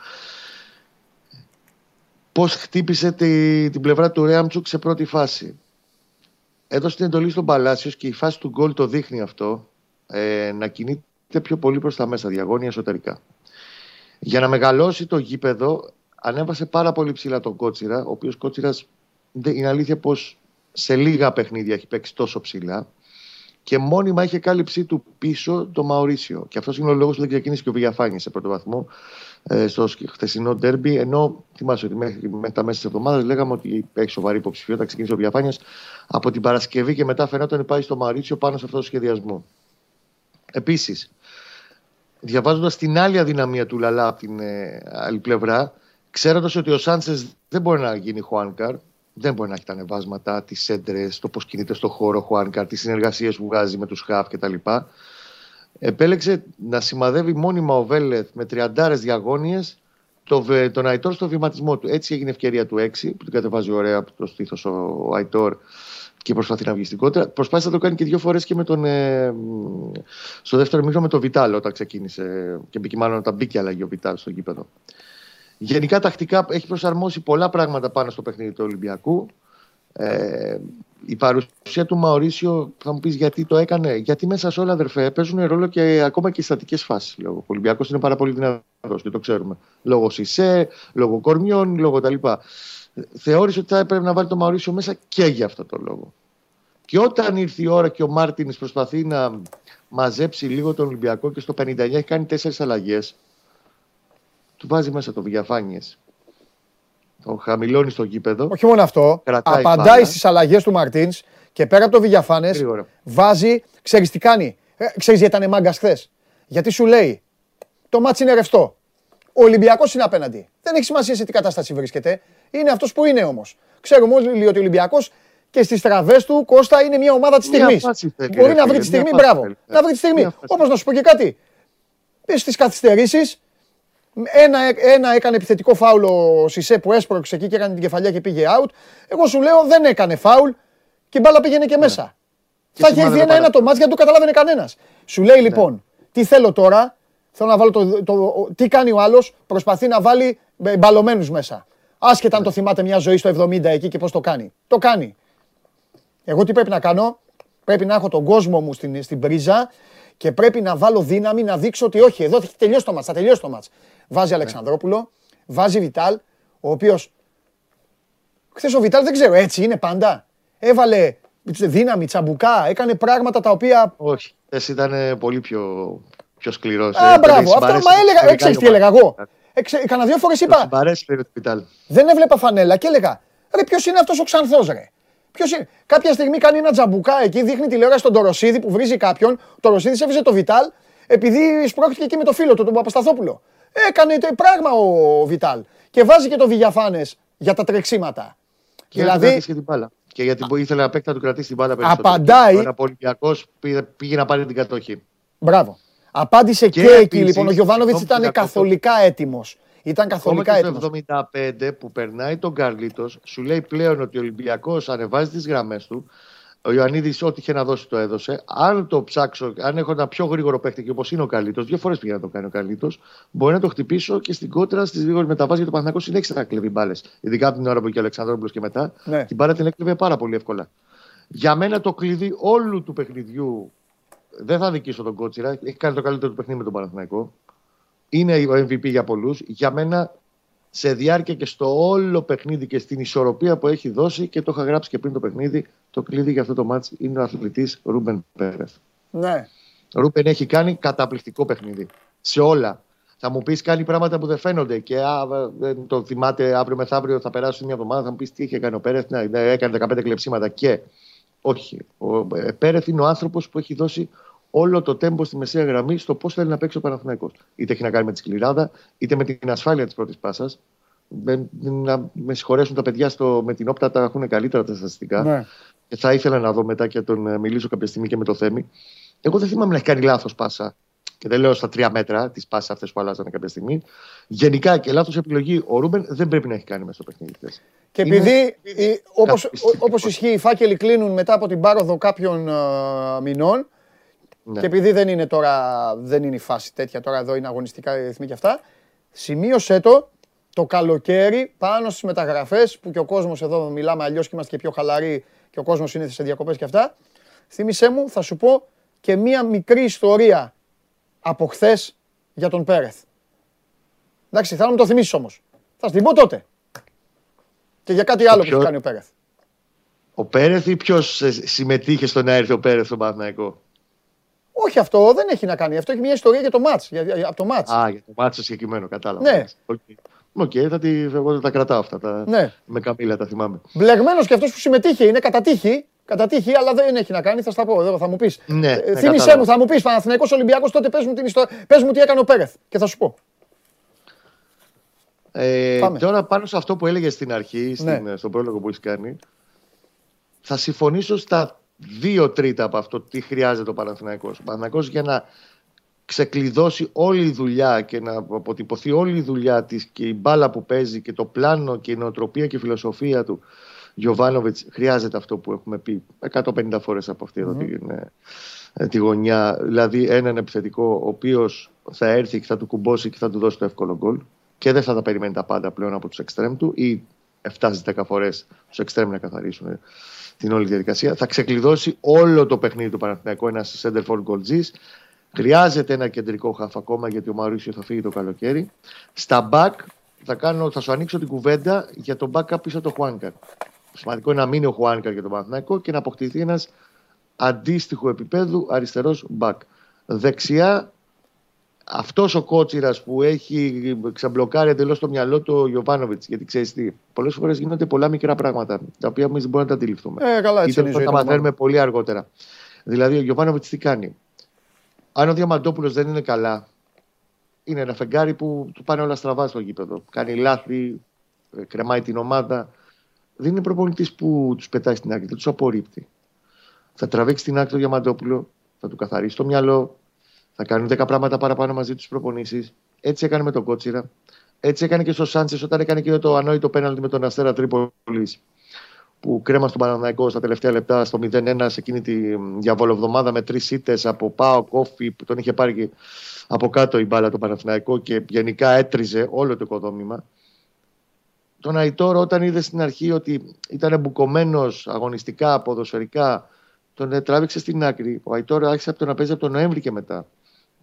πώς χτύπησε τη, την πλευρά του Ρέαμτσουκ σε πρώτη φάση. Έδωσε την εντολή στον Παλάσιος και η φάση του γκολ το δείχνει αυτό, ε, να κινείται πιο πολύ προς τα μέσα, διαγώνια εσωτερικά. Για να μεγαλώσει το γήπεδο, ανέβασε πάρα πολύ ψηλά τον Κότσιρα, ο οποίος Κότσιρας είναι αλήθεια πως σε λίγα παιχνίδια έχει παίξει τόσο ψηλά και μόνιμα είχε κάλυψή του πίσω το Μαωρίσιο. Και αυτός είναι ο λόγος που δεν ξεκίνησε και ο Βηγιαφάνη σε πρώτο βαθμό ε, στο χθεσινό ντέρμπι. Ενώ θυμάσαι ότι μέχρι, τα μέσα της εβδομάδας λέγαμε ότι έχει σοβαρή υποψηφιότητα. Ξεκίνησε ο Βηγιαφάνη από την Παρασκευή και μετά φαινόταν ότι πάει στο Μαωρίσιο πάνω σε αυτό το σχεδιασμό. Επίσης, διαβάζοντας την άλλη αδυναμία του Λαλά από την ε, άλλη πλευρά, ξέροντας ότι ο Σάντσες δεν μπορεί να γίνει Χουάνκαρ, δεν μπορεί να έχει τα ανεβάσματα, τις έντρες, το πώς κινείται στο χώρο Χουάνκαρ, τις συνεργασίες που βγάζει με τους Χαφ κτλ. Επέλεξε να σημαδεύει μόνιμα ο Βέλεθ με τριαντάρες διαγώνιες το, βε- τον Αϊτόρ στο βηματισμό του. Έτσι έγινε η ευκαιρία του 6 που την κατεβάζει ωραία από το στήθος ο, ο Αϊτόρ και προσπαθεί να βγει στην κόντρα. Προσπάθησε να το κάνει και δύο φορές και με τον, ε, μ, στο δεύτερο μήχρονο με τον Βιτάλ όταν ξεκίνησε και μπήκε μάλλον όταν μπήκε αλλαγή ο Βιτάλ στο γήπεδο. Γενικά τακτικά έχει προσαρμόσει πολλά πράγματα πάνω στο παιχνίδι του Ολυμπιακού. Ε, η παρουσία του Μαωρίσιο, θα μου πεις γιατί το έκανε. Γιατί μέσα σε όλα, αδερφέ, παίζουν ρόλο και ακόμα και οι στατικές φάσεις. Ο Ολυμπιακός είναι πάρα πολύ δυνατός και το ξέρουμε. Λόγω Σισε, λόγω Κορμιών, λόγω τα λοιπά. Θεώρησε ότι θα έπρεπε να βάλει το Μαωρίσιο μέσα και για αυτό το λόγο. Και όταν ήρθε η ώρα και ο Μάρτινς προσπαθεί να μαζέψει λίγο τον Ολυμπιακό και στο 59 έχει κάνει τέσσερις αλλαγές, του βάζει μέσα τον Βιγιαφάνιες. Το χαμηλώνει στο γήπεδο. Όχι μόνο αυτό. Κρατάει απαντάει μπάλα. στις αλλαγές του Μαρτίνς και πέρα από τον Βιγιαφάνιες Γρήγορα. βάζει. Ξέρεις τι κάνει; Ε, ξέρεις γιατί ήταν μάγκας χθες; Γιατί σου λέει το ματς είναι ρευστό. Ο Ολυμπιακός είναι απέναντι. Δεν έχει σημασία σε τι κατάσταση βρίσκεται. Είναι αυτός που είναι όμως. Ξέρουμε όλοι ότι ο Ολυμπιακός και στις στραβές του Κώστα είναι μια ομάδα της Μια στιγμής. φάση θέλει, Μπορεί ρε να βρει φίλε, τη μια στιγμή, φάση μπράβο. θέλει. Να βρει τη στιγμή. Μια φάση. Όμως να σου πω και κάτι. Στις καθυστερήσεις ένα, ένα έκανε επιθετικό φάουλ ο Σισε που έσπρωξε εκεί και έκανε την κεφαλιά και πήγε out. Εγώ σου λέω δεν έκανε φάουλ και η μπάλα πήγαινε και μέσα. Ναι. Και Θα είχε σημάδευε έρθει ένα-ένα πάρα. το μάτς γιατί δεν το καταλάβαινε κανένας. Σου λέει λοιπόν, τι θέλω τώρα, θέλω να βάλω το, το, τι κάνει ο άλλος, προσπαθεί να βάλει μπαλωμένους μέσα. Άσχετα αν το θυμάται μια ζωή στο 70 εκεί και πώς το κάνει. Το κάνει. Εγώ τι πρέπει να κάνω, πρέπει να έχω τον κόσμο μου στην, στην πρίζα και πρέπει να βάλω δύναμη να δείξω ότι όχι, εδώ έχει τελειώσει το μάτς, θα τελειώσει το μάτς. Βάζει Αλεξανδρόπουλο, βάζει Βιτάλ, ο οποίος, χθες ο Βιτάλ δεν ξέρω, έτσι είναι πάντα. Έβαλε δύναμη, τσαμπουκά, έκανε πράγματα τα οποία... Όχι. Θε ήταν πολύ πιο, πιο σκληρός. Α, μπράβο, αυτά, μα έλεγα, ε, ξέρεις τι έλεγα εγώ. Ε, ξέ- Κάνα δύο φορές είπα, Συμπαρέσει περί του Πιτάλ. δεν έβλεπα φανέλα και έλεγα, ρε ποιος είναι αυτός ο Ξανθός ρε; Ποιος είναι; Κάποια στιγμή κάνει ένα τζαμπουκά εκεί, δείχνει τηλεόραση στον Τοροσίδη που βρίζει κάποιον. Ο Τοροσίδης έβριζε το Βιτάλ επειδή σπρώχτηκε εκεί με το φίλο του, τον Παπασταθόπουλο. Έκανε το πράγμα ο Βιτάλ. Και βάζει και το Βηγιαφάνες για τα τρεξίματα. Και δηλαδή. Δηλαδή, και την μπάλα. Και γιατί που ήθελε απ' έκτα να του κρατήσει την μπάλα περισσότερο. Απαντάει- Ο Ολυμπιακό πήγε, πήγε να πάρει την κατοχή. μπράβο. Απάντησε και, Και εκεί επίσης, λοιπόν. Ο Γιωβάνοβιτς συγγνώμη ήταν που διακόπτω. καθολικά έτοιμος. Ήταν Ακόμα καθολικά και έτοιμος. στο 75 που περνάει τον Καρλίτος, σου λέει πλέον ότι ο Ολυμπιακός ανεβάζει τις γραμμές του. Ο Ιωαννίδης, ό,τι είχε να δώσει, το έδωσε. Αν το ψάξω, αν έχω ένα πιο γρήγορο παίχτη και όπως είναι ο Καρλίτος, δύο φορές πήγε να το κάνει ο Καρλίτος, μπορεί να το χτυπήσω και στην κόντρα στις γρήγορες μεταβάσεις γιατί ο Παναγιώ συνέχισε να κλέβει μπάλες. Ειδικά από την ώρα που είχε ο Αλεξανδρόπουλος και μετά. Ναι. Την μπάλα την έκλεβε πάρα πολύ εύκολα. Για μένα το κλειδί όλου του παιχνιδιού δεν θα δικήσω τον Κότσιρα. Έχει κάνει το καλύτερο του παιχνίδι με τον Παναθηναϊκό. Είναι ο MVP για πολλούς. Για μένα σε διάρκεια και στο όλο παιχνίδι και στην ισορροπία που έχει δώσει και το είχα γράψει και πριν το παιχνίδι, το κλειδί για αυτό το ματς είναι ο αθλητής Ρούμπεν Πέρεθ. Ναι. Ο Ρούμπεν έχει κάνει καταπληκτικό παιχνίδι. Σε όλα. Θα μου πεις κάνει πράγματα που δεν φαίνονται και α, δεν το θυμάται αύριο μεθαύριο θα περάσει μια εβδομάδα. Θα μου πεις τι είχε κάνει ο Πέρεθ. Ναι, ναι, έκανε 15 κλεψίματα και. Όχι. Ο ε, Πέρεθ είναι ο άνθρωπος που έχει δώσει όλο το τέμπο στη μεσαία γραμμή στο πώς θέλει να παίξει ο Παναθηναϊκός. Είτε έχει να κάνει με τη σκληράδα, είτε με την ασφάλεια της πρώτης πάσας. Με, να με συγχωρέσουν τα παιδιά στο, με την όπτα τα έχουν καλύτερα τα στατιστικά. Ναι. Και θα ήθελα να δω μετά και να τον ε, μιλήσω κάποια στιγμή και με το Θέμη. Εγώ δεν θυμάμαι να έχει κάνει λάθος πάσα. Και δεν λέω στα τρία μέτρα τι πάσας αυτές που αλλάζανε κάποια στιγμή. Γενικά και λάθος επιλογή ο Ρούμπεν δεν πρέπει να έχει κάνει μέσα στο παιχνίδι χθες. Και Είναι επειδή ε, όπως, καθιστικό. όπως ισχύει οι φάκελοι κλείνουν μετά από την πάροδο κάποιων ε, μηνών Ναι. και επειδή δεν είναι τώρα, δεν είναι η φάση τέτοια, τώρα εδώ είναι αγωνιστικά ρυθμοί και αυτά, σημείωσέ το το καλοκαίρι πάνω στις μεταγραφές που και ο κόσμος εδώ μιλάμε αλλιώς και είμαστε και πιο χαλαροί και ο κόσμος είναι σε διακοπές και αυτά. Θύμησέ μου, θα σου πω και μία μικρή ιστορία από χθες για τον Πέρεθ. Εντάξει, θέλω να μου το θυμίσεις όμως. Θα σου την πω τότε. Και για κάτι άλλο που ποιο- έχει κάνει ο Πέρεθ. Ο Πέρεθ ή ποιος συμμετείχε στο να έρθει ο Πέρεθ στον Παναθηναϊκό; Όχι αυτό, δεν έχει να κάνει. Αυτό έχει μια ιστορία για το ματς, για, για- από το ματς. Α, για το ματς το συγκεκριμένο, κατάλαβα. Ναι. OK, OK, θα τη, εγώ θα τα κρατάω αυτά. Τα, Ναι. Με καμίλα τα θυμάμαι. Μπλεγμένος και αυτός που συμμετείχε, είναι κατά τύχη, Κατά τύχη, αλλά δεν έχει να κάνει, θα στα πω εδώ, θα μου πεις. Ναι, ναι, Θύμησέ κατάλαβα. μου, θα μου πεις Παναθηναϊκός Ολυμπιακός, τότε πες μου, την ιστορία, πες μου τι έκανε ο Πέρεθ και θα σου πω. Ε, Πάμε. τώρα πάνω σε αυτό που έλεγες στην αρχή, στην, Ναι. στον πρόλογο που έχεις κάνει, θα συμφωνήσω στα δύο τρίτα από αυτό τι χρειάζεται ο Παναθηναϊκός. Ο Παναθηναϊκός για να ξεκλειδώσει όλη η δουλειά και να αποτυπωθεί όλη η δουλειά της και η μπάλα που παίζει και το πλάνο και η νοοτροπία και η φιλοσοφία του Γιωβάνοβιτς χρειάζεται αυτό που έχουμε πει 150 φορές από αυτή εδώ την, ε, ε, τη γωνιά. Δηλαδή έναν επιθετικό ο οποίος θα έρθει και θα του κουμπώσει και θα του δώσει το εύκολο γκολ και δεν θα τα περιμένει τα πάντα πλέον από τους εξτρέμ του ή 7-10 φορές τους εξτρέμ να καθαρίσουν ε, την όλη διαδικασία. Θα ξεκλειδώσει όλο το παιχνίδι του Παναθηναϊκού ένας center for goal Χρειάζεται ένα κεντρικό χαφ ακόμα γιατί ο Μαρίσιο θα φύγει το καλοκαίρι. Στα back θα, κάνω, θα σου ανοίξω την κουβέντα για τον backup πίσω το Χουάνκαρ. Σημαντικό είναι να μείνει ο Χουάνκαρ για τον Παναθηναϊκό και να αποκτηθεί ένας αντίστοιχο επίπεδου αριστερός back. Δεξιά, αυτός ο κότσιρας που έχει ξαμπλοκάρει εντελώς το μυαλό του ο Γιωβάνοβιτς. Γιατί ξέρεις τι, πολλές φορές γίνονται πολλά μικρά πράγματα τα οποία εμείς δεν μπορούμε να τα αντιληφθούμε. Ε, καλά, έτσι Είτε είναι η θα ζωή τα των μαθαίνουμε πολύ αργότερα. Δηλαδή, ο Γιωβάνοβιτς τι κάνει; Αν ο Διαμαντόπουλος δεν είναι καλά, είναι ένα φεγγάρι που του πάνε όλα στραβά στο γήπεδο. Κάνει λάθη, ε, κρεμάει την ομάδα. Δεν είναι προπονητής που τους πετάει στην άκρη, δεν τους απορρίπτει. Θα τραβήξει την άκρη το Διαμαντόπουλο, θα του καθαρίσει το μυαλό, θα κάνουν 10 πράγματα παραπάνω μαζί τους προπονήσεις. Έτσι έκανε με τον Κότσιρα. Έτσι έκανε και στο Σάντσες όταν έκανε και το ανόητο πέναλτι με τον Αστέρα Τρίπολης. Που κρέμα στον Παναναναϊκό στα τελευταία λεπτά στο 0-1 σε εκείνη τη διαβολοβδομάδα με τρεις ήττες από Πάο Κόφι που τον είχε πάρει και από κάτω η μπάλα το Παναθηναϊκό και γενικά έτριζε όλο το οικοδόμημα. Τον Αϊτόρ όταν είδε στην αρχή ότι ήταν μπουκωμένο αγωνιστικά, ποδοσφαιρικά, τον τράβηξε στην άκρη. Ο Αϊτόρ άρχισε από το να παίζει από τον Νοέμβρη και μετά.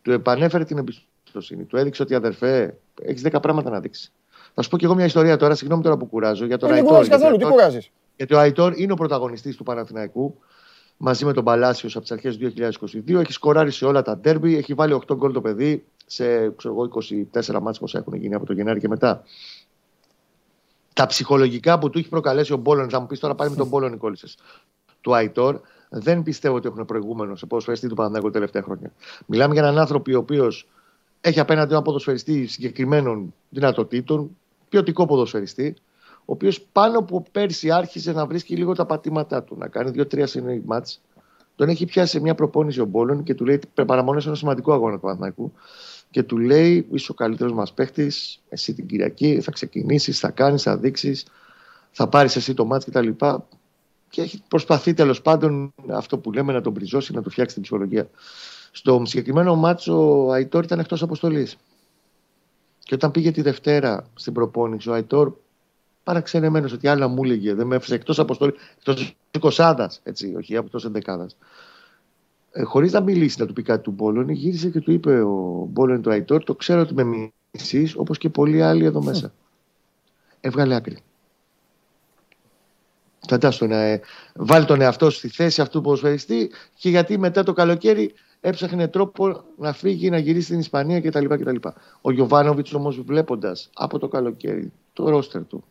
Του επανέφερε την εμπιστοσύνη. Του έδειξε ότι αδερφέ, έχεις 10 πράγματα να δείξεις. Θα σου πω και εγώ μια ιστορία τώρα, συγγνώμη τώρα που κουράζω. Για τον Ε, Δεν Αϊτόρ. κουράζει γιατί καθόλου, τι ο Αϊτόρ- κουράζεις; γιατί ο Αϊτόρ είναι ο πρωταγωνιστής του Παναθηναϊκού μαζί με τον Παλάσιος από τις αρχές του 2022. Έχει σκοράρει σε όλα τα ντέρμπι, έχει βάλει 8 γκολ το παιδί σε ξέρω εγώ, 24 μάτς πόσα έχουν γίνει από το Γενάρη και μετά. Τα ψυχολογικά που του έχει προκαλέσει ο Μπόλον, θα μου πεις τώρα πάλι με τον Μπόλον κόλλησε. Του Αϊτόρ δεν πιστεύω ότι έχουν προηγούμενο σε ποδοσφαιριστή του Παναθηναϊκού τα τελευταία χρόνια. Μιλάμε για έναν άνθρωπο ο οποίος έχει απέναντι ένα ποδοσφαιριστή συγκεκριμένων δυνατοτήτων, ποιοτικό ποδοσφαιριστή, ο οποίος πάνω από πέρσι άρχισε να βρίσκει λίγο τα πατήματά του, να κάνει δύο-τρία συνέχεια μάτς. Τον έχει πιάσει σε μια προπόνηση ο Μπόλων και του λέει: Παραμονές ένα σημαντικό αγώνα του Παναθηναϊκού. Και του λέει: Είσαι ο καλύτερος μας παίχτης. Εσύ την Κυριακή θα ξεκινήσεις, θα κάνεις, θα δείξεις, θα πάρεις εσύ το μάτς κτλ. Και, και έχει προσπαθεί τέλος πάντων αυτό που λέμε να τον πριζώσει, να του φτιάξει την ψυχολογία. Στο συγκεκριμένο μάτσο ο Αϊτόρ ήταν εκτός αποστολής. Και όταν πήγε τη Δευτέρα στην προπόνηση, ο Αϊτόρ παραξενεμένος ότι άλλα μου έλεγε, δεν με έφερε εκτός αποστολής, εκτός εικοσάδα, έτσι, όχι εκτός ενδεκάδας. Ε, Χωρίς να μιλήσει να του πει κάτι του Μπόλον, γύρισε και του είπε ο Μπόλον του Αϊτόρ: Το ξέρω ότι με μισείς, όπως και πολλοί άλλοι εδώ μέσα. Έβγαλε άκρη. Φαντάσου να ε, βάλει τον εαυτό σου στη θέση αυτού του ποδοσφαιριστή και γιατί μετά το καλοκαίρι έψαχνε τρόπο να φύγει, να γυρίσει στην Ισπανία κτλ. κτλ. Ο Γιωβάνοβιτς όμως βλέποντας από το καλοκαίρι το ρόστερ του,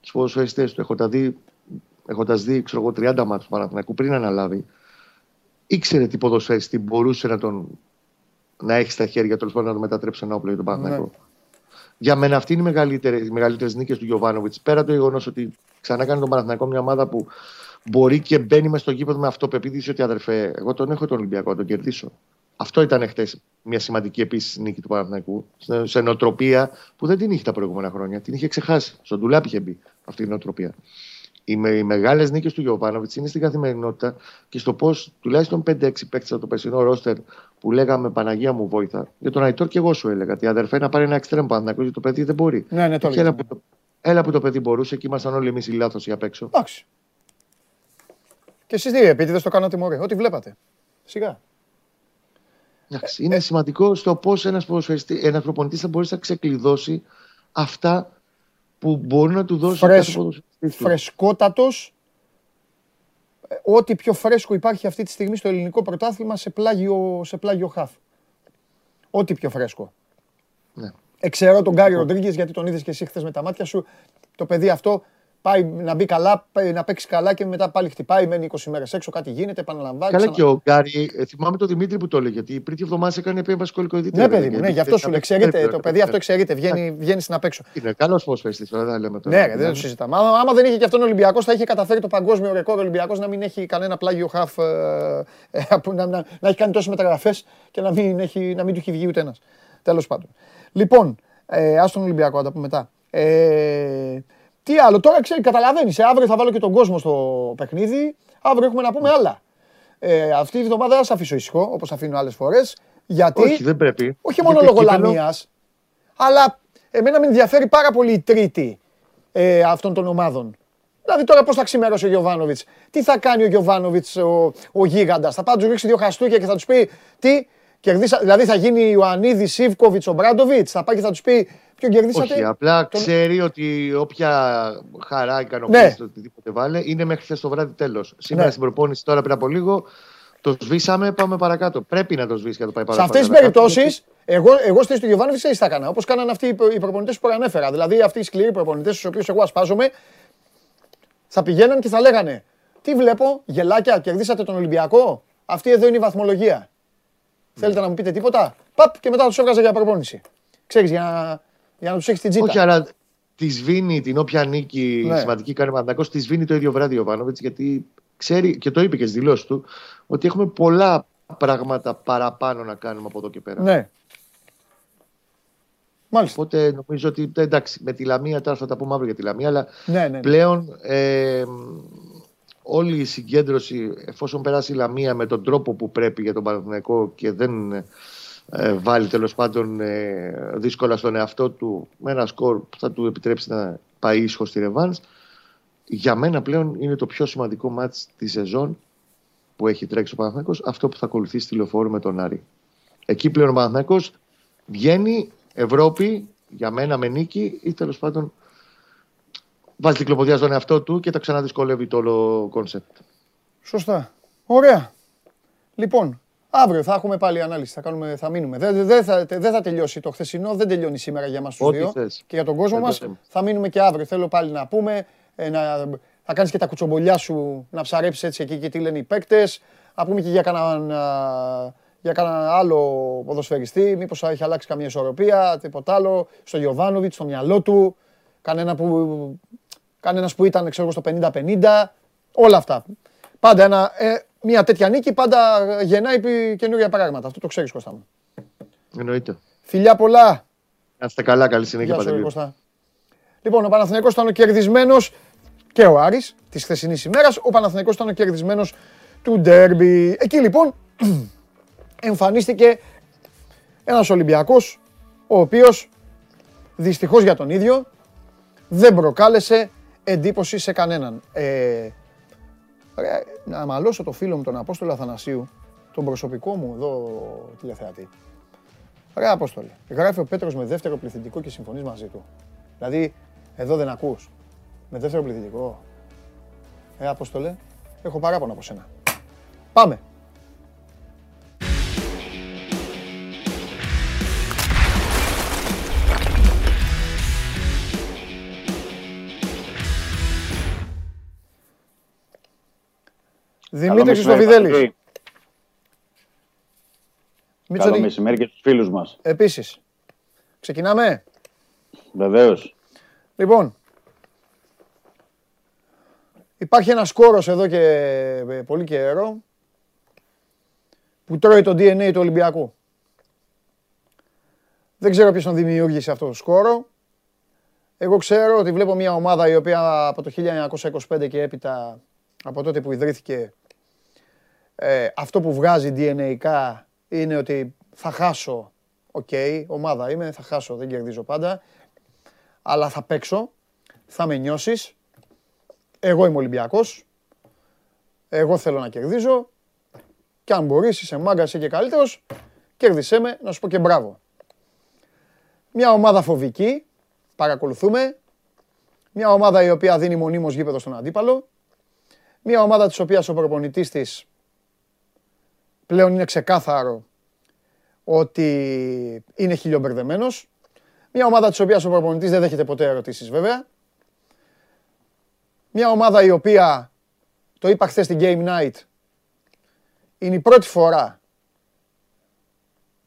τους ποδοσφαιριστέ του, έχοντας δει, έχοντας δει ξέρω εγώ, 30 μάτια του Παναθηναϊκού πριν αναλάβει, ήξερε τι ποδοσφαιριστή μπορούσε να τον να έχει στα χέρια τέλος πάντων να τον μετατρέψει σε ένα όπλο για τον Παναθηναϊκό. Για μένα αυτή είναι οι μεγαλύτερε οι μεγαλύτερες νίκες του Γιωβάνοβιτς. Πέρα το γεγονός ότι ξανά κάνει τον Παναθηναϊκό μια ομάδα που μπορεί και μπαίνει μες στο γήπεδο με αυτοπεποίθηση ότι αδερφέ, εγώ τον έχω τον Ολυμπιακό, να τον κερδίσω. Αυτό ήταν χτες μια σημαντική επίσης νίκη του Παναθηναϊκού. Σε, σε νοοτροπία που δεν την είχε τα προηγούμενα χρόνια. Την είχε ξεχάσει. Στον ντουλάπ είχε μπει αυτή η νοοτροπία. Οι, με, οι μεγάλες νίκες του Γιωβάνοβιτς είναι στην καθημερινότητα και στο πώς τουλάχιστον 5-6 παίκτες από το περσινό ρόστερ που λέγαμε Παναγία μου βόηθα. Για τον Αϊτόρ και εγώ σου έλεγα. ότι αδερφέ να πάρει ένα εξτρέμ Παναθηναϊκός γιατί το παιδί δεν μπορεί. Ναι, ναι, το Και έλεγες, έλα, που το, έλα που το παιδί μπορούσε και ήμασταν όλοι εμείς οι λάθος απ' έξω. Εντάξει. Και εσείς τι επίτηδες το κάνατε μωρέ, ό,τι βλέπατε. Σιγά. Εντάξει, είναι σημαντικό στο πώς ένας ένας προπονητής θα μπορεί να ξεκλειδώσει αυτά που μπορεί να του δώσει Φρεσ- κάθε ποδοσφαιριστής του. Φρεσκότατος, ε, ό,τι πιο φρέσκο υπάρχει αυτή τη στιγμή στο ελληνικό πρωτάθλημα σε πλάγιο, σε πλάγιο χαφ. Ό,τι πιο φρέσκο. Ναι. Εξαιρώ τον Γκάρι Ροντρίγκες γιατί τον είδες και εσύ χθες με τα μάτια σου. Το παιδί αυτό πάει να μπει καλά, πάει να παίξει καλά και μετά πάλι χτυπάει, μένει 20 μέρες έξω, κάτι γίνεται, επαναλαμβάνει. Καλά ξανα- και ο Γκάρι, ε, θυμάμαι τον Δημήτρη που το έλεγε, γιατί πριν τη εβδομάδα έκανε επέμβαση κολυκοειδητή. Ναι, παιδί μου, ναι, γι' αυτό σου λέω. Εξαιρείται, το παιδί αυτό εξαιρείται. Βγαίνει, βγαίνει στην απέξω. Είναι καλός ποδοσφαιριστής, τώρα δεν λέμε τώρα. Ναι, ρε, δεν το συζητάμε. Άμα, άμα δεν είχε και αυτόν ο Ολυμπιακός, θα είχε καταφέρει το παγκόσμιο ρεκόρ ο Ολυμπιακός να μην έχει κανένα πλάγιο χαφ. ε, ε, που να, να, να έχει κάνει τόσες μεταγραφές και να μην, έχει, να μην του έχει βγει ούτε ένας. Τέλος πάντων. Λοιπόν, ε, ας τον Ολυμπιακό, να τα πούμε μετά. Ε, τι άλλο, τώρα ξέρει, καταλαβαίνεις. Αύριο θα βάλω και τον κόσμο στο παιχνίδι. Αύριο έχουμε να πούμε άλλα. Ε, αυτή τη βδομάδα δεν θα σε αφήσω ήσυχο όπως αφήνω άλλες φορές. Γιατί; Όχι, δεν πρέπει. όχι μόνο Γιατί λόγω κύπελλο- Λαμίας, αλλά εμένα με ενδιαφέρει πάρα πολύ η τρίτη ε, αυτών των ομάδων. Δηλαδή τώρα πώς θα ξημερώσει ο Γιωβάνοβιτς, τι θα κάνει ο Γιωβάνοβιτς ο, ο γίγαντας, θα πάει να του ρίξει δύο χαστούκια και θα τους πει τι; Κερδίσα, δηλαδή θα γίνει Ιωαννίδη, Σίβκοβιτς, ο Μπράντοβιτς, θα πάει και θα τους πει ποιον κερδίσατε; Όχι, απλά Τον- ξέρει ότι όποια χαρά ικανοποίηση Ναι. το οτιδήποτε βάλε είναι μέχρι χθες το βράδυ τέλος. Σήμερα Ναι. στην προπόνηση τώρα πριν από λίγο το σβήσαμε, πάμε παρακάτω. Πρέπει να το σβήσει για να το πάει Σε παρακάτω. αυτέ τις περιπτώσεις, εγώ, εγώ στη θέση του Γιωβάνοβιτ ξέρει τι θα έκανα. Όπως κάνανε αυτοί οι προ- οι προπονητές που προανέφερα. Δηλαδή αυτοί οι σκληροί προπονητές, στους οποίους εγώ ασπάζομαι, θα πηγαίναν και θα λέγανε Τι βλέπω, γελάκια, κερδίσατε τον Ολυμπιακό; Αυτή εδώ είναι η βαθμολογία. Θέλετε να μου πείτε τίποτα; Παπ και μετά τους έβγαζα για προπόνηση. Ξέρεις, για, να- για να τους έχεις την τζίτα. Όχι, αλλά της σβήνει την όποια νίκη Ναι. σημαντική κάνει ο Παναθηναϊκός, της σβήνει το ίδιο βράδυ ο Βάνοβιτς, γιατί ξέρει και το είπε και στις δηλώσεις του ότι έχουμε πολλά πράγματα παραπάνω να κάνουμε από εδώ και πέρα. Ναι. Μάλιστα. Οπότε νομίζω ότι εντάξει, με τη Λαμία τώρα θα τα πούμε αύριο για τη Λαμία, αλλά Ναι, ναι. πλέον ε, όλη η συγκέντρωση, εφόσον περάσει η Λαμία με τον τρόπο που πρέπει για τον Παναθηναϊκό και δεν ε, βάλει τέλος πάντων ε, δύσκολα στον εαυτό του με ένα σκορ που θα του επιτρέψει να πάει ίσχο στη Ρεβάνς, για μένα πλέον είναι το πιο σημαντικό μάτς τη σεζόν που έχει τρέξει ο Παναθηναϊκός, αυτό που θα ακολουθήσει στη λεωφόρο με τον Άρη. Εκεί πλέον ο Παναθηναϊκός βγαίνει Ευρώπη για μένα με νίκη ή τέλος πάντων βάζει τρικλοποδιά στον εαυτό του και τα ξαναδυσκολεύει το όλο concept. Σωστά. Ωραία. Λοιπόν, αύριο θα έχουμε πάλι ανάλυση. Θα, κάνουμε, θα μείνουμε. Δεν, δεν, θα, δεν θα τελειώσει το χθεσινό, δεν τελειώνει σήμερα για μας τους Ό,τι δύο. θες. Και για τον κόσμο Δεν το μας. θέμα. Θα μείνουμε και αύριο. Θέλω πάλι να πούμε. ε, να, θα κάνεις και τα κουτσομπολιά σου να ψαρέψεις έτσι εκεί και τι λένε οι παίκτες. Να πούμε και για κανέναν, α, για κανέναν άλλο ποδοσφαιριστή. Μήπως έχει αλλάξει καμία ισορροπία, τίποτα άλλο. Στον Γιοβάνοβιτς, στο μυαλό του. Κανένα που, κανένας που ήταν ξέρω, εγώ, στο 50-50. Όλα αυτά. Πάντα ένα, ε, μια τέτοια νίκη πάντα γεννάει πι- καινούργια πράγματα. Αυτό το ξέρεις Κώστα μου. Εννοείται. Φιλιά πολλά. Να είστε καλά, καλή συνέχεια Γεια σου, ρε Παντελή. Κώστα. Λοιπόν, ο Παναθηναϊκός ήταν ο κερδισμένος και ο Άρης της χθεσινής ημέρας. Ο Παναθηναϊκός ήταν ο κερδισμένος του ντέρμπι. Εκεί λοιπόν εμφανίστηκε ένας Ολυμπιακός ο οποίος δυστυχώς για τον ίδιο δεν προκάλεσε εντύπωση σε κανέναν. Ε, ρε, να μαλώσω το φίλο μου τον Απόστολο Αθανασίου, τον προσωπικό μου εδώ τηλεθεατή. Ρε Απόστολε, γράφει ο Πέτρος με δεύτερο πληθυντικό και συμφωνείς μαζί του. Δηλαδή, εδώ δεν ακούς. Με δεύτερο πληθυντικό. Ε, Απόστολε, έχω παράπονα από σένα. Πάμε. Δημήτρη Χριστοφιδέλης. Καλό Μητσοτή- μεσημέρι και στους φίλους μας. Επίσης. Ξεκινάμε. Βεβαίως. Λοιπόν, υπάρχει ένας σκόρος εδώ και ε, πολύ καιρό που τρώει το DNA του Ολυμπιακού. Δεν ξέρω ποιος τον δημιούργησε αυτόν το σκόρο. Εγώ ξέρω ότι βλέπω μια ομάδα η οποία από το 1925 και έπειτα, από τότε που ιδρύθηκε, ε, αυτό που βγάζει DNA είναι ότι θα χάσω. Οκ, ομάδα είμαι, θα χάσω, δεν κερδίζω πάντα. Αλλά θα παίξω, θα με νιώσεις. Εγώ είμαι Ολυμπιακός. Εγώ θέλω να κερδίζω. Και αν μπορείς, είσαι μάγκας είσαι και καλύτερος, κέρδισέ με, να σου πω και μπράβο. Μια ομάδα φοβική, παρακολουθούμε. Μια ομάδα η οποία δίνει μονίμως γήπεδο στον αντίπαλο. Μια ομάδα της οποίας ο προπονητής της πλέον είναι ξεκάθαρο ότι είναι χιλιομπερδεμένος. Μια ομάδα της οποίας ο προπονητής δεν δέχεται ποτέ ερωτήσεις βέβαια. Μια ομάδα η οποία, το είπα χθες στην Game Night, είναι η πρώτη φορά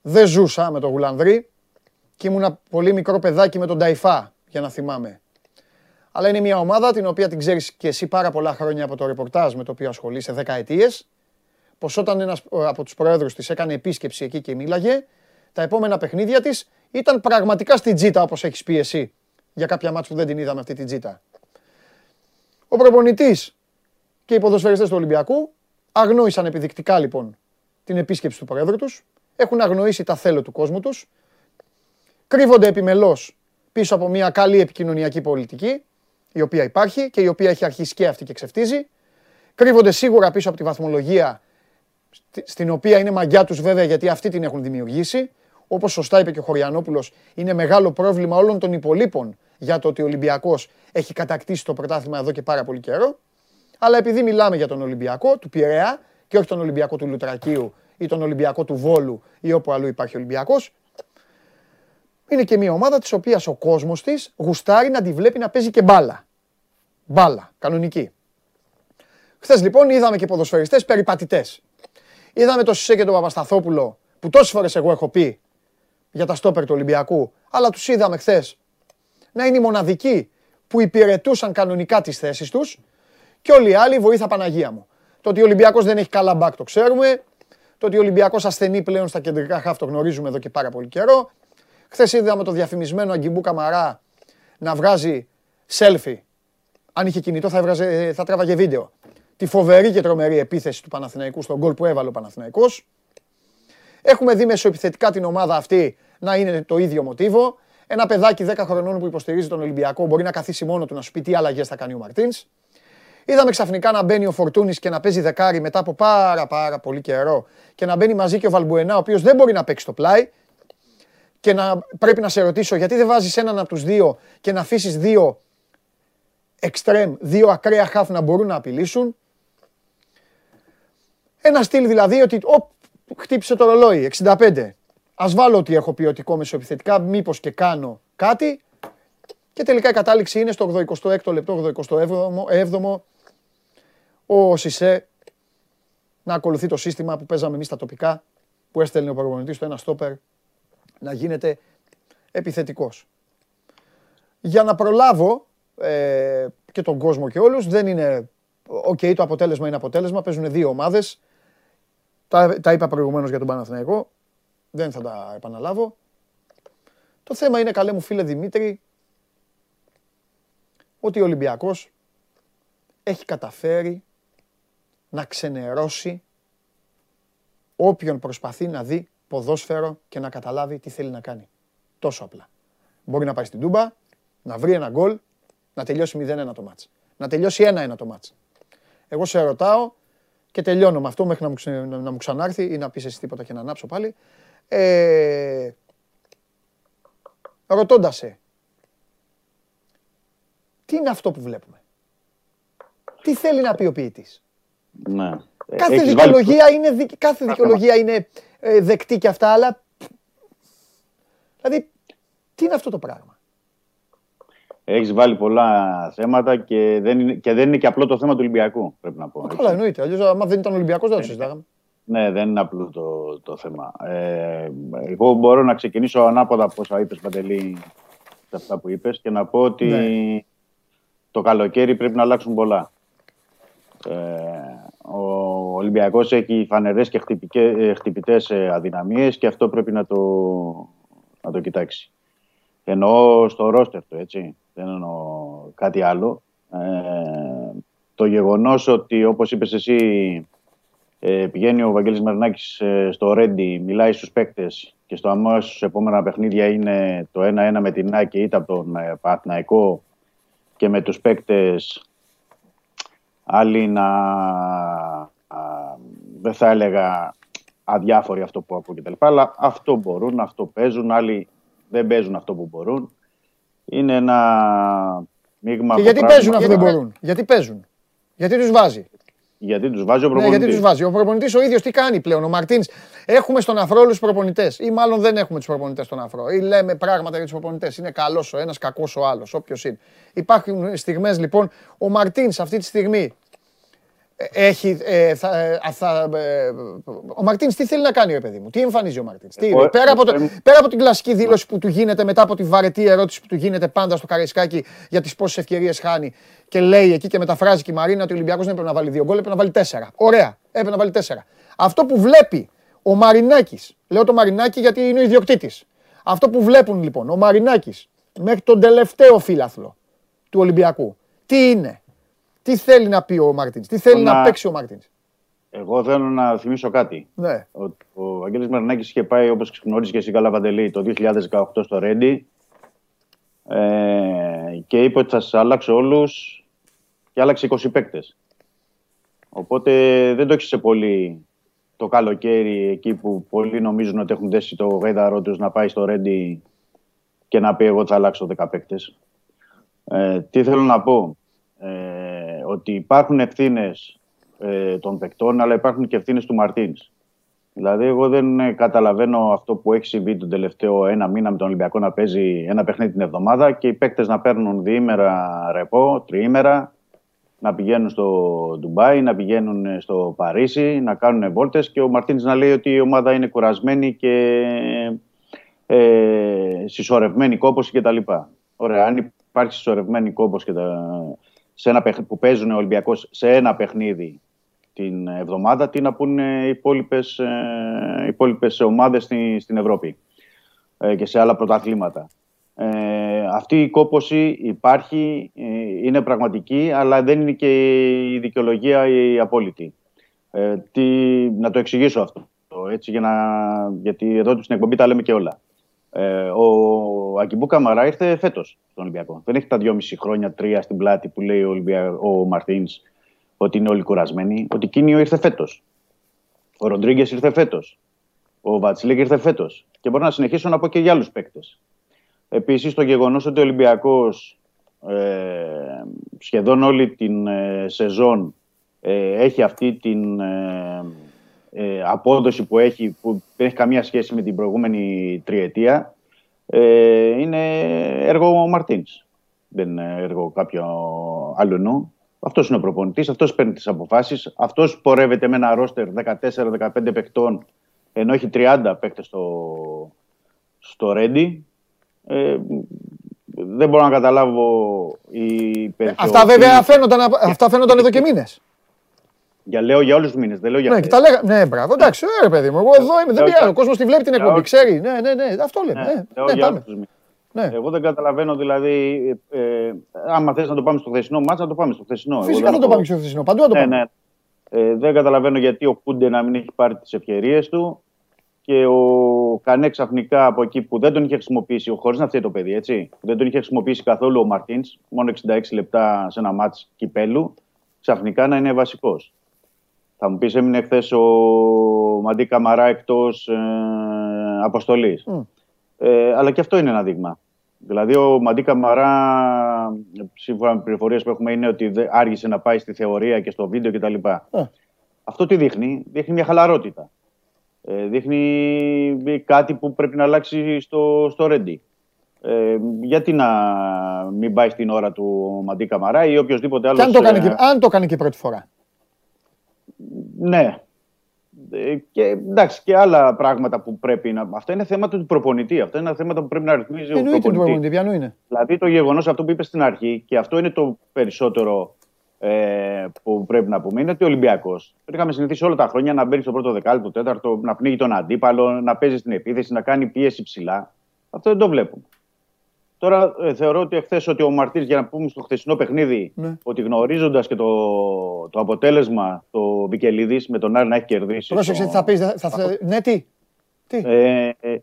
δεν ζούσα με το Γουλανδρή και ήμουνα πολύ μικρό παιδάκι με τον Ταϊφά, για να θυμάμαι. Αλλά είναι μια ομάδα την οποία την ξέρεις και εσύ πάρα πολλά χρόνια από το ρεπορτάζ με το οποίο ασχολείσαι δεκαετίες. Πως όταν ένας ε, από τους πρόεδρους της έκανε επίσκεψη εκεί και μίλαγε, τα επόμενα παιχνίδια της ήταν πραγματικά στην τζίτα όπως έχεις πει εσύ. Για κάποια μάτς που δεν την είδαμε αυτή την τζίτα. Ο προπονητής και οι ποδοσφαιριστές του Ολυμπιακού αγνόησαν επιδεικτικά λοιπόν την επίσκεψη του πρόεδρου τους, έχουν αγνοήσει τα θέλω του κόσμου τους, κρύβονται επιμελώς πίσω από μια καλή επικοινωνιακή πολιτική, η οποία υπάρχει και η οποία έχει αρχίσει και αυτή και ξεφτίζει. Κρύβονται σίγουρα πίσω από τη βαθμολογία, στην οποία είναι μαγιά τους βέβαια γιατί αυτοί την έχουν δημιουργήσει. Όπως σωστά είπε και ο Χωριανόπουλος, είναι μεγάλο πρόβλημα όλων των υπολείπων για το ότι ο Ολυμπιακός έχει κατακτήσει το πρωτάθλημα εδώ και πάρα πολύ καιρό. Αλλά επειδή μιλάμε για τον Ολυμπιακό του Πειραιά και όχι τον Ολυμπιακό του Λουτρακίου ή τον Ολυμπιακό του Βόλου ή όπου αλλού υπάρχει Ολυμπιακός, είναι και μια ομάδα της οποίας ο κόσμος της γουστάρει να τη βλέπει να παίζει και μπάλα. Μπάλα, κανονική. Χθες λοιπόν είδαμε και ποδοσφαιριστές περιπατητές. Είδαμε τον Σισέ και τον Παπασταθόπουλο που τόσες φορές εγώ έχω πει για τα στόπερ του Ολυμπιακού, αλλά τους είδαμε χθες να είναι οι μοναδικοί που υπηρετούσαν κανονικά τις θέσεις τους και όλοι οι άλλοι βοήθα Παναγία μου. Το ότι ο Ολυμπιακός δεν έχει καλά μπακ το ξέρουμε. Το ότι ο Ολυμπιακός ασθενεί πλέον στα κεντρικά χάφ το γνωρίζουμε εδώ και πάρα πολύ καιρό. Χθες είδαμε το διαφημισμένο Αγκιμπού Καμαρά να βγάζει selfie. Αν είχε κινητό θα, έβραζε, θα τράβαγε βίντεο. Τη φοβερή και τρομερή επίθεση του Παναθηναϊκού στον γκολ που έβαλε ο Παναθηναϊκός. Έχουμε δει μεσοεπιθετικά την ομάδα αυτή να είναι το ίδιο μοτίβο. Ένα παιδάκι 10 χρονών που υποστηρίζει τον Ολυμπιακό μπορεί να καθίσει μόνο του να σου πει τι αλλαγές θα κάνει ο Μαρτίνς. Είδαμε ξαφνικά να μπαίνει ο Φορτούνης και να παίζει δεκάρι μετά από πάρα πάρα πολύ καιρό και να μπαίνει μαζί και ο Βαλμπουενά, ο οποίος δεν μπορεί να παίξει το πλάι. Και να πρέπει να σε ρωτήσω γιατί δεν βάζεις έναν από τους δύο και να αφήσεις δύο εξτρέμ, δύο ακραία χάφ να μπορούν να απειλήσουν; Ένα στυλ δηλαδή ότι οπ, χτύπησε το ρολόι, 65. Ας βάλω ότι έχω ποιοτικό μεσοεπιθετικά, μήπως και κάνω κάτι. Και τελικά η κατάληξη είναι στο 86ο λεπτό, 87ο, ο Σισε να ακολουθεί το σύστημα που παίζαμε εμείς στα τοπικά, που έστελνε ο προπονητής στο ένα στόπερ, να γίνεται επιθετικός. Για να προλάβω ε, και τον κόσμο και όλους, δεν είναι... Οκ, το αποτέλεσμα είναι αποτέλεσμα, παίζουν δύο ομάδες. Τα, τα είπα προηγουμένως για τον Παναθηναϊκό, δεν θα τα επαναλάβω. Το θέμα είναι, καλέ μου φίλε Δημήτρη, ότι ο Ολυμπιακός έχει καταφέρει να ξενερώσει όποιον προσπαθεί να δει ποδόσφαιρο και να καταλάβει τι θέλει να κάνει. Τόσο απλά. Μπορεί να πάει στην Τούμπα, να βρει ένα γκολ, να τελειώσει 0-1 το μάτς. Να τελειώσει 1-1 το μάτς. Εγώ σε ρωτάω και τελειώνω με αυτό μέχρι να μου, ξε, να μου ξανάρθει ή να πεις εσύ τίποτα και να ανάψω πάλι. Ε, ρωτώντας σε, τι είναι αυτό που βλέπουμε; Τι θέλει να πει ο ποιητής; Ναι. Κάθε δικαιολογία, είναι, κάθε δικαιολογία είναι ε, δεκτή και αυτά, αλλά δηλαδή τι είναι αυτό το πράγμα; Έχεις βάλει πολλά θέματα και δεν, είναι, και δεν είναι και απλό το θέμα του Ολυμπιακού, πρέπει να πω. Καλά, εννοείται. Αλλιώς, άμα δεν ήταν Ολυμπιακός, δεν το συζητάγαμε. Ναι, δεν είναι απλό το, το θέμα. Ε, εγώ μπορώ να ξεκινήσω ανάποδα από όσα είπες, Παντελή, σε αυτά που είπες και να πω ότι ναι. το καλοκαίρι πρέπει να αλλάξουν πολλά. Ε, ο Ολυμπιακός έχει φανερές και χτυπητές αδυναμίες και αυτό πρέπει να το, να το κοιτάξει. Εννοώ στο ρόστερ του, έτσι. Δεν εννοώ κάτι άλλο. Ε, το γεγονός ότι, όπως είπες εσύ, ε, πηγαίνει ο Βαγγέλης Μερνάκης ε, στο Ρέντι, μιλάει στους παίκτες και στο αμέσως επόμενα παιχνίδια είναι το 1-1 με την Άκη είτε από τον ε, Παναθηναϊκό και με τους παίκτες άλλοι να δεν θα έλεγα αδιάφοροι αυτό που ακούω κτλ. Αλλά αυτό μπορούν, αυτό παίζουν, άλλοι δεν παίζουν αυτό που μπορούν. Είναι ένα μείγμα. Και γιατί παίζουν αυτό που δεν μπορούν, γιατί παίζουν, γιατί τους βάζει; Γιατί τους βάζει ο Ναι, προπονητής. γιατί τους βάζει. Ο προπονητής ο ίδιος τι κάνει πλέον; Ο Μαρτίνς. Έχουμε στον αφρό όλους τους προπονητές. Ή μάλλον δεν έχουμε τους προπονητές στον αφρό; Ή λέμε πράγματα για τους προπονητές; Είναι καλός ο ένας, κακός ο άλλος. Όποιος είναι. Υπάρχουν στιγμές λοιπόν. Ο Μαρτίνς αυτή τη στιγμή ε, έχει. ε, θα, ε, θα, ε, ο Μαρτίνς τι θέλει να κάνει, ρε παιδί μου; Τι εμφανίζει ο Μαρτίνς; Εγώ- πέρα, από το, ε, πέρα από την κλασική δήλωση που του γίνεται μετά από τη βαρετή ερώτηση που του γίνεται πάντα στο Καραϊσκάκι για τις πόσες ευκαιρίες χάνει και λέει εκεί και μεταφράζει και η Μαρίνα ότι ο Ολυμπιακός δεν έπρεπε να βάλει δύο γκολ, έπρεπε να βάλει τέσσερα. Ωραία, έπρεπε να βάλει τέσσερα. Αυτό που βλέπει ο Μαρινάκης, λέω το Μαρινάκη γιατί είναι ο ιδιοκτήτης. Αυτό που βλέπουν λοιπόν ο Μαρινάκης μέχρι τον τελευταίο φύλαθλο του Ολυμπιακού, τι είναι, τι θέλει να πει ο Μαρτίν, τι θέλει να Να- παίξει ο Μαρτίν. Εγώ θέλω να θυμίσω κάτι. Ναι. Ο, ο Αγγέλης Μαρινάκης είχε πάει, όπως γνωρίζεις και εσύ καλά Παντελή, το 2018 στο Ρέντι ε, και είπε ότι θα σας αλλάξω όλους και άλλαξε 20 παίκτες. Οπότε δεν το έχισε πολύ το καλοκαίρι εκεί που πολλοί νομίζουν ότι έχουν δέσει το γαϊδαρό τους να πάει στο Ρέντι και να πει εγώ θα αλλάξω 10 παίκτες. Ε, τι θέλω να πω. Ε, ότι υπάρχουν ευθύνες ε, των παικτών, αλλά υπάρχουν και ευθύνες του Μαρτίνς. Δηλαδή, εγώ δεν ε, καταλαβαίνω αυτό που έχει συμβεί τον τελευταίο ένα μήνα με τον Ολυμπιακό να παίζει ένα παιχνίδι την εβδομάδα και οι παίκτες να παίρνουν διήμερα ρεπό, τριήμερα, να πηγαίνουν στο Ντουμπάι, να πηγαίνουν στο Παρίσι, να κάνουν βόλτες και ο Μαρτίνς να λέει ότι η ομάδα είναι κουρασμένη και ε, συσσωρευμένη κόπωση κτλ. Ωραία, αν υπάρχει συσσωρευμένη κόπωση και τα, σε ένα παιχν- που παίζουν ο Ολυμπιακός σε ένα παιχνίδι την εβδομάδα, τι να πούνε οι υπόλοιπες, ε, υπόλοιπες ομάδες στη- στην Ευρώπη ε, και σε άλλα πρωταθλήματα. Ε, αυτή η κόπωση υπάρχει, ε, είναι πραγματική, αλλά δεν είναι και η δικαιολογία η απόλυτη. Ε, τι, να το εξηγήσω αυτό, έτσι, για να, γιατί εδώ στην εκπομπή τα λέμε και όλα. Ε, ο Ακιμπού Καμαρά ήρθε φέτος στον Ολυμπιακό. Δεν έχει τα δυόμιση χρόνια, τρία στην πλάτη που λέει ο, Ολυμπια... ο Μαρτίνς ότι είναι όλοι κουρασμένοι. Ο Τικίνιο ήρθε φέτος. Ο Ροντρίγκες ήρθε φέτος. Ο Βατσλίκ ήρθε φέτος. Και μπορώ να συνεχίσω να πω και για άλλους παίκτες. Επίσης, το γεγονός ότι ο Ολυμπιακός ε, σχεδόν όλη την ε, σεζόν ε, έχει αυτή την ε, ε, απόδοση που έχει, που δεν έχει καμία σχέση με την προηγούμενη τριετία, ε, είναι έργο ο Μαρτίνς. Δεν είναι έργο κάποιο άλλου Αυτός είναι ο προπονητής, αυτός παίρνει τις αποφάσεις. Αυτός πορεύεται με ένα ρόστερ 14-15 παικτών, ενώ έχει 30 παίκτες στο, στο Ρέντι. Ε, δεν μπορώ να καταλάβω η Αυτά βέβαια φαίνονταν, αυτά φαίνονταν εδώ και μήνες. Για, λέω για όλους τους μήνες. Δεν λέω για Ναι, και αυτές. τα λέγα. Ναι, μπράβο, εντάξει, ε, ρε παιδί μου. Εγώ εδώ είμαι, δεν Λέω πειράζει. για- Ο κόσμος τη βλέπει την για εκπομπή, όλους. ξέρει. Ναι, ναι, ναι, αυτό λέμε. Ναι, Ναι, λέω ναι, για πάμε. όλους τους μήνες. Ναι. Εγώ δεν καταλαβαίνω δηλαδή. Ε, ε, άμα θες να το πάμε στο χθεσινό μάτσα, να το πάμε στο χθεσινό. Εγώ Φυσικά δεν θα το έχω- πάμε και στο χθεσινό. Παντού θα το Ναι, πάμε. ναι. Ε, δεν καταλαβαίνω γιατί ο Κούντε να μην έχει πάρει τις ευκαιρίες του και ο Κανέ ξαφνικά από εκεί που δεν τον είχε χρησιμοποιήσει, χωρίς να φταίει το παιδί, έτσι. που Δεν τον είχε χρησιμοποιήσει καθόλου ο Μαρτίνς, μόνο 66 λεπτά σε ένα μάτς κυπέλου, ξαφνικά να είναι βασικός. Θα μου πεις, έμεινε χθες ο Μαντί Καμαρά εκτός ε, αποστολής. Μμ. Ε, αλλά και αυτό είναι ένα δείγμα. Δηλαδή, ο Μαντί Καμαρά, σύμφωνα με πληροφορίες που έχουμε, είναι ότι δεν- άργησε να πάει στη θεωρία και στο βίντεο κτλ. Ε. Αυτό τι δείχνει, δείχνει μια χαλαρότητα. Ε, δείχνει κάτι που πρέπει να αλλάξει στο, στο Ρέντι. Ε, γιατί να μην πάει στην ώρα του ο Μαντί Καμαρά ή οποιοδήποτε άλλο. Και αν το κάνει και, αν το κάνει και πρώτη φορά. Ναι. Ε, Και εντάξει, και άλλα πράγματα που πρέπει να. Αυτά είναι θέματα του προπονητή. Αυτά είναι θέματα που πρέπει να ρυθμίζει ο Εννοείται του προπονητής. προπονητή, πιανού είναι; Δηλαδή το γεγονός αυτό που είπες στην αρχή, και αυτό είναι το περισσότερο ε, που πρέπει να πούμε, είναι ότι ο Ολυμπιακός. Είχαμε συνηθίσει όλα τα χρόνια να μπαίνει στο πρώτο δεκάλεπτο, τέταρτο, να πνίγει τον αντίπαλο, να παίζει στην επίθεση, να κάνει πίεση ψηλά. Αυτό δεν το βλέπουμε. Τώρα ε, θεωρώ ότι εχθές ότι ο Μαρτίν, για να πούμε στο χθεσινό παιχνίδι, Ναι. ότι γνωρίζοντας και το, το αποτέλεσμα το Βικελίδη με τον Άρη να έχει κερδίσει. Πρόσεξε στο- τι θα πεις. Θα, θα, ναι, τι; τι; ε, ε,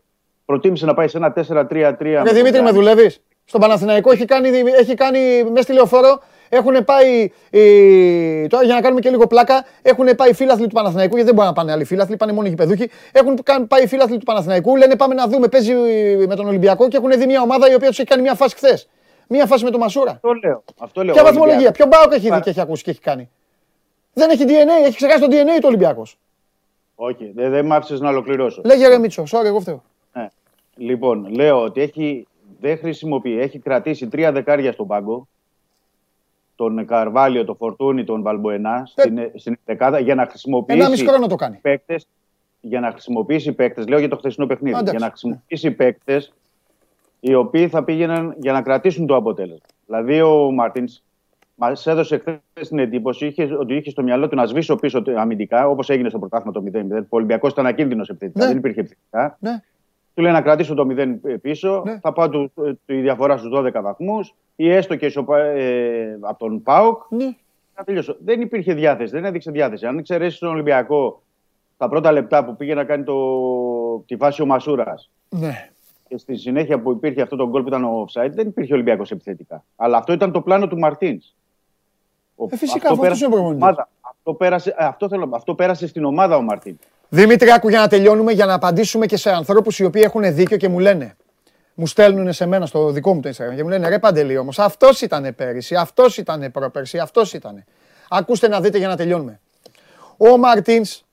προτίμησε να πάει σε ένα 4-3-3. Ρε Δημήτρη, με δουλεύεις; Στον Παναθηναϊκό έχει κάνει, έχει κάνει μέσα στη λεωφόρο. Έχουν πάει. ε, τώρα για να κάνουμε και λίγο πλάκα, έχουν πάει οι φίλαθλοι του Παναθηναϊκού, γιατί δεν μπορούν να πάνε άλλοι φίλαθλοι, πάνε μόνο οι γηπεδούχοι. Έχουν καν- πάει οι φίλαθλοι του Παναθηναϊκού, λένε πάμε να δούμε, παίζει ε, με τον Ολυμπιακό και έχουν δει μια ομάδα η οποία τους έχει κάνει μια φάση χθες. Μια φάση με τον Μασούρα. Αυτό λέω. Αυτό λέω. Ποια Ο βαθμολογία, Ολυμπιακός- ποιο μπάουκ έχει δει Παρα- και έχει ακούσει και έχει κάνει. Δεν έχει DNA, έχει ξεχάσει το DNA του Ολυμπιακός. Όχι, δεν, δεν μ' άφησες να ολοκληρώσω. Λέγε ρε Μίτσο, sorry, εγώ φταίω. Ναι. Λοιπόν, λέω ότι έχει, δεν χρησιμοποιεί, έχει κρατήσει τρία δεκάρια στον πάγκο. Τον Καρβάλιο, τον Φορτούνη, τον Βαλμποενά Ε. στην, στην δεκάδα για να Ένα μισό χρησιμοποιήσει χρόνο το κάνει. παίκτες, για να χρησιμοποιήσει παίκτες, λέω για το χθεσινό παιχνίδι, Εντάξει. για να χρησιμοποιήσει παίκτες οι οποίοι θα πήγαιναν για να κρατήσουν το αποτέλεσμα. Δηλαδή ο Μάρτιν μας έδωσε χθες την εντύπωση είχε, ότι είχε στο μυαλό του να σβήσει πίσω το- αμυντικά, όπως έγινε στο πρωτάθλημα το 0-0. Ο Ολυμπιακός ήταν ακίνδυνος επιθετικά, Ναι. δεν υπήρχε επιθετικά. Ναι. Του λέει να κρατήσω το 0 πίσω, Ναι. θα πάω τους, τη διαφορά στους 12 βαθμούς ή έστω και ισοπα- ε, από τον Πάοκ Ναι. να τελειώσω. Δεν υπήρχε διάθεση, δεν έδειξε διάθεση. Αν εξαιρέσεις τον Ολυμπιακό τα πρώτα λεπτά που πήγε να κάνει το, τη φάση ο Μασούρας Ναι. και στη συνέχεια που υπήρχε αυτό το γκολ που ήταν ο offside, δεν υπήρχε Ολυμπιακός επιθετικά. Αλλά αυτό ήταν το πλάνο του Μαρτίνς. Ε, φυσικά, αφού αυτός είναι ο προπονητής. Αυτό πέρασε, ε, αυτό, θέλω, αυτό πέρασε στην ομάδα ο Μαρτίνς. Δημήτρη, άκου για να τελειώνουμε, για να απαντήσουμε και σε ανθρώπους οι οποίοι έχουν δίκιο και μου λένε. Μου στέλνουν σε μένα στο δικό μου το Instagram και μου λένε ρε Παντελή όμως, αυτός ήταν πέρυσι, αυτός ήταν πρόπερσι, αυτός ήταν. Ακούστε να δείτε για να τελειώνουμε. Ο Μαρτίνς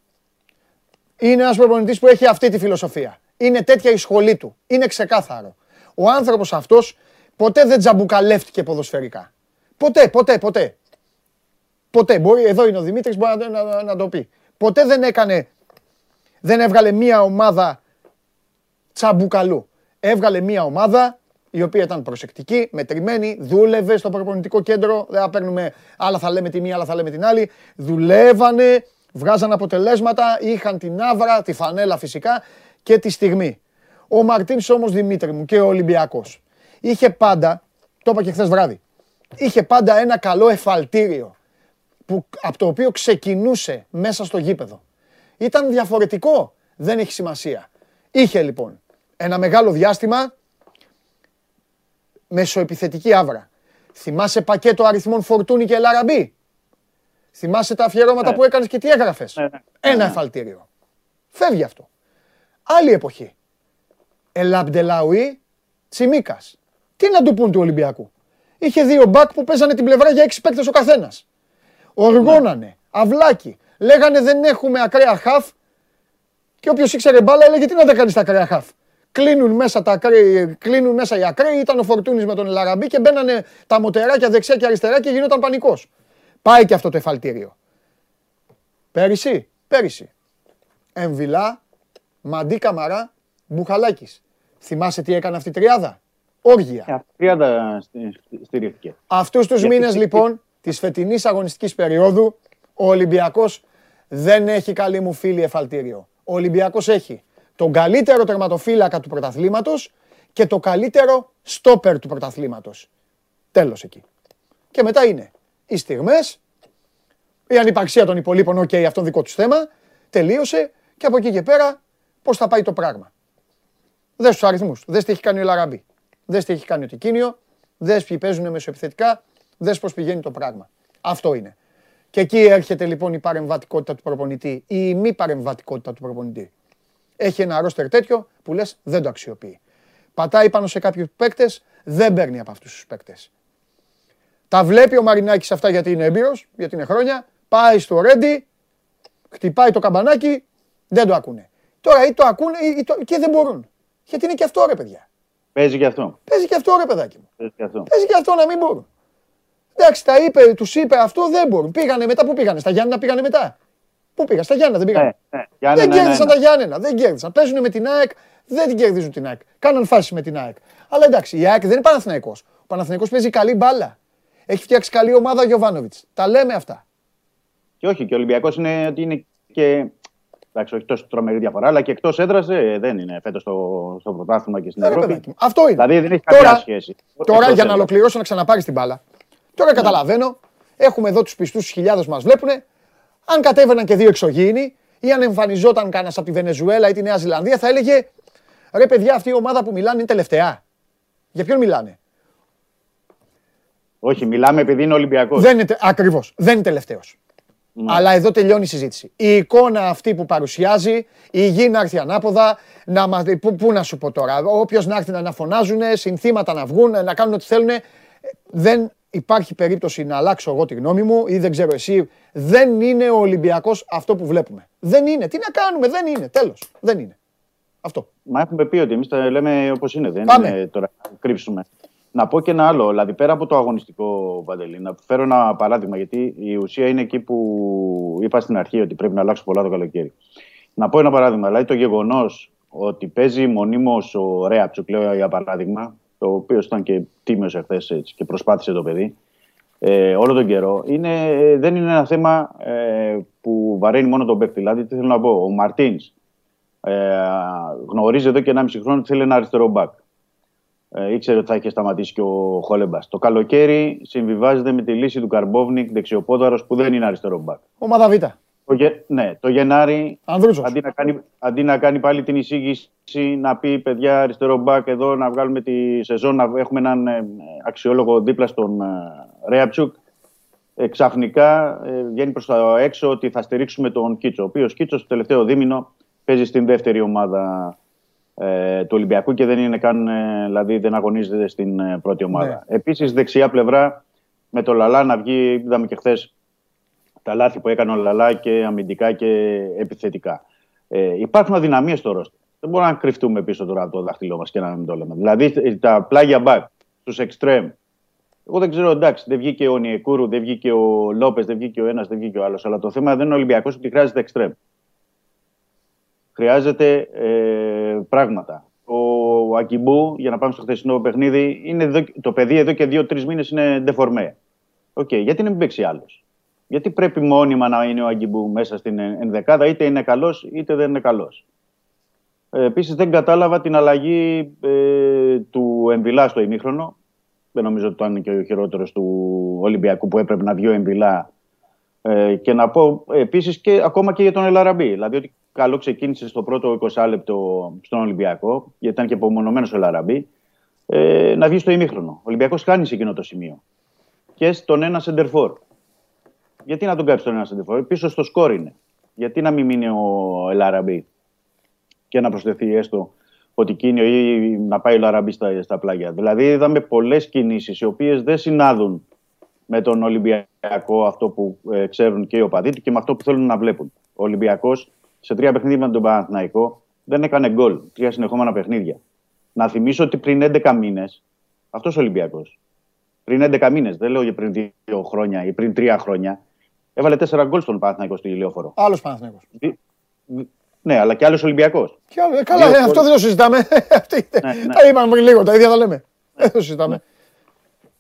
είναι ένας προπονητής που έχει αυτή τη φιλοσοφία. Είναι τέτοια η σχολή του. Είναι ξεκάθαρο. Ο άνθρωπος αυτός ποτέ δεν τζαμπουκαλεύτηκε ποδοσφαιρικά. Ποτέ, ποτέ, ποτέ. Ποτέ. Μπορεί, εδώ είναι ο Δημήτρης, μπορεί να, να, να το πει. Ποτέ δεν έκανε, δεν έβγαλε μία ομάδα τσαμπουκαλού. Έβγαλε μία ομάδα η οποία ήταν προσεκτική, μετρημένη, δούλευε στο προπονητικό κέντρο. Δεν θα παίρνουμε, άλλα θα λέμε τη μία, άλλα θα λέμε την άλλη. Δουλεύανε, βγάζαν αποτελέσματα, είχαν την άβρα, τη φανέλα φυσικά και τη στιγμή. Ο Μαρτίνς όμως Δημήτρη μου και ο Ολυμπιακός είχε πάντα, το είπα και χθες βράδυ, είχε πάντα ένα καλό εφαλτήριο που, από το οποίο ξεκινούσε μέσα στο γήπεδο. Ήταν διαφορετικό, δεν έχει σημασία. Είχε λοιπόν ένα μεγάλο διάστημα μεσοεπιθετική άβρα. Θυμάσαι πακέτο αριθμών Φορτούνη και Λαραμπή; Θυμάσαι τα αφιερώματα Ναι. που έκανες και τι έγραφες; Ναι, ναι. Ένα εφαλτήριο. Φεύγει αυτό. Άλλη εποχή. Ελαμπντελαουί, Τσιμίκας. Τι να του πούν του Ολυμπιακού; Είχε δύο μπακ που παίζανε την πλευρά για έξι παίκτες ο καθένας. Οργώνανε, αυλάκι. Λέγανε δεν έχουμε ακραία χαφ. Και όποιος ήξερε μπάλα έλεγε τι να τα κάνεις τα ακραία χαφ. Κλείνουν μέσα, τα ακραία, κλείνουν μέσα οι ακραίοι, ήταν ο Φορτούνης με τον Λαραμπή και μπαίνανε τα μοτεράκια δεξιά και αριστερά και γινόταν πανικός. Πάει και αυτό το εφαλτήριο. Πέρυσι, πέρυσι. Εμβιλά, Μαντί Καμαρά, Μπουχαλάκης. Θυμάσαι τι έκανε αυτή η τριάδα; Όργια. Ε, αυτή η τριάδα στη- στη- στηρίχθηκε. Αυτούς τους Γιατί- μήνες λοιπόν της φετινής αγωνιστικής περίοδου ο Ολυμπιακός δεν έχει καλή μου φίλη εφαλτήριο. Ο Ολυμπιακός έχει τον καλύτερο τερματοφύλακα του πρωταθλήματος και το καλύτερο στόπερ του πρωταθλήματος. Τέλος εκεί. Και μετά είναι οι στιγμές, η ανυπαρξία των υπολείπων, οκ, αυτό δικό τους θέμα, τελείωσε και από εκεί και πέρα πώς θα πάει το πράγμα. Δες τους αριθμούς. Δες τι έχει κάνει ο Ελ Αραμπί. Δες τι έχει κάνει ο Τικίνιο. Δες ποιοι παίζουν μεσοεπιθετικά. Δες πώς πηγαίνει το πράγμα. Αυτό είναι. Και εκεί έρχεται λοιπόν η παρεμβατικότητα του προπονητή ή η μη παρεμβατικότητα του προπονητή. Έχει ένα ρόστερ τέτοιο που λες δεν το αξιοποιεί. Πατάει πάνω σε κάποιους παίκτες, δεν παίρνει από αυτούς τους παίκτες. Τα βλέπει ο Μαρινάκης αυτά γιατί είναι έμπειρος, γιατί είναι χρόνια. Πάει στο Ρέντι, χτυπάει το καμπανάκι, δεν το ακούνε. Τώρα ή το ακούνε ή το... και δεν μπορούν. Γιατί είναι και αυτό ρε παιδιά. Παίζει και αυτό. Παίζει και αυτό ρε παιδάκι μου. Παίζει και αυτό. Παίζει και αυτό να μην μπορούν. Εντάξει, τα είπε, τους είπε αυτό, δεν μπορούν. Πήγανε μετά, πού πήγανε, στα Γιάννενα πήγανε μετά; Πού πήγαν, στα Γιάννενα δεν πήγανε. Ναι, ναι. Γιάννενα, δεν ναι, κέρδισαν ναι. τα Γιάννενα, δεν κέρδισαν. Παίζουν με την ΑΕΚ, δεν την κερδίζουν την ΑΕΚ. Κάναν φάση με την ΑΕΚ. Αλλά εντάξει, η ΑΕΚ δεν είναι Παναθηναϊκός. Ο Παναθηναϊκός παίζει καλή μπάλα. Έχει φτιάξει καλή ομάδα ο Γιωβάνοβιτς. Τα λέμε αυτά. Και όχι, και ο Ολυμπιακός είναι ότι είναι και. Εντάξει, όχι τόσο τρομερή διαφορά, αλλά και εκτός έδρας δεν είναι φέτος στο, στο πρωτάθλημα και στην Ε, ρε Ευρώπη. παιδάκι μου, Αυτό είναι. Δηλαδή δεν έχει Τώρα- καμία σχέση. Τώρα Εκτός για να έδρας. ολοκληρώσω να ξαναπάρεις την μπάλα. Τώρα καταλαβαίνω, έχουμε εδώ τους πιστούς χιλιάδες μας βλέπουν. Αν κατέβαιναν και δύο εξωγήινοι ή αν εμφανιζόταν κανένας από τη Βενεζουέλα ή τη Νέα Ζηλανδία, θα έλεγε ρε παιδιά, αυτή η ομάδα που μιλάνε είναι τελευταία. Για ποιον μιλάνε; Όχι, μιλάμε επειδή είναι Ολυμπιακός. Δεν είναι, ακριβώς. Δεν είναι τελευταίος. Αλλά εδώ τελειώνει η συζήτηση. Η εικόνα αυτή που παρουσιάζει, η γη να έρθει ανάποδα, να μας, πού, πού να σου πω τώρα, όποιος να έρθει να, να φωνάζουν, συνθήματα να βγουν, να κάνουν ό,τι θέλουν, δεν υπάρχει περίπτωση να αλλάξω εγώ τη γνώμη μου ή δεν ξέρω εσύ. Δεν είναι ο Ολυμπιακός αυτό που βλέπουμε. Δεν είναι. Τι να κάνουμε, δεν είναι. Τέλος. Δεν είναι. Αυτό. Μα έχουμε πει ότι εμείς τα λέμε όπως είναι. Δεν Πάμε. είναι τώρα να κρύψουμε. Να πω και ένα άλλο, δηλαδή πέρα από το αγωνιστικό Παντελή, να φέρω ένα παράδειγμα, γιατί η ουσία είναι εκεί που είπα στην αρχή ότι πρέπει να αλλάξουν πολλά το καλοκαίρι. Να πω ένα παράδειγμα, δηλαδή το γεγονός ότι παίζει μονίμως ο Ρέαψουκ, λέω για παράδειγμα, το οποίο ήταν και τίμιος εχθές και προσπάθησε το παιδί, ε, όλο τον καιρό, είναι, δεν είναι ένα θέμα ε, που βαραίνει μόνο τον παίκτη. Δηλαδή, τι θέλω να πω, ο Μαρτίνς ε, γνωρίζει εδώ και 1,5 χρόνο ότι θέλει ένα αριστερό μπακ. Ε, ήξερε ότι θα είχε σταματήσει και ο Χόλεμπας. Το καλοκαίρι συμβιβάζεται με τη λύση του Καρμπόβνικ δεξιοπόδαρος που δεν είναι αριστερό μπακ. Ομάδα Β. Το, Γε- ναι, το Γενάρη, Ανδρούτσος. αντί να, κάνει, αντί να κάνει πάλι την εισήγηση, να πει παιδιά αριστερό μπακ εδώ, να βγάλουμε τη σεζόν, να έχουμε έναν ε, αξιόλογο δίπλα στον ε, Ρέαψουκ, ε, ξαφνικά ε, βγαίνει προς τα έξω ότι θα στηρίξουμε τον Κίτσο, ο οποίος Κίτσος στο τελευταίο δίμηνο παίζει στην δεύτερη ομάδα ε, του Ολυμπιακού και δεν είναι καν, ε, δηλαδή δεν αγωνίζεται στην ε, πρώτη ομάδα. Επίσης δεξιά πλευρά με το Λαλά να βγει, είδαμε και χθες τα λάθη που έκανε ο Λαλά και αμυντικά και επιθετικά. Ε, υπάρχουν αδυναμίες στο ρόστερ. Δεν μπορούμε να κρυφτούμε πίσω τώρα από το δάχτυλό μας και να μην το λέμε. Δηλαδή ε, τα πλάγια μπακ, τους εξτρέμ. Εγώ δεν ξέρω, εντάξει, δεν βγήκε ο Νιεκούρου, δεν βγήκε ο Λόπες, δεν βγήκε ο ένας, δεν βγήκε ο άλλος. Αλλά το θέμα δεν είναι ο Ολυμπιακός ότι χρειάζεται εξτρέμ. Χρειάζεται ε, πράγματα. Ο Αγκιμπού, για να πάμε στο χθεσινό παιχνίδι, είναι εδώ, το παιδί εδώ και δύο-τρεις μήνες είναι ντεφορμέ. Οκ, γιατί να μην παίξει άλλος; Γιατί πρέπει μόνιμα να είναι ο Αγκιμπού μέσα στην ενδεκάδα, είτε είναι καλός είτε δεν είναι καλός. Ε, Επίσης δεν κατάλαβα την αλλαγή ε, του Εμβιλά στο ημίχρονο. Δεν νομίζω ότι ήταν και ο χειρότερος του Ολυμπιακού που έπρεπε να βγει ο Εμβιλά. Ε, και να πω επίσης και ακόμα και για τον Ελαραμπή. Δηλαδή ότι καλό ξεκίνησε στο πρώτο 20 λεπτό στον Ολυμπιακό, γιατί ήταν και απομονωμένος ο Ελαραμπή, ε, να βγει στο ημίχρονο. Ο Ολυμπιακός χάνει σε εκείνο το σημείο. Και στον ένα σεντερφόρ. Γιατί να τον κάψει τον ένας σεντερφόρ, πίσω στο σκόρ είναι. Γιατί να μην μείνει ο Ελαραμπή και να προσθεθεί έστω ότι κίνιο ή να πάει ο Λαραμπή στα, στα πλάγια. Δηλαδή είδαμε πολλές κινήσεις οι οποίες δεν συνάδουν με τον Ολυμπιακό αυτό που ε, ξέρουν και οι οπαδοί του και με αυτό που θέλουν να βλέπουν. Ο Ολυμπιακός σε τρία παιχνίδια με τον Παναθηναϊκό δεν έκανε γκολ. Τρία συνεχόμενα παιχνίδια. Να θυμίσω ότι πριν 11 μήνες αυτός ο Ολυμπιακός πριν 11 μήνες, δεν λέω για πριν δύο χρόνια ή πριν τρία χρόνια, έβαλε τέσσερα γκολ στον Παναθηναϊκό στη Λεωφόρο. Άλλος Παναθηναϊκός. Ναι, αλλά και άλλος Ολυμπιακός. Και άλλο- ε, Καλά, Δύο ε, αυτό γκολ. δεν το συζητάμε. Αυτή- Ναι, ναι. Τα είπαμε πριν λίγο, τα ίδια τα λέμε. Δεν το συζητάμε.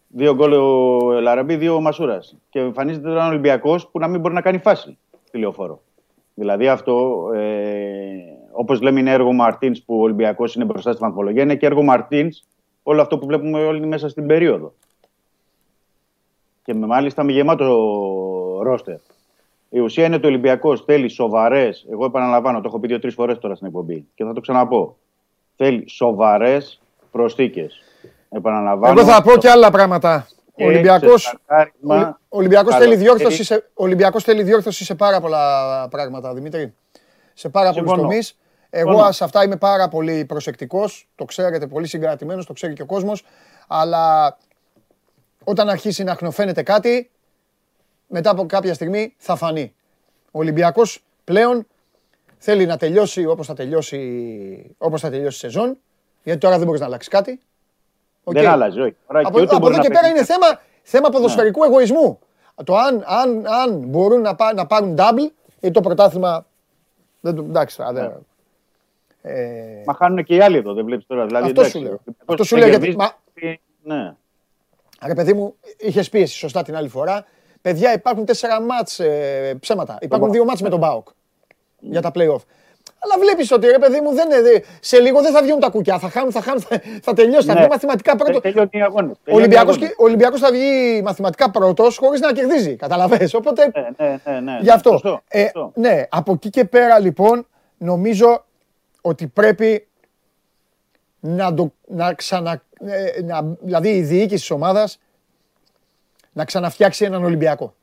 Δύο γκολ ο Λαραμπή, δύο ο Μασούρας. Και εμφανίζεται τώρα ένα Ολυμπιακός που να μην μπορεί να κάνει φάση στη λεωφόρο. Δηλαδή αυτό, ε, όπως λέμε, είναι έργο Μαρτίνς που ο Ολυμπιακός είναι μπροστά στη βαθμολογία. Είναι και έργο Μαρτίνς όλο αυτό που βλέπουμε όλοι μέσα στην περίοδο. Και με, μάλιστα με γεμάτο ρόστερ. Η ουσία είναι ότι ο Ολυμπιακός θέλει σοβαρές. Εγώ επαναλαμβάνω, το έχω πει δύο-τρει φορές τώρα στην εκπομπή και θα το ξαναπώ. Θέλει σοβαρές προσθήκες. Επαναλαμβάνω. Εγώ θα πω και άλλα πράγματα. Ο Και Ολυμπιακός, σε στακάρισμα, ο Ολυμπιακός καλό. θέλει διόρθωση σε, ο Ολυμπιακός θέλει διόρθωση σε πάρα πολλά πράγματα, Δημήτρη. Σε πάρα πολλούς Συμφωνώ. τομείς. Εγώ Συμφωνώ. σε αυτά είμαι πάρα πολύ προσεκτικός, το ξέρετε, πολύ συγκρατημένος, το ξέρει και ο κόσμος, αλλά όταν αρχίσει να χνοφαίνεται κάτι, μετά από κάποια στιγμή θα φανεί. Ο Ολυμπιακός πλέον θέλει να τελειώσει όπως θα τελειώσει, όπως θα τελειώσει η σεζόν, γιατί τώρα δεν μπορείς να αλλάξεις κάτι. Οκ. Δεν άλλαζε, όχι. Τώρα Από, και ούτε από μπορεί εδώ να και πέρα παίξει. είναι θέμα, θέμα ποδοσφαιρικού εγωισμού. Το αν, αν, αν μπορούν να, πά- να πάρουν double, ή το πρωτάθλημα. Δεν το, εντάξει, τώρα, δεν- ε, Μα χάνουν και οι άλλοι εδώ, δεν βλέπεις τώρα. Δηλαδή, Αυτό εντάξει, σου λέω. ο Ολυμπιακός Αυτό σου δεν λέω, γιατί- κερδίζει, Ναι. Ρε παιδί μου, είχες πίεση σωστά την άλλη φορά. Παιδιά, υπάρχουν τέσσερα μάτς ε, ψέματα. Υπάρχουν δύο μάτς με τον Μπάουκ για τα play-off. Αλλά βλέπεις ότι ρε παιδί μου δεν είναι. δε- Σε λίγο δεν θα βγουν τα κουκιά. Θα χάνουν, θα χάνουν, θα, θα τελειώσει. Θα Ναι. βγει μαθηματικά πρώτο. Τε- Τελειώνει η αγώνα. Ο Ολυμπιακός, και- ο Ολυμπιακός θα βγει μαθηματικά πρώτος χωρίς να κερδίζει. Καταλαβες. Οπότε Ναι, ναι, ναι, ναι. Γι' αυτό. Σωστό, Ε, σωστό. ναι, από εκεί και πέρα λοιπόν νομίζω ότι πρέπει να, το, να ξανα... ε, να, δηλαδή η διοίκηση της ομάδας να ξαναφτιάξει έναν Ολυμπιακό.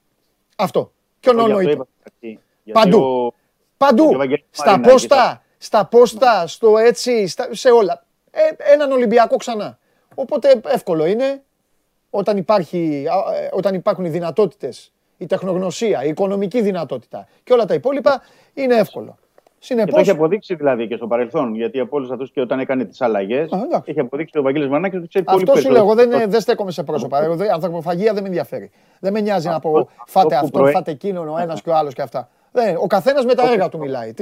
Αυτό. Και Εγώ γι' αυτό νοήπο. είπα στην αρχή. Γιατί Παντού. ο- Παντού. και ο Βαγγέλης Στα Μαρινάκης πόστα, στα πόστα, στο έτσι, στα, σε όλα. Ε, έναν Ολυμπιακό ξανά. Οπότε εύκολο είναι. όταν, υπάρχει, α, ε, όταν υπάρχουν οι δυνατότητες, η τεχνογνωσία, η οικονομική δυνατότητα και όλα τα υπόλοιπα, είναι εύκολο. Και το Συνεπώ. έχει αποδείξει δηλαδή και στο παρελθόν. Γιατί από όλου αυτού και όταν έκανε τις αλλαγές, εντάξει. έχει αποδείξει ο Βαγγέλης Μανάκη ότι ξέρει πολύ Αυτό σου λέω, εγώ περισσότερο. δεν, δεν στέκομαι σε πρόσωπα. Εγώ δεν- Ανθρωποφαγία δεν με ενδιαφέρει. Δεν με νοιάζει να πω Αυτό- φάτε αυτό που αυτό, προέ- φάτε εκείνον, ο ένας και ο άλλος και αυτά. Δεν, ο καθένας με τα έργα του μιλάει.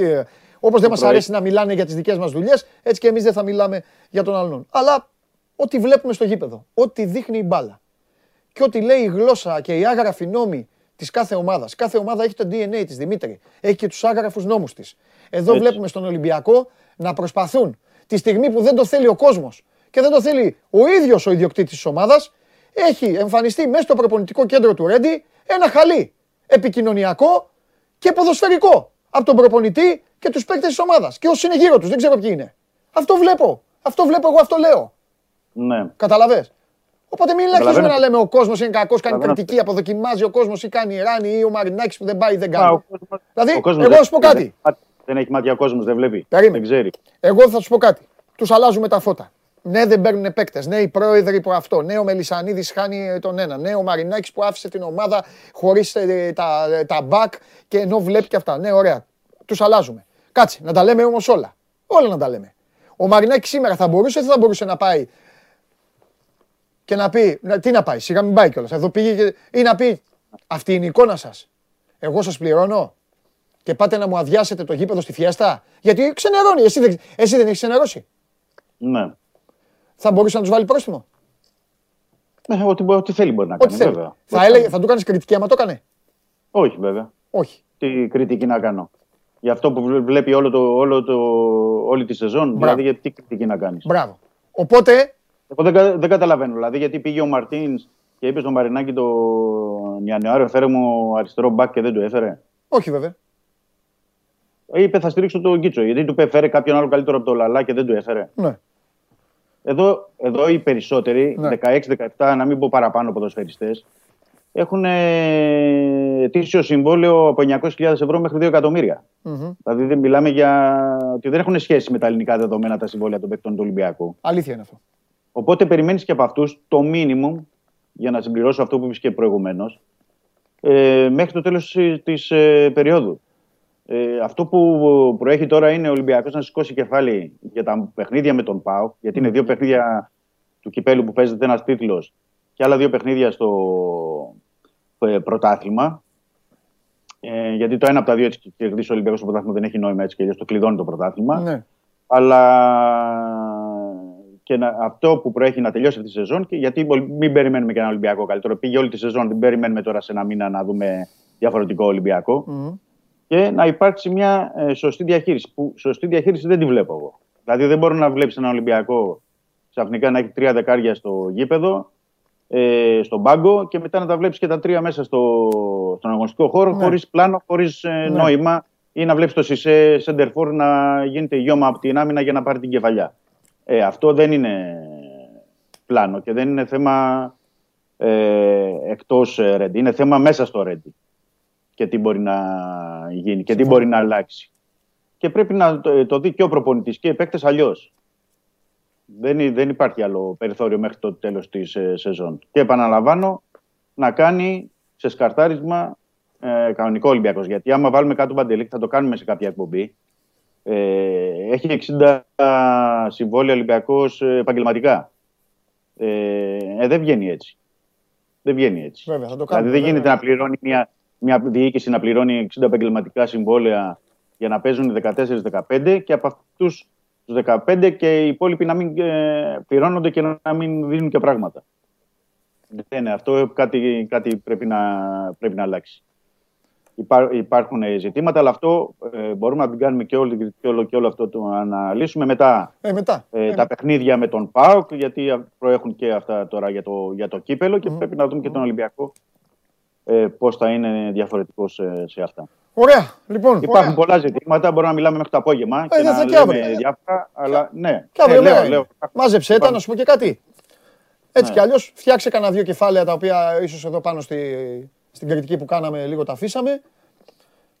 Όπως δεν μας προέ- αρέσει να μιλάνε για τις δικές μας δουλειές, έτσι και εμείς δεν θα μιλάμε για τον άλλον. Αλλά ό,τι βλέπουμε στο γήπεδο, ό,τι δείχνει η μπάλα και ό,τι λέει η γλώσσα και οι άγραφοι νόμοι της κάθε ομάδας. Κάθε ομάδα έχει το DNA της, Δημήτρη. Έχει και τους άγραφους νόμους της. Εδώ Έτσι. βλέπουμε στον Ολυμπιακό να προσπαθούν τη στιγμή που δεν το θέλει ο κόσμος και δεν το θέλει ο ίδιος ο ιδιοκτήτης της ομάδας, έχει εμφανιστεί μέσα στο προπονητικό κέντρο του Ρέντι ένα χαλί επικοινωνιακό και ποδοσφαιρικό από τον προπονητή και τους παίκτες της ομάδας. Και όσοι είναι γύρω τους, δεν ξέρω ποιοι είναι. Αυτό βλέπω. Αυτό βλέπω, εγώ αυτό λέω. Ναι. Καταλαβες. Οπότε μην αρχίσουμε Καταλαβαίνω. να λέμε ο κόσμος είναι κακός, κάνει Καταλαβαίνω. κριτική, αποδοκιμάζει ο κόσμος ή κάνει ράνι ή ο Μαρινάκης που δεν πάει δεν Α, ο κάνει. κόσμος- Δηλαδή, ο κόσμος εγώ δεν- θα σου πω κάτι. Δεν, δεν έχει μάτια ο κόσμος, δεν βλέπει. Περίμενε. Δεν ξέρει. Εγώ θα σου πω κάτι. Τους αλλάζουμε τα φώτα. Ναι, δεν παίρνουν παίκτες. Ναι, οι πρόεδροι που αυτό. Ναι, ο Μελισανίδης χάνει ε, τον ένα. Ναι, ο Μαρινάκης που άφησε την ομάδα χωρίς τα, ε, τα back και ενώ βλέπει και αυτά. Ναι, ωραία. Τους αλλάζουμε. Κάτσε, να τα λέμε όμως όλα. Όλα να τα λέμε. Ο Μαρινάκης σήμερα θα μπορούσε ή δεν θα μπορούσε να πάει και να πει. να- Τι να πάει, σιγά μην πάει κιόλας. Εδώ πήγε και, ή να πει Αυτή είναι η εικόνα σας. Εγώ σας πληρώνω και πάτε να μου αδειάσετε το γήπεδο στη φιέστα. Γιατί ξενερώνει. Εσύ δεν, εσύ δεν έχεις ξενερώσει. Ναι. Θα μπορούσε να τους βάλει πρόστιμο. Ε, ό,τι, μπο- ό,τι θέλει μπορεί να Ό,τι κάνει. θέλει. Βέβαια. Θα, έλεγε, θα του κάνεις κριτική άμα το έκανε; Όχι, βέβαια. Όχι. Τι κριτική να κάνω; Για αυτό που βλέ- βλέπει όλο το, όλο το, όλη τη σεζόν, δηλαδή γιατί τι κριτική να κάνεις; Μπράβο. Οπότε, Εγώ δεν, κα- δεν καταλαβαίνω. Δηλαδή, γιατί πήγε ο Μαρτίνς και είπε στον Μαρινάκη τον Ιανουάριο, φέρε μου αριστερό μπακ και δεν του έφερε. όχι βέβαια. Είπε θα στηρίξω τον Κίτσο. Γιατί του είπε φέρε κάποιον άλλο καλύτερο από το Λαλά και δεν του έφερε. Ναι. Εδώ, εδώ οι περισσότεροι, Ναι. 16-17, να μην πω παραπάνω ποδοσφαιριστές, έχουν ε, ετήσιο συμβόλαιο από 900.000 ευρώ μέχρι 2 εκατομμύρια. Μμμ. Δηλαδή δεν μιλάμε για ότι δεν έχουν σχέση με τα ελληνικά δεδομένα τα συμβόλαια των παίκτων του Ολυμπιακού. Αλήθεια είναι αυτό. Οπότε περιμένεις και από αυτούς το minimum, για να συμπληρώσω αυτό που είπες και προηγουμένως, ε, μέχρι το τέλος της ε, περίοδου. Ε, αυτό που προέχει τώρα είναι ο Ολυμπιακός να σηκώσει κεφάλι για τα παιχνίδια με τον ΠΑΟ, γιατί είναι δύο παιχνίδια του κυπέλου που παίζεται ένας τίτλος και άλλα δύο παιχνίδια στο ε, πρωτάθλημα. Ε, γιατί το ένα από τα δύο έτσι και κερδίσει ο Ολυμπιακός στο πρωτάθλημα δεν έχει νόημα έτσι και αλλιώς το κλειδώνει το πρωτάθλημα. Ναι. Αλλά και να, αυτό που προέχει να τελειώσει αυτή τη σεζόν, και γιατί μην περιμένουμε και ένα Ολυμπιακό καλύτερο. Πήγε όλη τη σεζόν, δεν περιμένουμε τώρα σε ένα μήνα να δούμε διαφορετικό Ολυμπιακό. Μμμ. Και να υπάρξει μια ε, σωστή διαχείριση. Που σωστή διαχείριση δεν τη βλέπω εγώ. Δηλαδή δεν μπορεί να βλέπεις ένα Ολυμπιακό ξαφνικά να έχει τρία δεκάρια στο γήπεδο, ε, στον πάγκο και μετά να τα βλέπεις και τα τρία μέσα στο, στον αγωνιστικό χώρο Ναι. χωρίς πλάνο, χωρίς νόημα ή να βλέπεις το Σισε Σεντερφόρ να γίνεται γιώμα από την άμυνα για να πάρει την κεφαλιά. Ε, αυτό δεν είναι πλάνο και δεν είναι θέμα ε, εκτός ε, Ρέντι. Είναι θέμα μέσα στο Ρέντι και τι μπορεί να γίνει και τι μπορεί να αλλάξει. Και πρέπει να το, το δει και ο προπονητής και οι παίκτες αλλιώς. Δεν, υ- δεν υπάρχει άλλο περιθώριο μέχρι το τέλος της ε, σεζόν. Και επαναλαμβάνω να κάνει σε σκαρτάρισμα ε, κανονικό Ολυμπιακός. Γιατί άμα βάλουμε κάτω Παντελή, θα το κάνουμε σε κάποια εκπομπή, ε, έχει 60 συμβόλαια Ολυμπιακός ε, επαγγελματικά. Ε, ε, δεν βγαίνει έτσι. Δεν βγαίνει έτσι. Βέβαια, θα το Δηλαδή κάνουμε. δεν βέβαια. γίνεται να πληρώνει μια, μια διοίκηση να πληρώνει 60 επαγγελματικά συμβόλαια για να παίζουν 14-15 και από αυτούς τους 15 και οι υπόλοιποι να μην ε, πληρώνονται και να μην δίνουν και πράγματα. Δεν είναι αυτό. Κάτι, κάτι πρέπει, να, πρέπει να αλλάξει. Υπά, υπάρχουν ζητήματα, αλλά αυτό ε, μπορούμε να την κάνουμε και, όλη, και, όλο, και όλο αυτό το αναλύσουμε μετά. Ε, μετά. Ε, Ε, τα παιχνίδια με τον ΠΑΟΚ, γιατί α- προέχουν και αυτά τώρα για το, για το κύπελο και πρέπει να δούμε και τον Ολυμπιακό ε, πώς θα είναι διαφορετικός σε, σε αυτά. Ωραία. Λοιπόν, Υπάρχουν πολλά ζητήματα, μπορούμε να μιλάμε μέχρι το απόγευμα και δεν να θα και λέμε αύριο. διάφορα, αλλά ναι. Και αύριο Ε, λέω, μέρα λέω. είναι. Μάζεψέ τα, να σου πω και κάτι. Έτσι Ναι. κι αλλιώς φτιάξε κανένα δύο κεφάλαια τα οποία ίσως εδώ πάνω στη, στην κριτική που κάναμε λίγο τα αφήσαμε.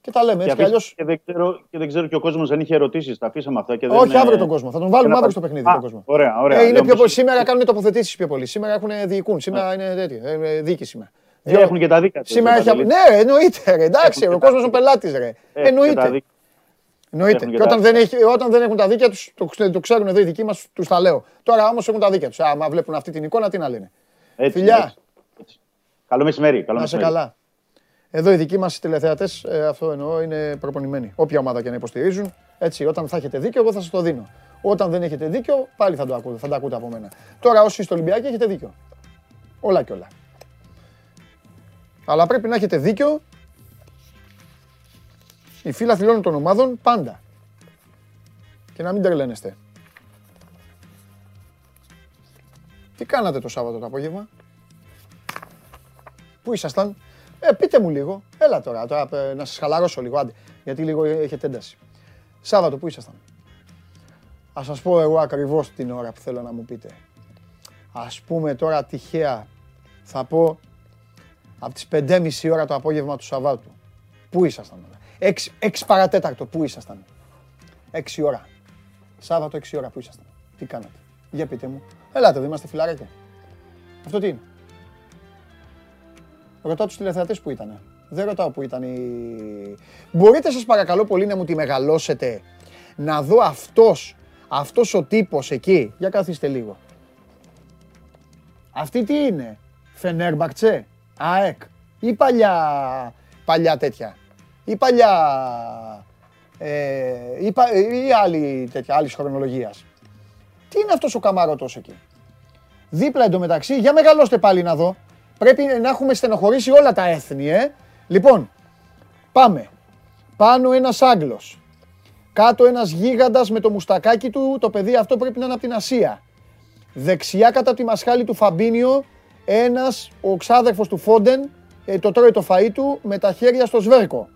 Και τα λέμε Και, έτσι κι αφήσ- αλλιώ. και, δεν ξέρω, και δεν ξέρω και ο κόσμος αν είχε ερωτήσεις. Τα αφήσαμε αυτά. Και δεν, Όχι ε, αύριο τον κόσμο. Θα τον βάλουμε ένα αύριο πα- στο παιχνίδι Α, τον κόσμο. Ωραία, ωραία. Ε, είναι Λέω πιο πολύ. πως- Σήμερα κάνουν τοποθετήσεις πιο πολύ. Σήμερα έχουν διοικούν. Σήμερα είναι τέτοιο. Ε, ε, δίκης σήμερα. Ε, έχουν και τα δίκα τους, Σήμερα ρε, έχει. Παντελή. Ναι, εννοείται. Ρε, εντάξει, Έχουν ο και κόσμος τα- ο πελάτης, ρε. Έχουν και τα Εννοείται. δίκα. Εννοείται. Έχουν Και και όταν τα- δεν, έχει, όταν δεν έχουν τα δίκαια τους, το, το ξέρουν εδώ οι δικοί μας, τους τα λέω. Τώρα όμως έχουν τα δίκαια τους. Άμα βλέπουν αυτή την εικόνα, τι να λένε. Έτσι, Φιλιά. έτσι, έτσι. Καλό μεσημέρι. Καλό Να σε μεσημέρι. καλά. Εδώ οι δικοί μας τηλεθεατές, αυτό εννοώ, είναι προπονημένοι. Όποια ομάδα και να υποστηρίζουν, έτσι, όταν θα έχετε δίκιο, εγώ θα σας το δίνω. Όταν δεν έχετε δίκιο, πάλι θα το ακούτε, θα τα ακούτε από μένα. Τώρα, όσοι στο Ολυμπιακό έχετε δίκιο. Όλα και όλα. Αλλά πρέπει να έχετε δίκιο οι φίλοι όλων των ομάδων πάντα. Και να μην τρελαίνεστε. Τι κάνατε το Σάββατο το απόγευμα; Πού ήσασταν; Ε, πείτε μου λίγο. Έλα τώρα, τώρα ε, να σας χαλαρώσω λίγο, άντε. Γιατί λίγο έχετε ένταση. Σάββατο, πού ήσασταν; Ας σας πω εγώ ακριβώς την ώρα που θέλω να μου πείτε. Ας πούμε τώρα τυχαία θα πω από τις 5.30 ώρα το απόγευμα του Σαββάτου. Πού ήσασταν. 6, 6 παρατέταρτο, πού ήσασταν. 6 ώρα. Σάββατο 6 ώρα, πού ήσασταν. Τι κάνατε. Για πείτε μου. Ελάτε εδώ, είμαστε φιλαράκια. Αυτό τι είναι. Ρωτάω τους τηλεθεατές που ήτανε. Δεν ρωτάω που ήταν η... Μπορείτε σας παρακαλώ πολύ να μου τη μεγαλώσετε; Να δω αυτός, αυτός ο τύπος εκεί. Για καθίστε λίγο. Αυτή τι είναι; Φενέρμπακτσε, ΑΕΚ ή παλιά, παλιά τέτοια. Ή παλιά, ε, ή, πα- ή άλλη τέτοια, άλλης χρονολογίας. Τι είναι αυτός ο καμαρωτός εκεί; Δίπλα εντωμεταξύ, για μεγαλώστε πάλι να δω. Πρέπει να έχουμε στενοχωρήσει όλα τα έθνη, ε. Λοιπόν, πάμε. Πάνω ένας Άγγλος. Κάτω ένας γίγαντας με το μουστακάκι του. Το παιδί αυτό πρέπει να είναι από την Ασία. Δεξιά κατά τη μασχάλη του Φαμπίνιο, ένας, ο ξάδερφος του Φόντεν, ε, το τρώει το φαΐ του με τα χέρια στο σβέρκο.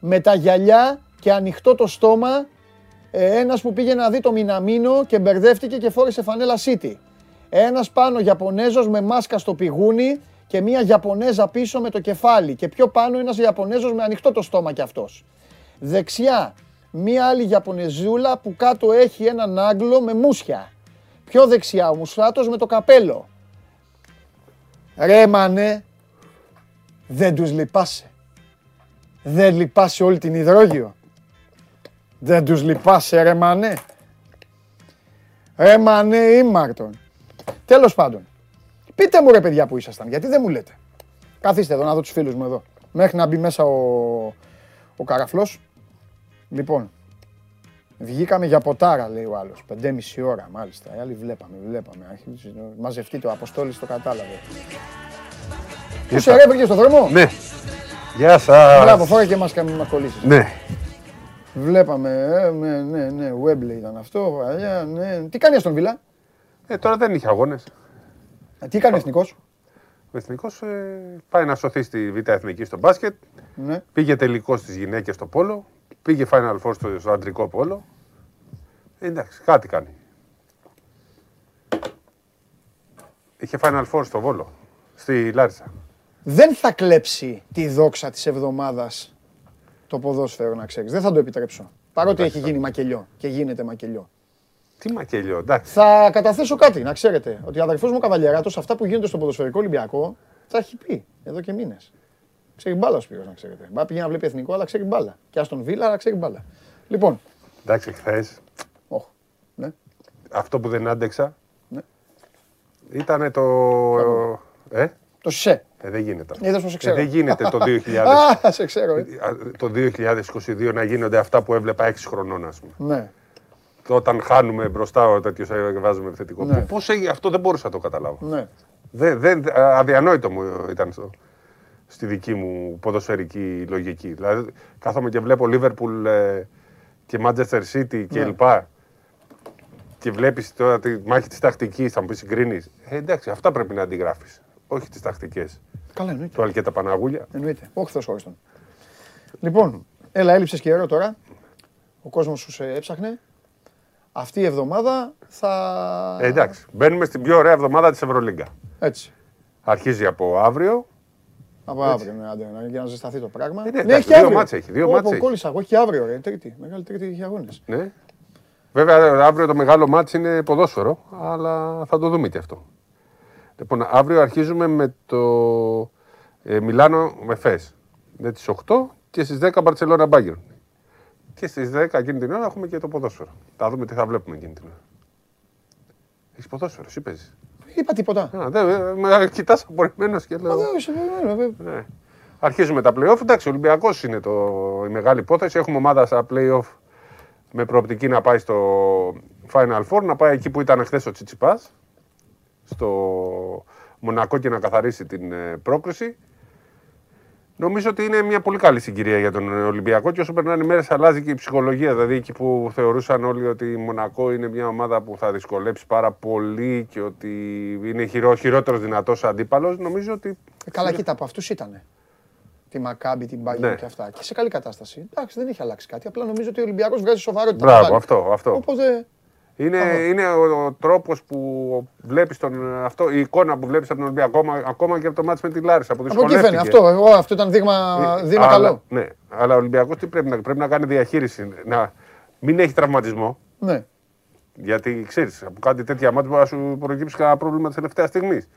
Με τα γυαλιά και ανοιχτό το στόμα, ε, ένας που πήγε να δει το Μιναμίνο και μπερδεύτηκε και φόρεσε φανέλα City. Ένας πάνω Ιαπωνέζος με μάσκα στο πηγούνι και μία Ιαπωνέζα πίσω με το κεφάλι και πιο πάνω ένας Ιαπωνέζος με ανοιχτό το στόμα κι αυτός. Δεξιά μία άλλη Ιαπωνεζούλα που κάτω έχει έναν Άγγλο με μουσια. Πιο δεξιά ο Μουσάτος με το καπέλο. Ρε μανέ, δεν τους λυπάσαι. Δεν λυπάσαι όλη την υδρόγειο. Δεν τους λυπάσαι ρε μανέ. Ρε μανέ ήμαρτον. Τέλος πάντων. Πείτε μου ρε παιδιά που ήσασταν, γιατί δεν μου λέτε. Καθίστε εδώ να δω τους φίλους μου εδώ. Μέχρι να μπει μέσα ο, ο καραφλός. Λοιπόν, βγήκαμε για ποτάρα λέει ο άλλος. 5,5 ώρα μάλιστα. Οι άλλοι βλέπαμε, βλέπαμε. Άρχισε- Μαζευτεί το Αποστόλης το κατάλαβε. Πού σε ρε βρήκες στο δρόμο; Ναι. Γεια σας. Μπράβο, φόρα και μάσκα μην μας κολλήσεις. Ναι. Βλέπαμε, ε, ναι, ναι, ναι, Webley ήταν αυτό, παλιά, ναι. Τι κάνει στον Βίλα, Ε, τώρα δεν είχε αγώνες. τι κάνει ο Εθνικός; Ο Εθνικός ε, πάει να σωθεί στη Β' Εθνική στο μπάσκετ. Ναι. Πήγε τελικός στις γυναίκες στο πόλο. Πήγε Final Four στο, στο αντρικό πόλο. Ε, εντάξει, κάτι κάνει. Είχε Final Four στο Βόλο. Στη Λάρισα. Δεν θα κλέψει τη δόξα της εβδομάδας το ποδόσφαιρο, να ξέρεις. Δεν θα το επιτρέψω. Παρότι έχει γίνει μακελιό και γίνεται μακελιό. Τι μακελιό, εντάξει. Θα καταθέσω κάτι, να ξέρετε. Ότι ο αδερφός μου ο Καβαλιαράτος, αυτά που γίνονται στο ποδοσφαιρικό Ολυμπιακό, τα έχει πει εδώ και μήνες. Ξέρει μπάλα ο Σπύρος, να ξέρετε. Μπα πήγε να βλέπει εθνικό, αλλά ξέρει μπάλα. Και άστον Βίλα, αλλά ξέρει μπάλα. Λοιπόν, Εντάξει, χθες. όχ, ναι. Αυτό που δεν άντεξα. Ναι. Ήταν το. Ε, Το ΣΕ. ε, δεν γίνεται. αυτό. Είδες πως σε Ε, ξέρω. δεν γίνεται το 2000. Α, σε ξέρω. ε. το 2022 να γίνονται αυτά που έβλεπα 6 χρονών, ας πούμε. Ναι. Όταν χάνουμε μπροστά ο τέτοιος βάζουμε επιθετικό. Ναι. Πώς αυτό δεν μπορούσα να το καταλάβω. Ναι. Δεν, δεν, αδιανόητο μου ήταν στο, στη δική μου ποδοσφαιρική λογική. Δηλαδή, κάθομαι και βλέπω Liverpool ε, και Manchester City και Ναι. λοιπά και βλέπεις τώρα τη μάχη της τακτικής, θα μου πεις συγκρίνεις. Ε, εντάξει, αυτά πρέπει να αντιγράφεις. Όχι τις τακτικές. Καλά εννοείται. Του και τα Παναγούλια. Εννοείται. Όχι Θεός χωρίς τον. Λοιπόν, έλα, έλειψες καιρό τώρα. Ο κόσμος σου σε έψαχνε. Αυτή η εβδομάδα θα... Ε, εντάξει, μπαίνουμε στην πιο ωραία εβδομάδα της Ευρωλίγκα. Έτσι. Αρχίζει από αύριο Από αύριο, ναι, άντε, να- για να ζεσταθεί το πράγμα. Ε, ναι, εντάξει, δύο μάτς έχει, δύο Πω, μάτς πω, έχει. Κόλλησα εγώ, έχει και αύριο, ρε, τρίτη. Μεγάλη τρίτη έχει αγώνες. Ναι. Βέβαια, αύριο το μεγάλο μάτς είναι ποδόσφαιρο, αλλά θα το δούμε και αυτό. Λοιπόν, αύριο αρχίζουμε με το ε, Μιλάνο με Φες. Με τις 8 και στις 10 Μπαρτσελώνα Μπάγκερ. Και στις 10 εκείνη την ώρα έχουμε και το ποδόσφαιρο. Θα δούμε τι θα βλέπουμε εκείνη την ώρα. Έχεις ποδόσφαιρο, εσύ παίζεις. Είπα τίποτα. Α, δεν, ε, με κοιτάς απορριμμένος και λέω... Μα δεν είσαι, βέβαια, βέβαια. Ναι. Αρχίζουμε τα play-off. Εντάξει, ο Ολυμπιακός είναι το, η μεγάλη υπόθεση. Έχουμε ομάδα στα play-off με προοπτική να πάει στο Final Four, να πάει εκεί που ήταν χθες ο Τσιτσιπάς, στο Μονακό και να καθαρίσει την ε, πρόκριση. Νομίζω ότι είναι μια πολύ καλή συγκυρία για τον Ολυμπιακό και όσο περνάνε οι μέρες αλλάζει και η ψυχολογία. Δηλαδή εκεί που θεωρούσαν όλοι ότι η Μονακό είναι μια ομάδα που θα δυσκολέψει πάρα πολύ και ότι είναι χειρό, χειρότερος δυνατός αντίπαλος, νομίζω ότι Ε, Καλά, κοίτα, από αυτούς ήταν. Τη Μακάμπη, την Μπάγκερ Ναι. και αυτά. Και σε καλή κατάσταση. Εντάξει, δεν έχει αλλάξει κάτι. Απλά νομίζω ότι ο Ολυμπιακός βγάζει σοβαρότητα. Μπράβο, μεγάλη. αυτό, αυτό. Οπότε. Είναι, είναι ο, ο τρόπος που βλέπεις τον. Αυτό, η εικόνα που βλέπεις από τον Ολυμπιακό, ακόμα, ακόμα και από το μάτι με τη Λάρισα. Από εκεί φαίνεται. Αυτό, εγώ, αυτό ήταν δείγμα, ε, δείγμα αλλά, καλό. Ναι, αλλά ο Ολυμπιακός τι πρέπει να, πρέπει να κάνει διαχείριση. Να μην έχει τραυματισμό. Ναι. Γιατί ξέρεις, από κάτι τέτοια μάτια μπορεί να σου προκύψει κανένα πρόβλημα της τελευταίας στιγμής.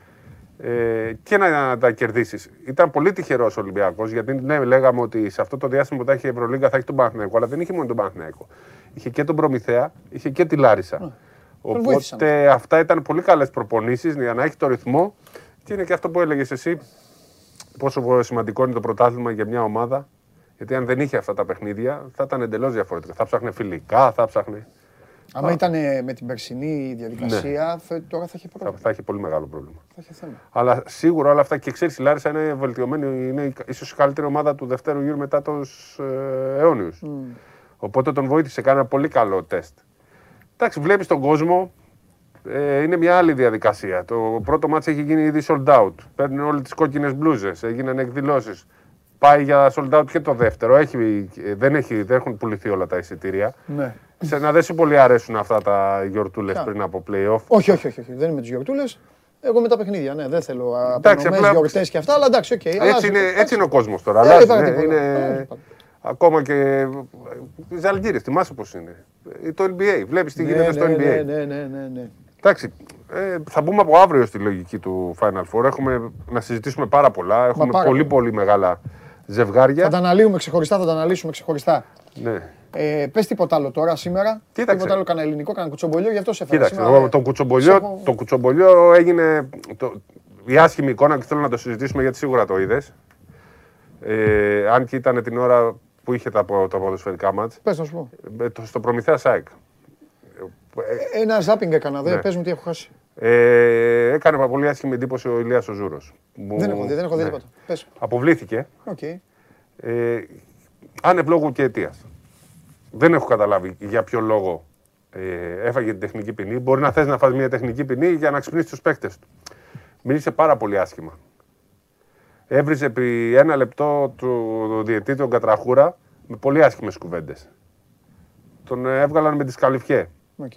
Ε, και να, να τα κερδίσεις. Ήταν πολύ τυχερός ο Ολυμπιακός, γιατί ναι, λέγαμε ότι σε αυτό το διάστημα που θα έχει η Ευρωλίγκα θα έχει τον Παναθηναϊκό, αλλά δεν είχε μόνο τον Παναθηναϊκό. Είχε και τον Προμηθέα, είχε και τη Λάρισα. βοήθησαν. Οπότε αυτά ήταν πολύ καλές προπονήσεις για να έχει το ρυθμό. Και είναι και αυτό που έλεγες εσύ, πόσο σημαντικό είναι το πρωτάθλημα για μια ομάδα. Γιατί αν δεν είχε αυτά τα παιχνίδια, θα ήταν εντελώς διαφορετικά. Θα ψάχνε φιλικά, θα ψάχνε. Άμα ήταν ε, με την περσινή διαδικασία, θε- τώρα θα είχε Θα, πρόβλημα. θα έχει πολύ μεγάλο πρόβλημα. Θα είχε θέμα. Αλλά σίγουρα όλα αυτά και ξέρεις, η Λάρισα είναι βελτιωμένη. Είναι ίσως η καλύτερη ομάδα του δεύτερου γύρου μετά του ε, αιώνιους. Οπότε τον βοήθησε, κάνει ένα πολύ καλό τεστ. Εντάξει, βλέπεις τον κόσμο. Ε, είναι μια άλλη διαδικασία. Το πρώτο ματς έχει γίνει ήδη sold out. Παίρνουν όλες τις κόκκινες μπλούζες. Έγιναν εκδηλώσεις. Πάει για sold out και το δεύτερο. Έχει, ε, δεν, έχει, δεν έχουν πουληθεί όλα τα εισιτήρια. Ναι. Σε να δεν σου πολύ αρέσουν αυτά τα γιορτούλες Ποια; πριν από playoff. Όχι, όχι, όχι, όχι. Δεν είμαι με τις γιορτούλες. Εγώ με τα παιχνίδια, ναι, δεν θέλω Εντάξει, απονομές, απλά- γιορτές και αυτά, αλλά εντάξει, οκ. Έτσι αλλάζει, είναι, εντάξει. έτσι είναι ο κόσμος τώρα. Ε, Αλλάζει, είπα ναι, τίποτα. είναι... Ε, Ακόμα και οι Ζαλγκύρε, θυμάσαι πώς είναι. Ε, Το NBA, βλέπεις τι Ναι, γίνεται στο ναι, NBA. Ναι, ναι, ναι, ναι, ναι. Εντάξει, ε, θα μπούμε από αύριο στη λογική του Final Four. Έχουμε να συζητήσουμε πάρα πολλά. Έχουμε πάρα πολύ, πολλά. πολύ μεγάλα ζευγάρια. Θα τα αναλύουμε ξεχωριστά, θα τα αναλύσουμε ξεχωριστά. Ναι. Ε, Πες τίποτα άλλο τώρα σήμερα. Κοίταξε. Τίποτα άλλο, κανένα ελληνικό, κανένα κουτσομπολιό, γι' αυτό σε έφερα Κοίταξε, σήμερα. εγώ, το, κουτσομπολιό, Σε έχω- το κουτσομπολιό έγινε το, η άσχημη εικόνα και θέλω να το συζητήσουμε γιατί σίγουρα το είδες. Ε, αν και ήταν την ώρα που είχε τα, πο- τα ποδοσφαιρικά ματς. Πες να σου πω. Ε, το- στο Προμηθέας ΑΕΚ. Ένα ζάπινγκ έκανα, δε, Ναι. πες μου τι έχω χάσει. Ε, έκανε πολύ άσχημη εντύπωση ο Ηλίας ο Ζούρος. Μου- Δεν έχω δει, δεν έχω δει ναι. τίποτα. Πες. Αποβλήθηκε. Οκ. Ε, άνευ λόγου και αιτίας. Δεν έχω καταλάβει για ποιο λόγο ε, έφαγε την τεχνική ποινή. Μπορεί να θες να φας μια τεχνική ποινή για να ξυπνήσεις τους παίκτες του. Μίλησε πάρα πολύ άσχημα. Έβριζε επί ένα λεπτό του διαιτητή τον Κατραχούρα με πολύ άσχημες κουβέντες. Τον ε, έβγαλαν με ντισκαλιφιέ. Οκ.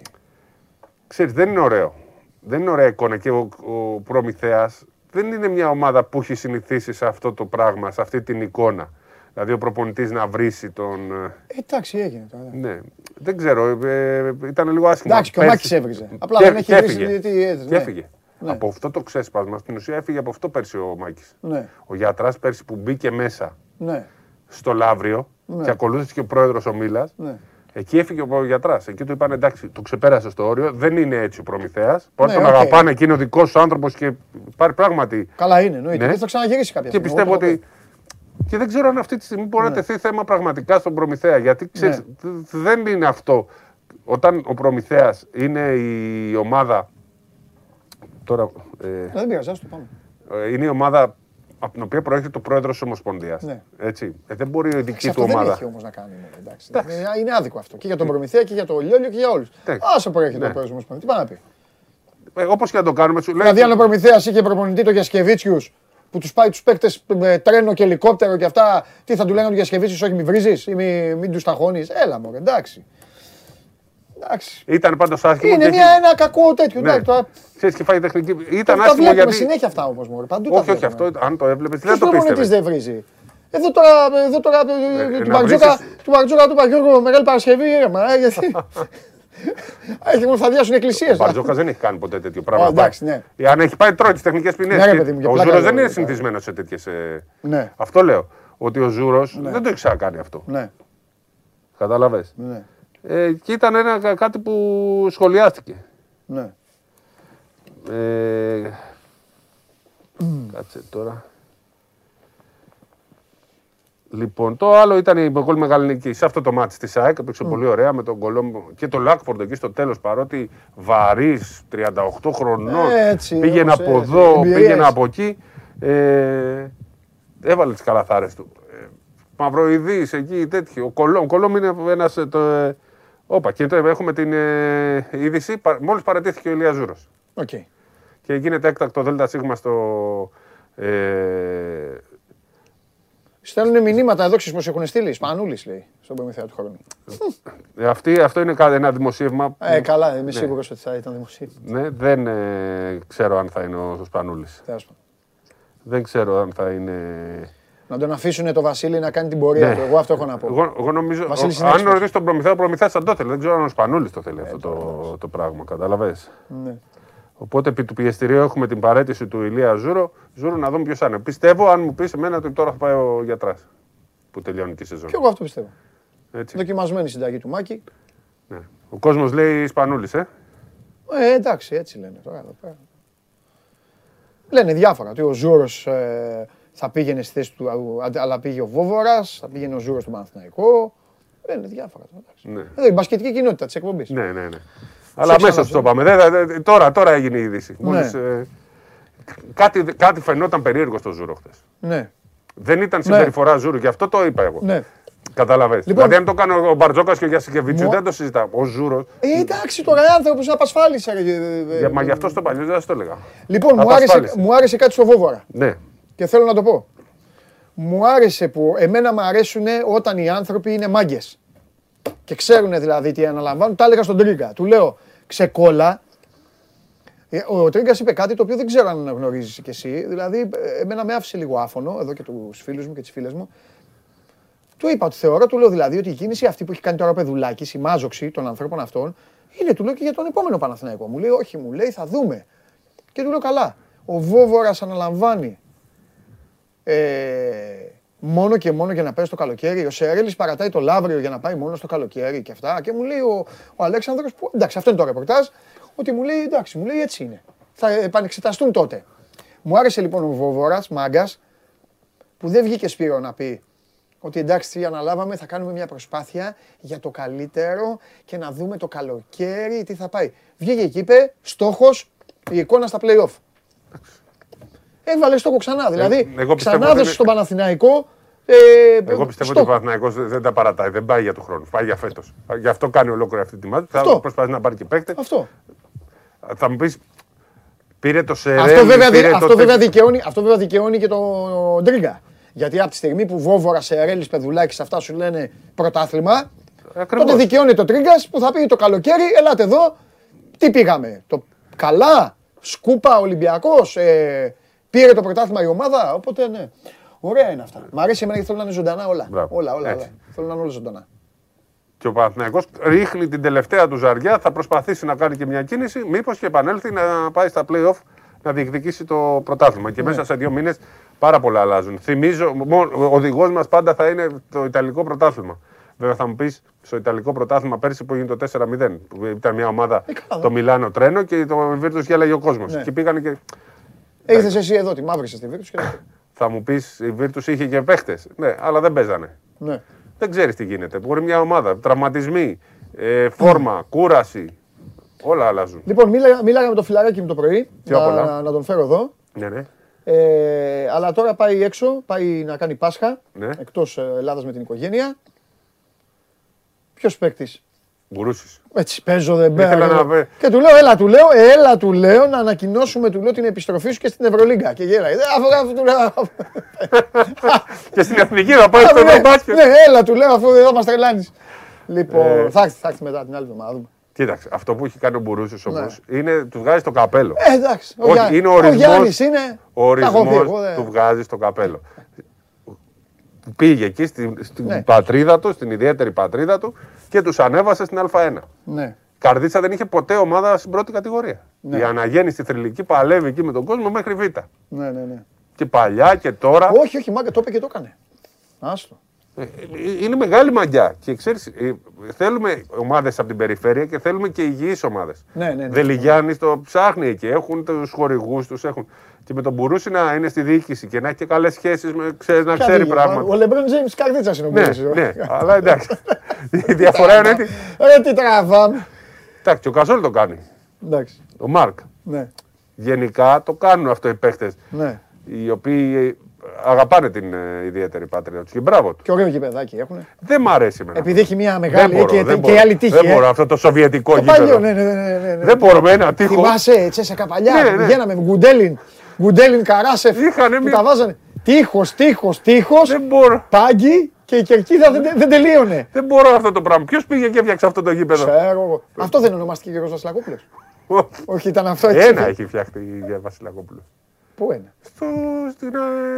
Ξέρεις, δεν είναι ωραίο. Δεν είναι ωραία εικόνα και ο, ο Προμηθέας δεν είναι μια ομάδα που έχει συνηθίσει σε αυτό το πράγμα, σε αυτή την εικόνα. Δηλαδή ο προπονητής να βρίσει τον... ε, Ε, Εντάξει, έγινε τώρα. Ναι, δεν ξέρω, ε, ήταν λίγο άσχημο. Εντάξει, και ο Πέρσι- Μάκης έβριζε. Απλά Και- δεν έχει και βρει έφυγε. τι έδωσε, Και ναι. έφυγε. Ναι. Από αυτό το ξέσπασμα, στην ουσία έφυγε από αυτό πέρσι ο Μάκης. Ναι, Ο Γιατράς πέρσι που μπήκε μέσα ναι, στο Λαύριο Ναι. και ακολούθησε και ο πρόεδρος ο Μίλας, ναι. Εκεί έφυγε ο γιατράς. Εκεί του είπαν εντάξει, το ξεπέρασε στο όριο. Δεν είναι έτσι ο προμηθέας. Μπορεί Ναι, να τον οκ. αγαπάνε και είναι ο δικός σου άνθρωπος και υπάρχει πράγματι. Καλά είναι, εννοείται. Ναι. Και θα ξαναγυρίσει κάποια Και στιγμή. πιστεύω εγώ το ότι. Και δεν ξέρω αν αυτή τη στιγμή μπορεί να τεθεί θέμα πραγματικά στον προμηθέα. Γιατί ξέρεις, Ναι. δ- δεν είναι αυτό. Όταν ο προμηθέας είναι η ομάδα. Τώρα. Ε, Ε, Δεν πειράζει, ας το πάμε. ε, είναι η ομάδα από την οποία προέρχεται το πρόεδρος της Ομοσπονδίας. Ναι. Έτσι. Ε, δεν μπορεί η δική Σε του αυτό δεν ομάδα. έχει όμως να κάνει. μόνο, Εντάξει. Ε, Είναι άδικο αυτό. Και για τον Προμηθέα και για το Λιόλιο και για όλους. Εντάξει. Άσε προέρχεται Ναι. ο πρόεδρο μα. Τι πάει να πει. Ε, Όπως και να το κάνουμε, σου λέει. Δηλαδή, αν ο Προμηθέα είχε προπονητή το Γιασκεβίτσιους που τους πάει τους παίκτες με τρένο και ελικόπτερο και αυτά, τι θα του λέγανε του Γιασκεβίτσιους, όχι μη βρίζεις ή μη, μην τους ταχώνεις. Έλα μου, εντάξει. Εντάξει. Ήταν πάντω άσχημο. Είναι και μια, έχει- ένα κακό τέτοιο. Ναι. εντάξει, τώρα- Ξέρεις, και φάει τεχνική. Ήταν Τα άσχημο βλέπουμε γιατί. συνέχεια αυτά όμως. Παντού τα Όχι, όχι βλέπουμε. αυτό. Αν το έβλεπες, Ποιος δεν το προπονητής πίστευες. δεν βρίζει. Εδώ τώρα, εδώ τώρα ε, του να Μπαρτζόκα, βρήσεις- του Μπαρτζόκα του Παγιώργου Μεγάλη Παρασκευή, ήρεμα, ε, γιατί... Έχει μόνο θα διάσουν εκκλησίες. Ο Μπαρτζόκα δεν έχει κάνει ποτέ τέτοιο Ω, πράγμα. εντάξει, ναι. Αν έχει πάει, τρώει τις τεχνικές ποινές. Ναι, ρε παιδί μου, για ο πλάκα Ζούρος λέω, δεν είναι ρε, συνηθισμένος σε τέτοιες. Ναι, Αυτό λέω. Ότι ο Ζούρος δεν το έχει ξανακάνει αυτό. ναι, Κατάλαβες; ναι, Ε, και ήταν ένα, κα- κάτι που σχολιάστηκε. ναι. Ε, κάτσε τώρα. Λοιπόν, το άλλο ήταν η πολύ μεγάλη νίκη σε αυτό το μάτι της ΑΕΚ. Έπαιξε πολύ ωραία με τον Κολόμπο και τον Λάκφορντ εκεί στο τέλος. Παρότι βαρύς, 38 χρονών, Έτσι, πήγαινε όμως, από έτσι, εδώ, εμπειρίες. πήγαινε από εκεί. Ε, έβαλε τις καλαθάρες του. Ε, Μαυροειδή εκεί, τέτοιο. Ο Κολόμ, ο Κολόμ είναι ένας. Το, ε, όπα, και τώρα έχουμε την ε, είδηση. Μόλις παραιτήθηκε ο Ηλίας Ζούρος Οκ. και γίνεται έκτακτο ΔΣ στο. Ε, Στέλνουν μηνύματα εδώ, ξέρεις πώς έχουν στείλει. Σπανούλης λέει, στον Προμηθέα του χρόνου. ε, αυτή, αυτό είναι κα- ένα δημοσίευμα. που- Ε, καλά, είμαι ναι. σίγουρος ότι θα ήταν δημοσίευμα. Ναι, δεν ε, ξέρω αν θα είναι ο Σπανούλης. Τέλος πάντων. Δεν ξέρω αν θα είναι. Να τον αφήσουν το Βασίλη να κάνει την πορεία Ναι. του. Εγώ αυτό έχω να πω. Εγώ, εγώ νομίζω. Βασίλης ο- είναι αν έξυπνος. ρωτήσεις τον προμηθέα, ο προμηθέας θα το θέλει. Δεν ξέρω αν ο Σπανούλης το θέλει αυτό το, το πράγμα. Κατάλαβες. Ναι. Οπότε επί του πιεστηρίου έχουμε την παραίτηση του Ηλία Ζούρο. Ζούρο να δούμε ποιος θα είναι. Πιστεύω, αν μου πεις εμένα, ότι τώρα θα πάει ο γιατράς που τελειώνει και η σεζόν. Και εγώ αυτό πιστεύω. Έτσι. Δοκιμασμένη συνταγή του Μάκη. Ναι. Ο κόσμος λέει Σπανούλης, ε; Ε, εντάξει, έτσι λένε τώρα εδώ πέρα. Λένε διάφορα. Ότι ο Ζούρος ε, θα πήγαινε στη θέση του, α, αλλά πήγε ο Βόβορας, θα πήγαινε ο Ζούρος στον Παναθηναϊκό. Λένε διάφορα. τώρα, εντάξει. Ναι. Εδώ η μπασκετική κοινότητα της εκπομπής. Ναι, ναι, ναι. Αλλά μέσα ξαναδεί. του το είπαμε. Δεν- δεν- τώρα, τώρα έγινε η είδηση. Ναι. Μόλις, ε, κάτι, κάτι φαινόταν περίεργο στο Ζούρο χθες. Ναι, Δεν ήταν συμπεριφορά Ζούρου και αυτό το είπα εγώ. ναι. Κατάλαβες. Λοιπόν- δηλαδή, αν το κάνει ο Μπαρτζόκας και ο Γιασικεβίτσιους, Μου- δεν το συζητάω. Ο Ζούρο. Ε, εντάξει τώρα, άνθρωπος είναι απασφάλισε. ρε, ε, ε, Μα γι' αυτό στο παλιό δεν σα το έλεγα. Λοιπόν, μου άρεσε, Απασφάλισε. μου άρεσε κάτι στο Βόβορα Ναι. Και θέλω να το πω. Μου άρεσε που εμένα μου αρέσουν όταν οι άνθρωποι είναι μάγκες. Και ξέρουν δηλαδή τι αναλαμβάνουν. Τα έλεγα στον Τρίγκα. Του λέω ξεκόλα. Ε, Ο Τρίγκας είπε κάτι το οποίο δεν ξέρω αν γνωρίζει κι εσύ. Δηλαδή, ε, εμένα με άφησε λίγο άφωνο εδώ και τους φίλους μου και τις φίλες μου. Του είπα ότι θεωρώ, του λέω δηλαδή ότι η κίνηση αυτή που έχει κάνει τώρα ο Πεδουλάκης, η μάζοξη των ανθρώπων αυτών, είναι του λέω και για τον επόμενο Παναθηναϊκό. Μου λέει, Όχι, μου λέει, θα δούμε. Και του λέω καλά. Ο Βόβορας αναλαμβάνει ε, μόνο και μόνο για να πέσει το καλοκαίρι. Ο Σερέλης παρατάει το Λαύριο για να πάει μόνο στο καλοκαίρι και αυτά. Και μου λέει ο, ο Αλέξανδρος, που, εντάξει, αυτό είναι το ρεπορτάζ, ότι μου λέει εντάξει, μου λέει έτσι είναι. Θα επανεξεταστούν τότε. Μου άρεσε λοιπόν ο Βόβορα, μάγκας, που δεν βγήκε Σπύρο να πει ότι εντάξει, τι αναλάβαμε, θα κάνουμε μια προσπάθεια για το καλύτερο και να δούμε το καλοκαίρι τι θα πάει. Βγήκε και είπε, στόχος, η εικόνα στα play-off. Έβαλες στόχο ξανά. Δηλαδή, Ε, εγώ πιστεύω ξανά ότι δώσε είναι- στον Παναθηναϊκό. Ε, Εγώ πιστεύω στόχο. ότι ο Παναθηναϊκός δεν δεν τα παρατάει. Δεν πάει για του χρόνου. Πάει για φέτος. Γι' αυτό κάνει ολόκληρη αυτή τη μάτια. Θα Αυτό. προσπαθεί να πάρει και παίκτε. Αυτό. Θα μου πεις. Πήρε το Σερέλ. Αυτό βέβαια, δι- πήρε το αυτό, τέτοιο. βέβαια δικαιώνει, αυτό βέβαια δικαιώνει και τον Τρίγκα. Γιατί από τη στιγμή που Βόβορα, Σερέλης, Πεδουλάκης, αυτά σου λένε πρωτάθλημα, Ακριβώς. τότε δικαιώνει το Τρίγκας που θα πει το καλοκαίρι, ελάτε εδώ, τι πήγαμε. Το καλά, σκούπα, Ολυμπιακός, ε, πήρε το πρωτάθλημα η ομάδα. Οπότε ναι. Ωραία είναι αυτά. Μ' αρέσει εμένα γιατί θέλω να είναι ζωντανά όλα. Μπράβο. Όλα, όλα, όλα. Έτσι. Θέλω να είναι όλα ζωντανά. Και ο Παναθηναϊκός ρίχνει την τελευταία του ζαριά, θα προσπαθήσει να κάνει και μια κίνηση, μήπως και επανέλθει να πάει στα play-off να διεκδικήσει το πρωτάθλημα. Ναι. Και μέσα σε δύο μήνες πάρα πολλά αλλάζουν. Θυμίζω, μόνο- ο οδηγός μας πάντα θα είναι το Ιταλικό πρωτάθλημα. Βέβαια θα μου πεις στο Ιταλικό πρωτάθλημα πέρσι που έγινε το 4-0, που ήταν μια ομάδα καλά. το Μιλάνο τρένο και το Βίρτου γέλαγε ο κόσμο. Ναι. Και πήγανε και. Ήρθες εσύ εδώ, τη μαύρησε στη Βίρτους και. Θα μου πεις, η Βίρτους είχε και παίχτες. Ναι, αλλά δεν παίζανε. ναι. Δεν ξέρεις τι γίνεται. Μπορεί μια ομάδα, τραυματισμοί, ε, φόρμα, κούραση. Όλα αλλάζουν. Λοιπόν, μίλα, μίλαγα με το φιλαράκι μου το πρωί. Πιο να, πολλά. να τον φέρω εδώ. Ναι, ναι. Ε, αλλά τώρα πάει έξω, πάει να κάνει Πάσχα Ναι. εκτός ε, Ελλάδας με την οικογένεια. Ποιος παίκτης; Γκουρούση. Έτσι παίζω δεν Ήθελα παίζω. να βε- Και του λέω, έλα του λέω, έλα του λέω να ανακοινώσουμε του λέω την επιστροφή σου και στην Ευρωλίγκα. Και γέλαει. «Ε, Αφού, αφού του λέω. και στην εθνική θα πάει στο ναι, Ευρωμπάσκετ. ναι, έλα του λέω αφού εδώ μας τρελάνεις. Λοιπόν, Ε. θα έρθει, θα έρθει μετά την άλλη εβδομάδα. δούμε. Κοίταξε, αυτό που έχει κάνει ο Μπουρούση όμω Ναι. είναι του βγάζει το καπέλο. Ε, εντάξει. Ο, Όχι, Γιάννη- είναι ο ο ορισμός- Γιάννης είναι. Ο τα έχω δει, ορισμό εγώ δεν- του βγάζει στο καπέλο. Πήγε εκεί στην, στην Ναι. πατρίδα του, στην ιδιαίτερη πατρίδα του και τους ανέβασε στην Α1. Ναι. Καρδίτσα δεν είχε ποτέ ομάδα στην πρώτη κατηγορία. Ναι. Η αναγέννηση θρηλυκή παλεύει εκεί με τον κόσμο μέχρι Β. Ναι, ναι, ναι. Και παλιά και τώρα. Όχι, όχι, μάγκα, το είπε και το έκανε. Άστο. Ε, ε, Είναι μεγάλη μαγιά. Και ξέρεις, ε, θέλουμε ομάδες από την περιφέρεια και θέλουμε και υγιείς ομάδες. Ναι, ναι, ναι. Δελιγιάννης το ψάχνει εκεί. Έχουν τους χορηγούς τους. Έχουν... Και με τον Μπουρούση να είναι στη διοίκηση και να έχει και καλές σχέσεις, να ξέρει Κάτι, Ο πράγματα. Λεμπρόν Τζέιμς καρδίτσας είναι ο Ναι, Μπουρούσης. ναι, αλλά εντάξει. Η διαφορά είναι ότι. Ρε τι τραβάμε. Εντάξει, και ο Καζόλ το κάνει. Εντάξει. Ο Μάρκ. Ναι, Γενικά το κάνουν αυτό οι παίχτε. ναι. Οι οποίοι αγαπάνε την ε, ιδιαίτερη πατρίδα τους. Και μπράβο τους. Και ωραίο γηπεδάκι έχουν. Δεν μ' αρέσει εμένα. Επειδή έχει μια Δεν μεγάλη μπορώ, και, δεν και η μπορώ. άλλη τύχη. Δεν ε. μπορώ αυτό το σοβιετικό Το γήπεδο. παλιό, ναι, ναι, ναι, ναι, ναι. Δεν μπορώ με ένα τείχο. Θυμάσαι, Τσέσσα Καπαλιά, Ναι, ναι. πηγαίναμε με Γκουντέλιν, Γκουντέλιν Καράσεφ, Είχανε που μια- τα βάζανε. Τείχος, τείχος, τείχος, Δεν μπορώ. πάγκι και η κερκίδα δεν, δεν τελείωνε. Δεν μπορώ αυτό το πράγμα. Ποιος πήγε και έφτιαξε αυτό το γήπεδο; Ξέρω εγώ. Αυτό δεν ονομάστηκε Γιώργος Βασιλακόπουλος. Όχι, ήταν αυτό έτσι. Ένα έχει φτιάχτη για Βασιλακόπουλος. Πού είναι. Στο, στην,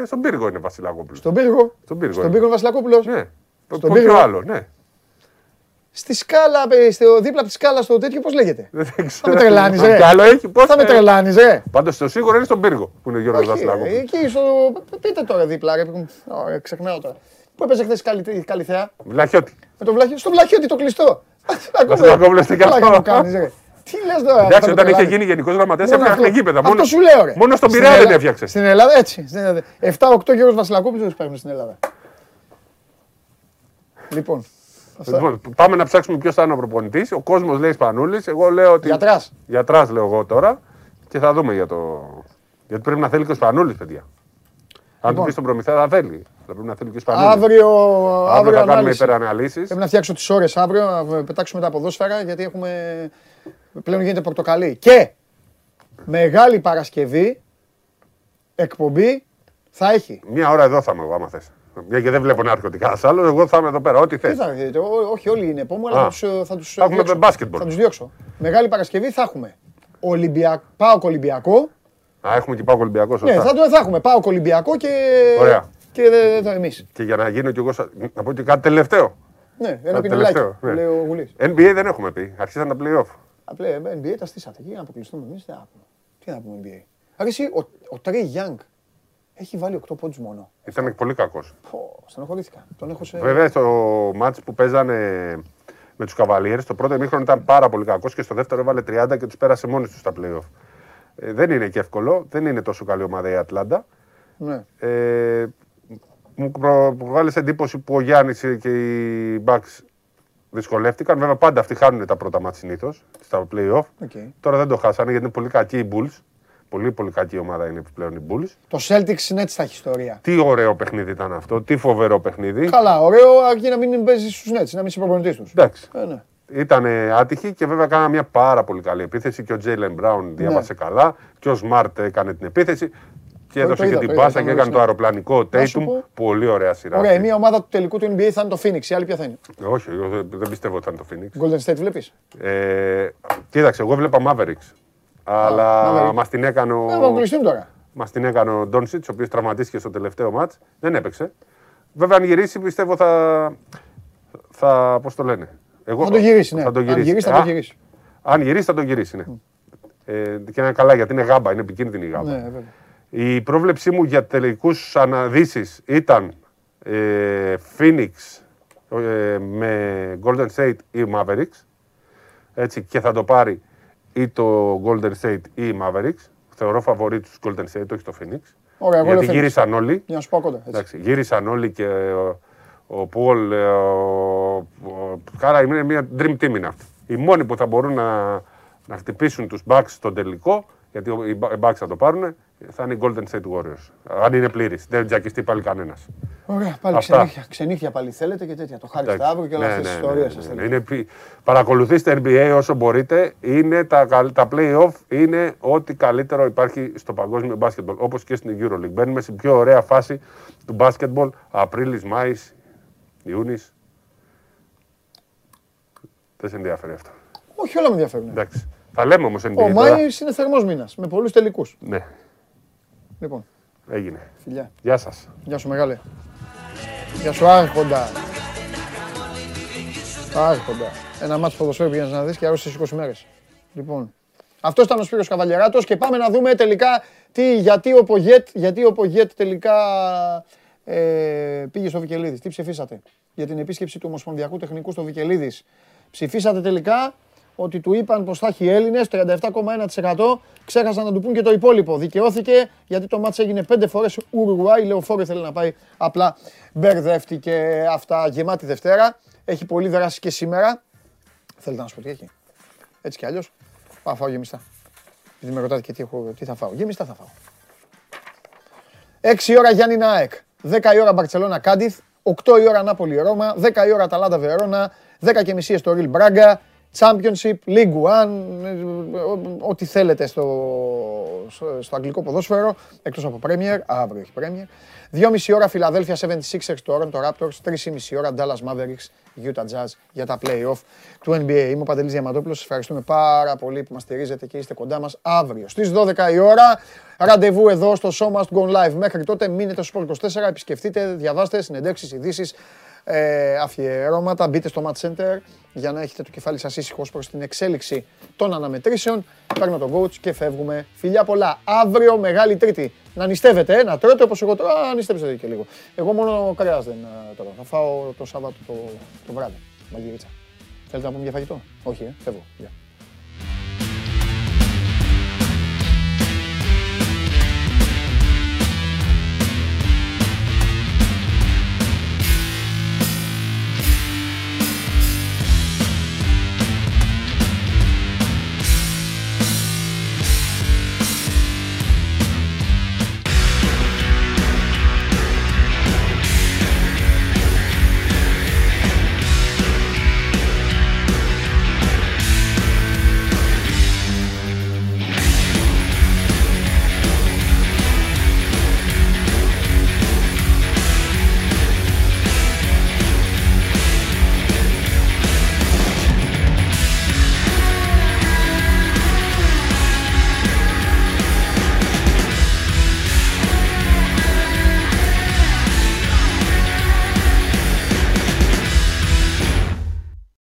ε, στον πύργο είναι Βασιλακόπουλος. Στον πύργο. Στον πύργο. Στον είναι. πύργο Βασιλακόπουλος. Ναι. Στον Ποιο πύργο. άλλο, ναι. Στη σκάλα, ε, στο, δίπλα από τη σκάλα στο τέτοιο, πώς λέγεται; Δεν Θα ξέρω. με τρελάνεις, ρε. Κι άλλο έχει. Πώς Θα με τρελάνεις, ρε. Πάντως το σίγουρο είναι στον πύργο που είναι ο Γιώργος Όχι, Βασιλακόπουλο. εκεί στο. Πείτε τώρα δίπλα, ρε. που- Ωραία, ξεχνάω τώρα. Πού έπαιζε χθες καλή, καλή θεά. Βλαχιώτη. Με το βλαχιώτη, στο βλαχιώτη το κλειστό. Βασιλακόπουλος τι Καλά καλό. μου κάνεις, ρε. Τι λες τώρα. Εντάξει, θα με όταν είχε τρελάνεις. γίνει γενικός γραμματέας Μόνο έφτιαχνε αυτό. γήπεδα. Αυτό Μόνο, σου λέω, ρε. μόνο στον Στην Πειραιά δεν Ελλάδα- έφτιαξε. Στην Ελλάδα έτσι. στην Ελλάδα. 7-8 Γιώργος Βασιλακόπουλος τους παίρνουν στην Ελλάδα. Λοιπόν, αυτά. Λοιπόν, πάμε να ψάξουμε ποιος θα είναι ο προπονητής. Ο κόσμος λέει Σπανούλης. Εγώ λέω ότι. Γιατράς. Γιατράς λέω εγώ τώρα. Και θα δούμε για το. Γιατί πρέπει να θέλει και ο Σπανούλης, παιδιά. Αν του πεις στον προμηθέα, θα θέλει. Θα πρέπει να θέλει και ο Σπανούλης. Αύριο, Αύριο αύριο θα κάνουμε ανάλυση. υπεραναλύσεις. Πρέπει να φτιάξω τις ώρες αύριο, να πετάξουμε τα ποδόσφαιρα, γιατί έχουμε... Πλέον γίνεται πορτοκαλί. Και μεγάλη Παρασκευή, εκπομπή, θα έχει. Μία ώρα εδώ θα είμαι εγώ, άμα θες. Μια και δεν βλέπω να έρχεται κανένας άλλος, εγώ θα είμαι εδώ πέρα. Ό,τι θες. Τι θα έρθετε, ό- όχι όλοι είναι επόμενοι, αλλά Α. θα τους, ε, θα τους Θα έχουμε διώξω. μπάσκετμπολ. Θα τους διώξω. Μεγάλη Παρασκευή θα έχουμε Ολυμπιακ... ΠΑΟΚ Ολυμπιακό. Α, έχουμε και πάω Ολυμπιακό. Ναι, θα, το, θα έχουμε ΠΑΟΚ Ολυμπιακό και, Ωραία. και ε, το εμείς. Και για να γίνω κι εγώ. σα- Να πω και κάτι τελευταίο. Ναι, ένα Κάτι πινελάκι, τελευταίο, ναι. λέει ο Γουλής. NBA δεν έχουμε πει. Αρχίσαν τα playoff. Απλά ε, NBA τα στήσατε εκεί να αποκλειστούμε εμείς. Τι να πούμε. Τι να πούμε NBA. Άρα εσύ, ο, ο Τρέι Γιάνγκ έχει βάλει 8 πόντους μόνο. Ήταν πολύ κακός. Πω, στενοχωρήθηκα. Τον έχω σε... Βέβαια, στο μάτς που παίζανε με τους Καβαλιέρε, το πρώτο ημίχρονο ήταν πάρα πολύ κακός και στο δεύτερο έβαλε 30 και τους πέρασε μόνοι τους στα playoff. Ε, δεν είναι και εύκολο, δεν είναι τόσο καλή ομάδα η Ατλάντα. Ναι. Ε, μου προ- προβάλλει εντύπωση που ο Γιάννης και οι Bucks δυσκολεύτηκαν. Βέβαια, πάντα αυτοί χάνουν τα πρώτα μάτς συνήθως στα playoff. OK. Τώρα δεν το χάσανε γιατί είναι πολύ κακοί οι Bulls. Πολύ, πολύ κακή ομάδα είναι πλέον οι Bulls. Το Celtics είναι έτσι στα ιστορία. Τι ωραίο παιχνίδι ήταν αυτό, τι φοβερό παιχνίδι. Καλά, ωραίο, αρκεί να μην παίζει στους Nets, να μην είσαι προπονητής τους. Εντάξει. Ε, ναι. Ήταν άτυχη και βέβαια κάναμε μια πάρα πολύ καλή επίθεση και ο Τζέιλεν Μπράουν διάβασε καλά και ο Σμαρτ έκανε την επίθεση και Ναι. Το- έδωσε το και είδα, την το είδα, πάσα το και είδα, έκανε ναι. το αεροπλανικό Να σου Tatum. πω- Πολύ ωραία σειρά. Ωραία, αυτή. μία ομάδα του τελικού του NBA θα είναι το Phoenix, η άλλη ποια θα είναι; Όχι, εγώ δεν, δεν πιστεύω ότι θα είναι το Phoenix. Golden State βλέπεις; Ε, κοίταξε, εγώ έβλεπα Mavericks. Αλλά Maverick. μας την έκανε ο, Ε, θα αποκλειστούν τώρα. μας την έκανε ο Ντόνσιτς, ο οποίος τραυματίστηκε στο τελευταίο μάτς. Δεν έπαιξε. Βέβαια, αν γυρίσει, πιστεύω θα. θα πώς το λένε; Εγώ, Θα το γυρίσει, ναι. Θα το Αν γυρίσει. γυρίσει, θα Α, το γυρίσει. Αν γυρίσει, θα το γυρίσει, ναι. Ε, και είναι καλά γιατί είναι γάμπα, είναι επικίνδυνη η γάμπα. Ναι, βέβαια. Η πρόβλεψή μου για τελικούς αναδύσεις ήταν ε, Phoenix ε, με Golden State ή Mavericks. Έτσι, και θα το πάρει ή το Golden State ή η Mavericks. Θεωρώ φαβορή τους Golden State, όχι το Phoenix. Ωραία, εγώ γιατί λέω Phoenix. γύρισαν όλοι. Για να σου πω κοντά. έτσι. Εντάξει, γύρισαν όλοι και ο, ο Πολ, ε, ο, ο, Κάρα είναι μια dream team είναι αυτή. Οι μόνοι που θα μπορούν να, να χτυπήσουν τους Bucks στον τελικό, γιατί οι Bu- οι Bucks θα το πάρουν, θα είναι οι Golden State Warriors. Αν είναι πλήρης, δεν τζακιστεί πάλι κανένας. Ωραία, πάλι Αυτά. ξενύχια. Ξενύχια πάλι θέλετε και τέτοια. Το Χάρη Εντάξει. Σταύρο και όλα Ναι, αυτές τις ναι, ιστορίες ναι, σας ναι, ναι. θέλετε. Είναι πι- Παρακολουθήστε NBA όσο μπορείτε. Είναι τα, καλ- τα play-off είναι ό,τι καλύτερο υπάρχει στο παγκόσμιο μπάσκετμπολ. Όπως και στην EuroLeague. Μπαίνουμε στην πιο ωραία φάση του μπάσκετμπολ. Απρίλης, Μάης, Ιούνις. Δεν σε ενδιαφέρει αυτό. Όχι, όλα με ενδιαφέρουν. Εντάξει. Θα λέμε όμως NBA. Ο τώρα. Μάη είναι θερμός μήνας με πολλούς τελικούς. Ναι, Λοιπόν, έγινε. φιλιά. Γεια σας. Γεια σου, μεγάλε. Γεια σου, Άρχοντα. Άρχοντα. Ένα μάτσο ποδοσφαίρου πήγαινες να δεις και άρρωσες 20 μέρες. Λοιπόν, αυτός ήταν ο Σπύρος Καβαλιαράτος και πάμε να δούμε τελικά τι, γιατί, ο Πογέτ, γιατί ο Πογέτ τελικά ε, πήγε στο Βικελίδης. Τι ψηφίσατε; Για την επίσκεψη του Ομοσπονδιακού Τεχνικού στο Βικελίδης. Ψηφίσατε τελικά ότι του είπαν πως θα έχει Έλληνες, 37,1%. Ξέχασαν να του πούν και το υπόλοιπο. Δικαιώθηκε γιατί το μάτς έγινε πέντε φορές Ουρουάη. Λεωφόρο ήθελε να πάει, απλά μπερδεύτηκε αυτά. Γεμάτη Δευτέρα. Έχει πολύ δράση και σήμερα. Θέλετε να σου πω τι έχει; Έτσι κι αλλιώς. Πάω να φάω γεμιστά. Γιατί με ρωτάτε και τι, έχω, τι θα φάω. Γεμιστά θα φάω. 6 η ώρα Γιάννη Νάεκ. 10 η ώρα Μπαρτσελώνα Κάντιθ. 8 η ώρα Νάπολη Ρώμα. 10 η ώρα Ταλάντα Βερόνα. 10 και μισή στο Ριλ Μπράγκα. Championship, League One, ε, ό,τι θέλετε στο, στο, στο αγγλικό ποδόσφαιρο, εκτός από Premier, αύριο έχει Premier. 2,5 ώρα Philadelphia 76ers, Toronto Raptors, 3,5 ώρα Dallas Mavericks, Utah Jazz για τα play-off του NBA. Είμαι ο Παντελής Διαμαντόπουλος, σας ευχαριστούμε πάρα πολύ που μας στηρίζετε και είστε κοντά μας αύριο. Στις 12 η ώρα, ραντεβού εδώ στο Show Must Go Live. Μέχρι τότε μείνετε στο Sport 24, επισκεφτείτε, διαβάστε συνεντεύξεις, ειδήσεις, ε, αφιερώματα. Μπείτε στο Match Center για να έχετε το κεφάλι σας ήσυχος ως προς την εξέλιξη των αναμετρήσεων. Παίρνω τον coach και φεύγουμε. Φιλιά πολλά. Αύριο Μεγάλη Τρίτη. Να νηστεύετε, ε, να τρώτε όπως εγώ τρώω. Α, νηστεύετε και λίγο. Εγώ μόνο κρέας δεν ε, τρώω. Θα φάω το Σάββατο το, το βράδυ. Μαγειρίτσα. Θέλετε να πούμε για φαγητό; Όχι, ε, φεύγω. Γεια.